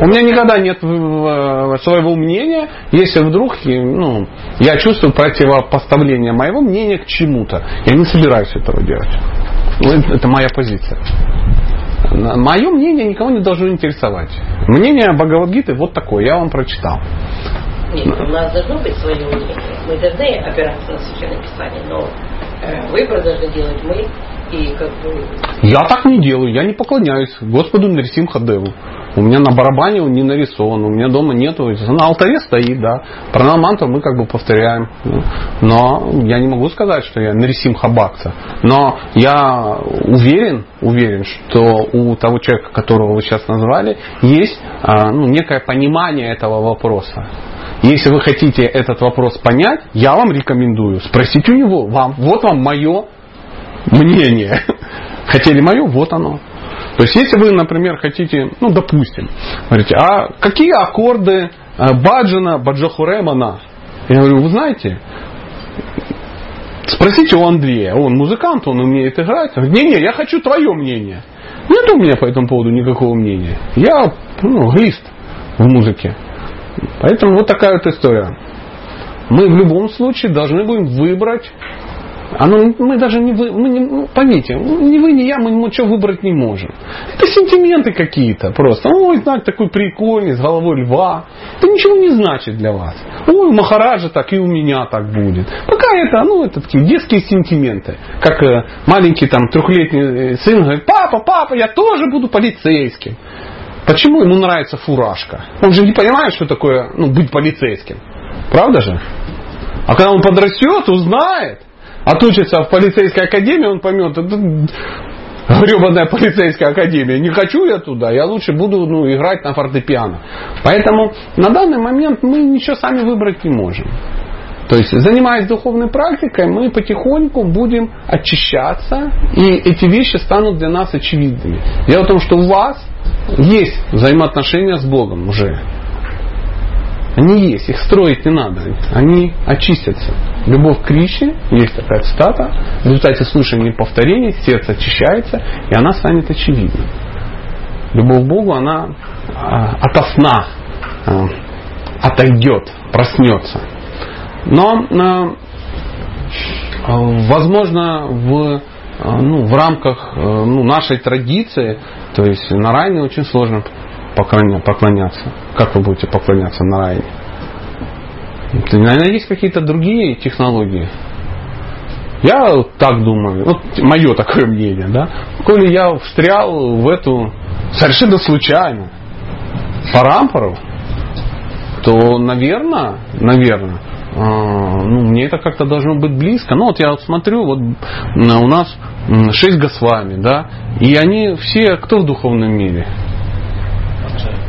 S1: У меня никогда нет своего мнения, если вдруг ну, я чувствую противопоставление моего мнения к чему-то. Я не собираюсь этого делать. Ну, это- моя позиция. Мое мнение никого не должно интересовать. Мнение Бхагавадгиты вот такое, я вам прочитал.
S5: Нет, у нас должно быть свое мнение. Мы должны опираться на священное писание, но э, выбор должны делать мы бы
S1: Я так не делаю, я не поклоняюсь Господу Нарисимха Деву. У меня на барабане он не нарисован, у меня дома нету, на алтаре стоит, да. Пранаманту мы как бы повторяем. Но я не могу сказать, что я Нарисимха Бакса. Но я уверен, уверен, что у того человека, которого вы сейчас назвали, есть а, ну, некое понимание этого вопроса. Если вы хотите этот вопрос понять, я вам рекомендую спросить у него, вам, вот вам мое мнение. Хотели мое, вот оно. То есть, если вы, например, хотите, ну, допустим, говорите, а какие аккорды э, Баджана, Баджахуремана? Я говорю, вы знаете, спросите у Андрея, он музыкант, он умеет играть. Он говорит, не-не, я хочу твое мнение. Нет у меня по этому поводу никакого мнения. Я ну, глист в музыке. Поэтому вот такая вот история. Мы в любом случае должны будем выбрать оно, мы даже не, вы, мы не ну, поймите, ни вы, ни я, мы ничего выбрать не можем. Это сентименты какие-то просто. Ой, знак такой прикольный, с головой льва. Это ничего не значит для вас. Ой, у Махараджа так и у меня так будет. Пока это, ну, это такие детские сентименты. Как э, маленький там трехлетний э, сын говорит, папа, папа, я тоже буду полицейским. Почему ему нравится фуражка? Он же не понимает, что такое ну, быть полицейским. Правда же? А когда он подрастет, узнает, отучится в полицейской академии, он поймет, это гребаная полицейская академия, не хочу я туда, я лучше буду ну, играть на фортепиано. Поэтому на данный момент мы ничего сами выбрать не можем. То есть, занимаясь духовной практикой, мы потихоньку будем очищаться, и эти вещи станут для нас очевидными. Дело в том, что у вас есть взаимоотношения с Богом уже. Они есть, их строить не надо. Они очистятся. Любовь к Кришне, есть такая цитата, в результате слушания и повторения сердце очищается, и она станет очевидной. Любовь к Богу, она а, ото сна а, отойдет, проснется. Но, а, возможно, в, ну, в рамках ну, нашей традиции, то есть на райне очень сложно поклоняться. Как вы будете поклоняться на райне? Наверное, есть какие-то другие технологии. Я так думаю, вот мое такое мнение, да. Коли я встрял в эту совершенно случайно парампору, то, наверное, наверное, ну, мне это как-то должно быть близко. Ну, вот я вот смотрю, вот у нас шесть Госвами, да, и они все, кто в духовном мире?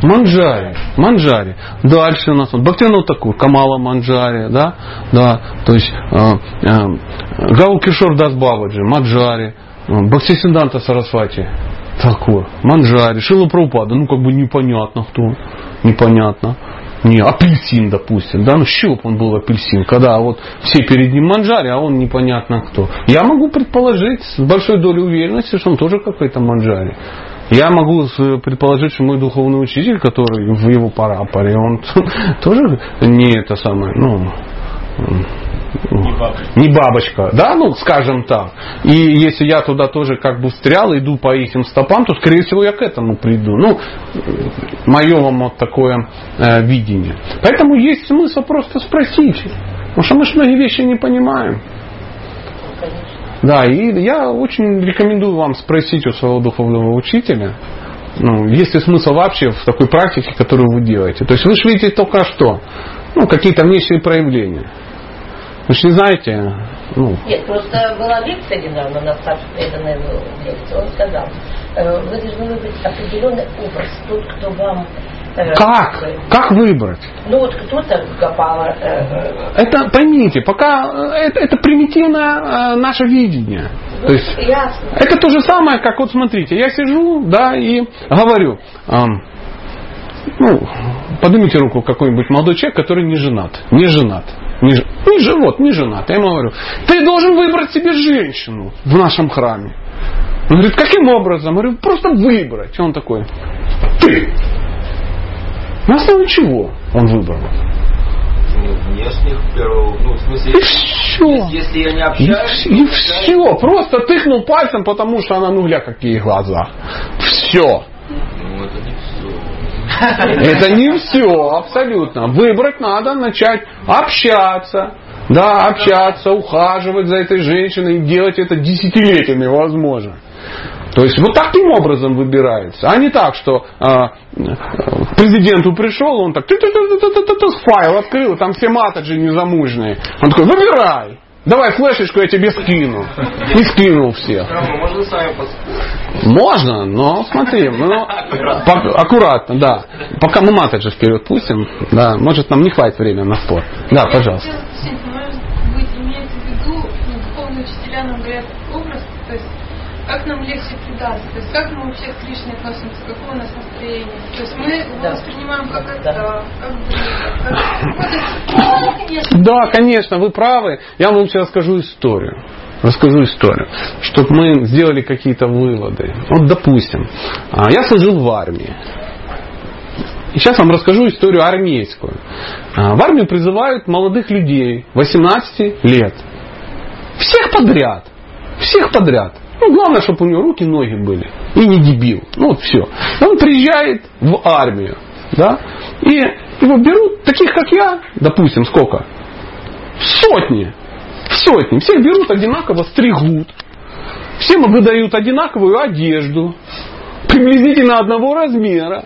S1: Манджари. Манджари. Дальше у нас вот Бхактивинод Такур, Камала Манджари, да, да, то есть э, э, Гау Кишор Дас Бабаджи, Маджари, э, Бхактисиданта Сарасвати, Такур, Манджари, Шила Прабхупада, ну как бы непонятно кто, непонятно. Не, апельсин, допустим, да, ну бы он был апельсин, когда вот все перед ним манджари, а он непонятно кто. Я могу предположить с большой долей уверенности, что он тоже какой-то манджари. Я могу предположить, что мой духовный учитель, который в его парапоре, он тоже не это самое, ну,
S6: Не бабочка.
S1: не бабочка, да, ну, скажем так. И если я туда тоже как бы встрял, иду по их стопам, то, скорее всего, я к этому приду. Ну, мое вам вот такое э, видение. Поэтому есть смысл просто спросить. Потому что мы же многие вещи не понимаем. Да, и я очень рекомендую вам спросить у своего духовного учителя, ну, есть ли смысл вообще в такой практике, которую вы делаете. То есть вы же видите только что, ну, какие-то внешние проявления. Вы же не знаете, ну,
S5: Нет, просто была лекция недавно на старшей преданной лекции. Он сказал, э, вы должны выбрать определенный образ, тот, кто вам... э,
S1: как? Как выбрать?
S5: Ну вот кто-то Гапала, э, э,
S1: Это, поймите, пока э, это, это примитивное э, наше видение. То есть
S5: ясно.
S1: Это то же самое, как вот смотрите, я сижу, да, и говорю, ам, ну, поднимите руку какой-нибудь молодой человек, который не женат. Не женат. Не, не живот, не женат. Я ему говорю, ты должен выбрать себе женщину в нашем храме. Он говорит, каким образом? Я говорю, просто выбрать. И он такой, ты. На основе чего он выбрал?
S8: Ну, внешних, первого, ну, в смысле,
S1: И все.
S8: если, если я не
S1: И,
S8: общаюсь,
S1: вс- и все. Просто тыкнул пальцем, потому что она, ну, гля, какие глаза. Все.
S8: ну, это не все.
S1: Это не все, абсолютно. Выбрать надо начать общаться. Да, общаться, ухаживать за этой женщиной и делать это десятилетиями возможно. То есть вот таким образом выбирается, а не так, что а, к президенту пришел, он так ту-ту-ту-ту-ту-ту, файл открыл, там все матаджи незамужние. Он такой, выбирай, давай флешечку я тебе скину. И скинул всех.
S8: Можно сами поспорить.
S1: Можно, но смотри, ну, пок- аккуратно, да. Пока мы матаджи вперед пустим, да, может нам не хватит времени на спор. Да, пожалуйста.
S11: Я хотела уточнить, может быть, имеется в виду, ну, духовные учителя нам говорят образ, то есть как нам легче предаться, то есть как мы вообще к Кришне относимся, какое у нас настроение. То есть мы его
S5: Да.
S11: воспринимаем как
S5: Да.
S11: это, как бред, как...
S1: Да, конечно, вы правы. Я вам сейчас расскажу историю. Расскажу историю, чтобы мы сделали какие-то выводы. Вот, допустим, а, я служил в армии. И сейчас вам расскажу историю армейскую. А, В армию призывают молодых людей 18 лет. Всех подряд. Всех подряд. Ну, главное, чтобы у него руки, ноги были. И не дебил. Ну, вот все. Он приезжает в армию. Да? И его берут, таких как я, допустим, сколько? Сотни. Сотни. Всех берут одинаково, стригут. Всем выдают одинаковую одежду. Приблизительно одного размера.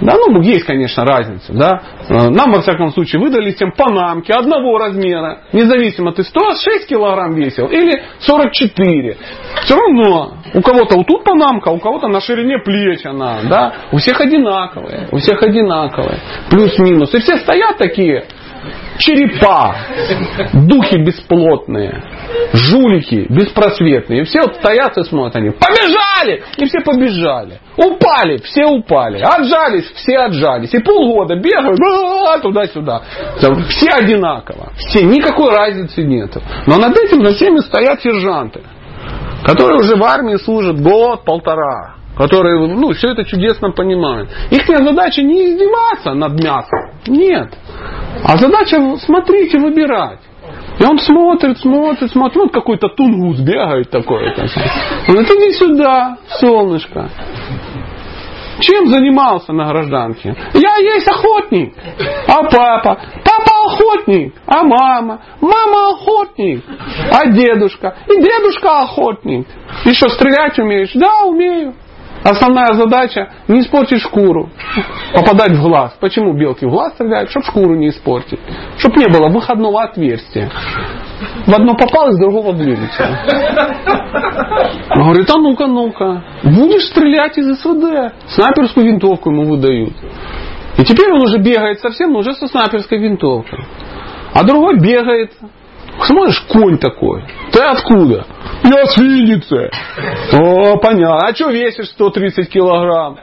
S1: Да, ну, есть, конечно, разница, да. Э, Нам, во всяком случае, выдали всем панамки одного размера. Независимо, ты 106 килограмм весил или 44. Все равно. У кого-то вот тут панамка, у кого-то на ширине плеч она, да. У всех одинаковые. У всех одинаковые. Плюс-минус. И все стоят такие, черепа, духи бесплотные, жулики беспросветные. И все вот стоят и смотрят они. Побежали! И все побежали. Упали, все упали. Отжались, все отжались. И полгода бегают а, туда-сюда. Все одинаково. Все, никакой разницы нету. Но над этим за всеми стоят сержанты, которые уже в армии служат год-полтора которые ну, все это чудесно понимают. Их задача не издеваться над мясом. Нет. А задача смотреть и выбирать. И он смотрит, смотрит, смотрит. Вот какой-то тунгус бегает такой. там. Он говорит, иди сюда, солнышко. Чем занимался на гражданке? Я есть охотник. А папа? Папа охотник. А мама? Мама охотник. А дедушка? И дедушка охотник. Что, стрелять умеешь? Да, умею. Основная задача не испортить шкуру, попадать в глаз. Почему белки в глаз стреляют? Чтобы шкуру не испортить. Чтобы не было выходного отверстия. В одно попал, из другого вылетел. Он говорит, а ну-ка, ну-ка. Будешь стрелять из СВД. Снайперскую винтовку ему выдают. И теперь он уже бегает совсем, но уже со снайперской винтовкой. А другой бегает. Смотришь, конь такой. Ты откуда? Я с Винницы. О, понятно. А что весишь 130 килограмм?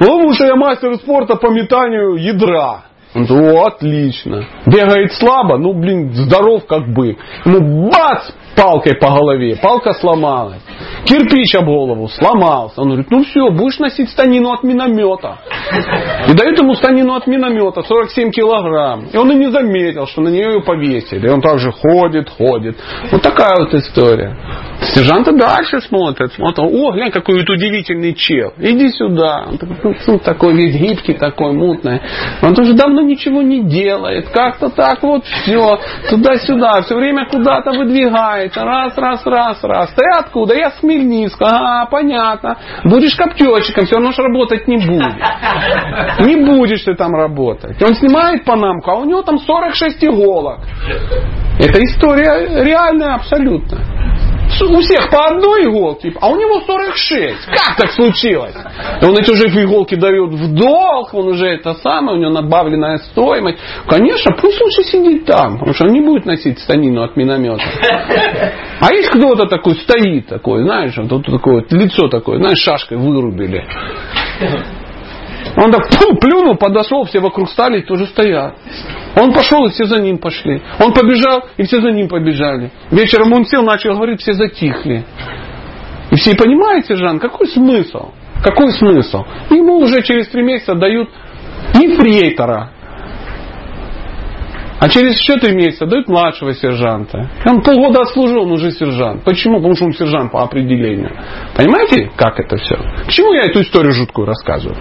S1: Ну, потому что я мастер спорта по метанию ядра. О, отлично. Бегает слабо, ну, блин, здоров как бык. Ему бац, палкой по голове, палка сломалась. Кирпич об голову сломался. Он говорит, ну все, будешь носить станину от миномета. И дают ему станину от миномета 47 килограмм. И он и не заметил, что на нее ее повесили. И он также ходит, ходит. Вот такая вот история. Сержанты дальше смотрят, смотрят, о, глянь, какой вот удивительный чел. Иди сюда. Он такой, ну, такой весь гибкий, такой мутный. Он уже давно ничего не делает. Как-то так вот все. Туда-сюда. Все время куда-то выдвигается. Раз, раз, раз, раз. Ты откуда? Я с Хмельницка. А, понятно. Будешь копчетчиком, все равно же работать не будешь. Не будешь ты там работать. Он снимает панамку, а у него там 46 иголок. Это история реальная абсолютно. У всех по одной иголке, а у него 46. Как так случилось? И он эти уже иголки дает в долг, он уже это самое, у него надбавленная стоимость. Конечно, пусть лучше сидит там, потому что он не будет носить станину от миномета. А есть кто-то такой стоит, такой, знаешь, вот такое вот лицо такое, знаешь, шашкой вырубили. Он так фу, плюнул, подошел, все вокруг стали и тоже стоят. Он пошел, и все за ним пошли. Он побежал, и все за ним побежали. Вечером он сел, начал говорить, все затихли. И все понимаете, Жан, какой смысл? Какой смысл? Ему уже через три месяца дают ефрейтора. А через еще три месяца дают младшего сержанта. Он полгода отслужил, он уже сержант. Почему? Потому что он сержант по определению. Понимаете, как это все? К чему я эту историю жуткую рассказываю?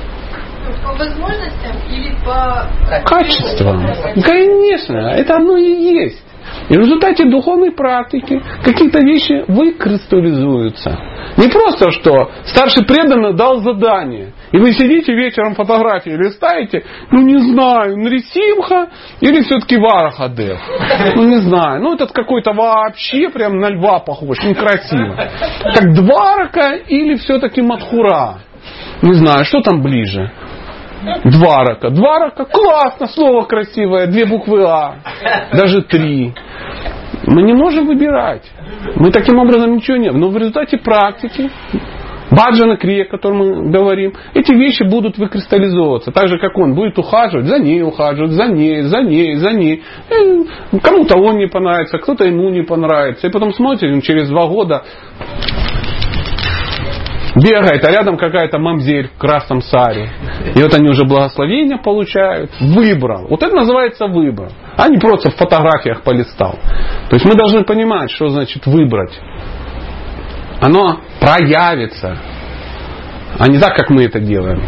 S11: По возможностям или по
S1: Качеством. Конечно, это оно и есть. И в результате духовной практики какие-то вещи выкристаллизуются. Не просто, что старший преданный дал задание, и вы сидите вечером фотографии листаете, ну не знаю, Нрисимха или все-таки Варахадев. Ну не знаю, ну этот какой-то вообще прям на льва похож, некрасиво. Как Дварака или все-таки Мадхура. Не знаю, что там ближе. Два рака. Два рака. Классно, слово красивое. Две буквы А. Даже три. Мы не можем выбирать. Мы таким образом ничего не... Но в результате практики, баджана крия, о котором мы говорим, эти вещи будут выкристаллизовываться. Так же, как он будет ухаживать, за ней ухаживать, за ней, за ней, за ней. И кому-то он не понравится, кто-то ему не понравится. И потом смотрим, через два года бегает, а рядом какая-то мамзель в красном саре. И вот они уже благословения получают. Выбрал. Вот это называется выбор. А не просто в фотографиях полистал. То есть мы должны понимать, что значит выбрать. Оно проявится. А не так, как мы это делаем.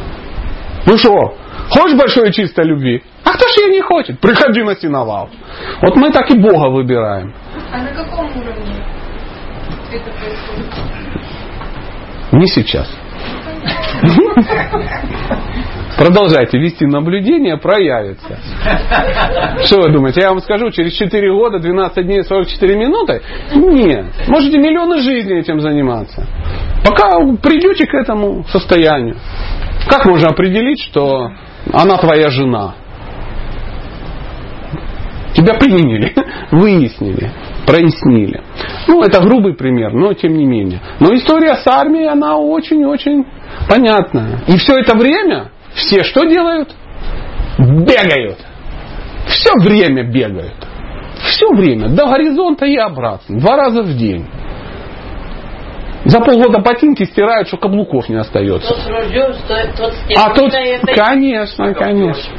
S1: Ну что, хочешь большой и чистой любви? А кто ж ее не хочет? Приходи на синовал. Вот мы так и Бога выбираем.
S11: А на каком уровне это происходит?
S1: Не сейчас. Продолжайте вести наблюдение, проявится. Что вы думаете, я вам скажу, через 4 года, 12 дней, 44 минуты? Нет. Можете миллионы жизней этим заниматься. Пока придете к этому состоянию. Как можно определить, что она твоя жена? Тебя приняли, выяснили, прояснили. Ну, это грубый пример, но тем не менее. Но история с армией, она очень-очень понятная. И все это время все что делают? Бегают. Все время бегают. Все время, до горизонта и обратно. Два раза в день. За полгода ботинки стирают, что каблуков не остается.
S5: Тот
S1: А тут,
S5: это-
S1: конечно, конечно.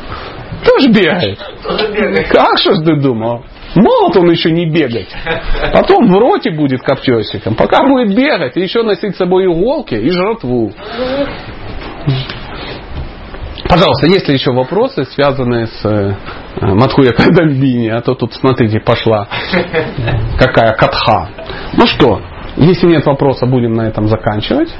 S1: Тоже бегает.
S4: Тоже бегает.
S1: Как что ж ты думал? Молод он еще не бегать. Потом в роте будет копчесиком. Пока будет бегать, и еще носить с собой иголки и жратву. Пожалуйста, есть ли еще вопросы, связанные с э, Матхуя Кадамбини? А то тут, смотрите, пошла какая катха. Ну что, если нет вопроса, будем на этом заканчивать.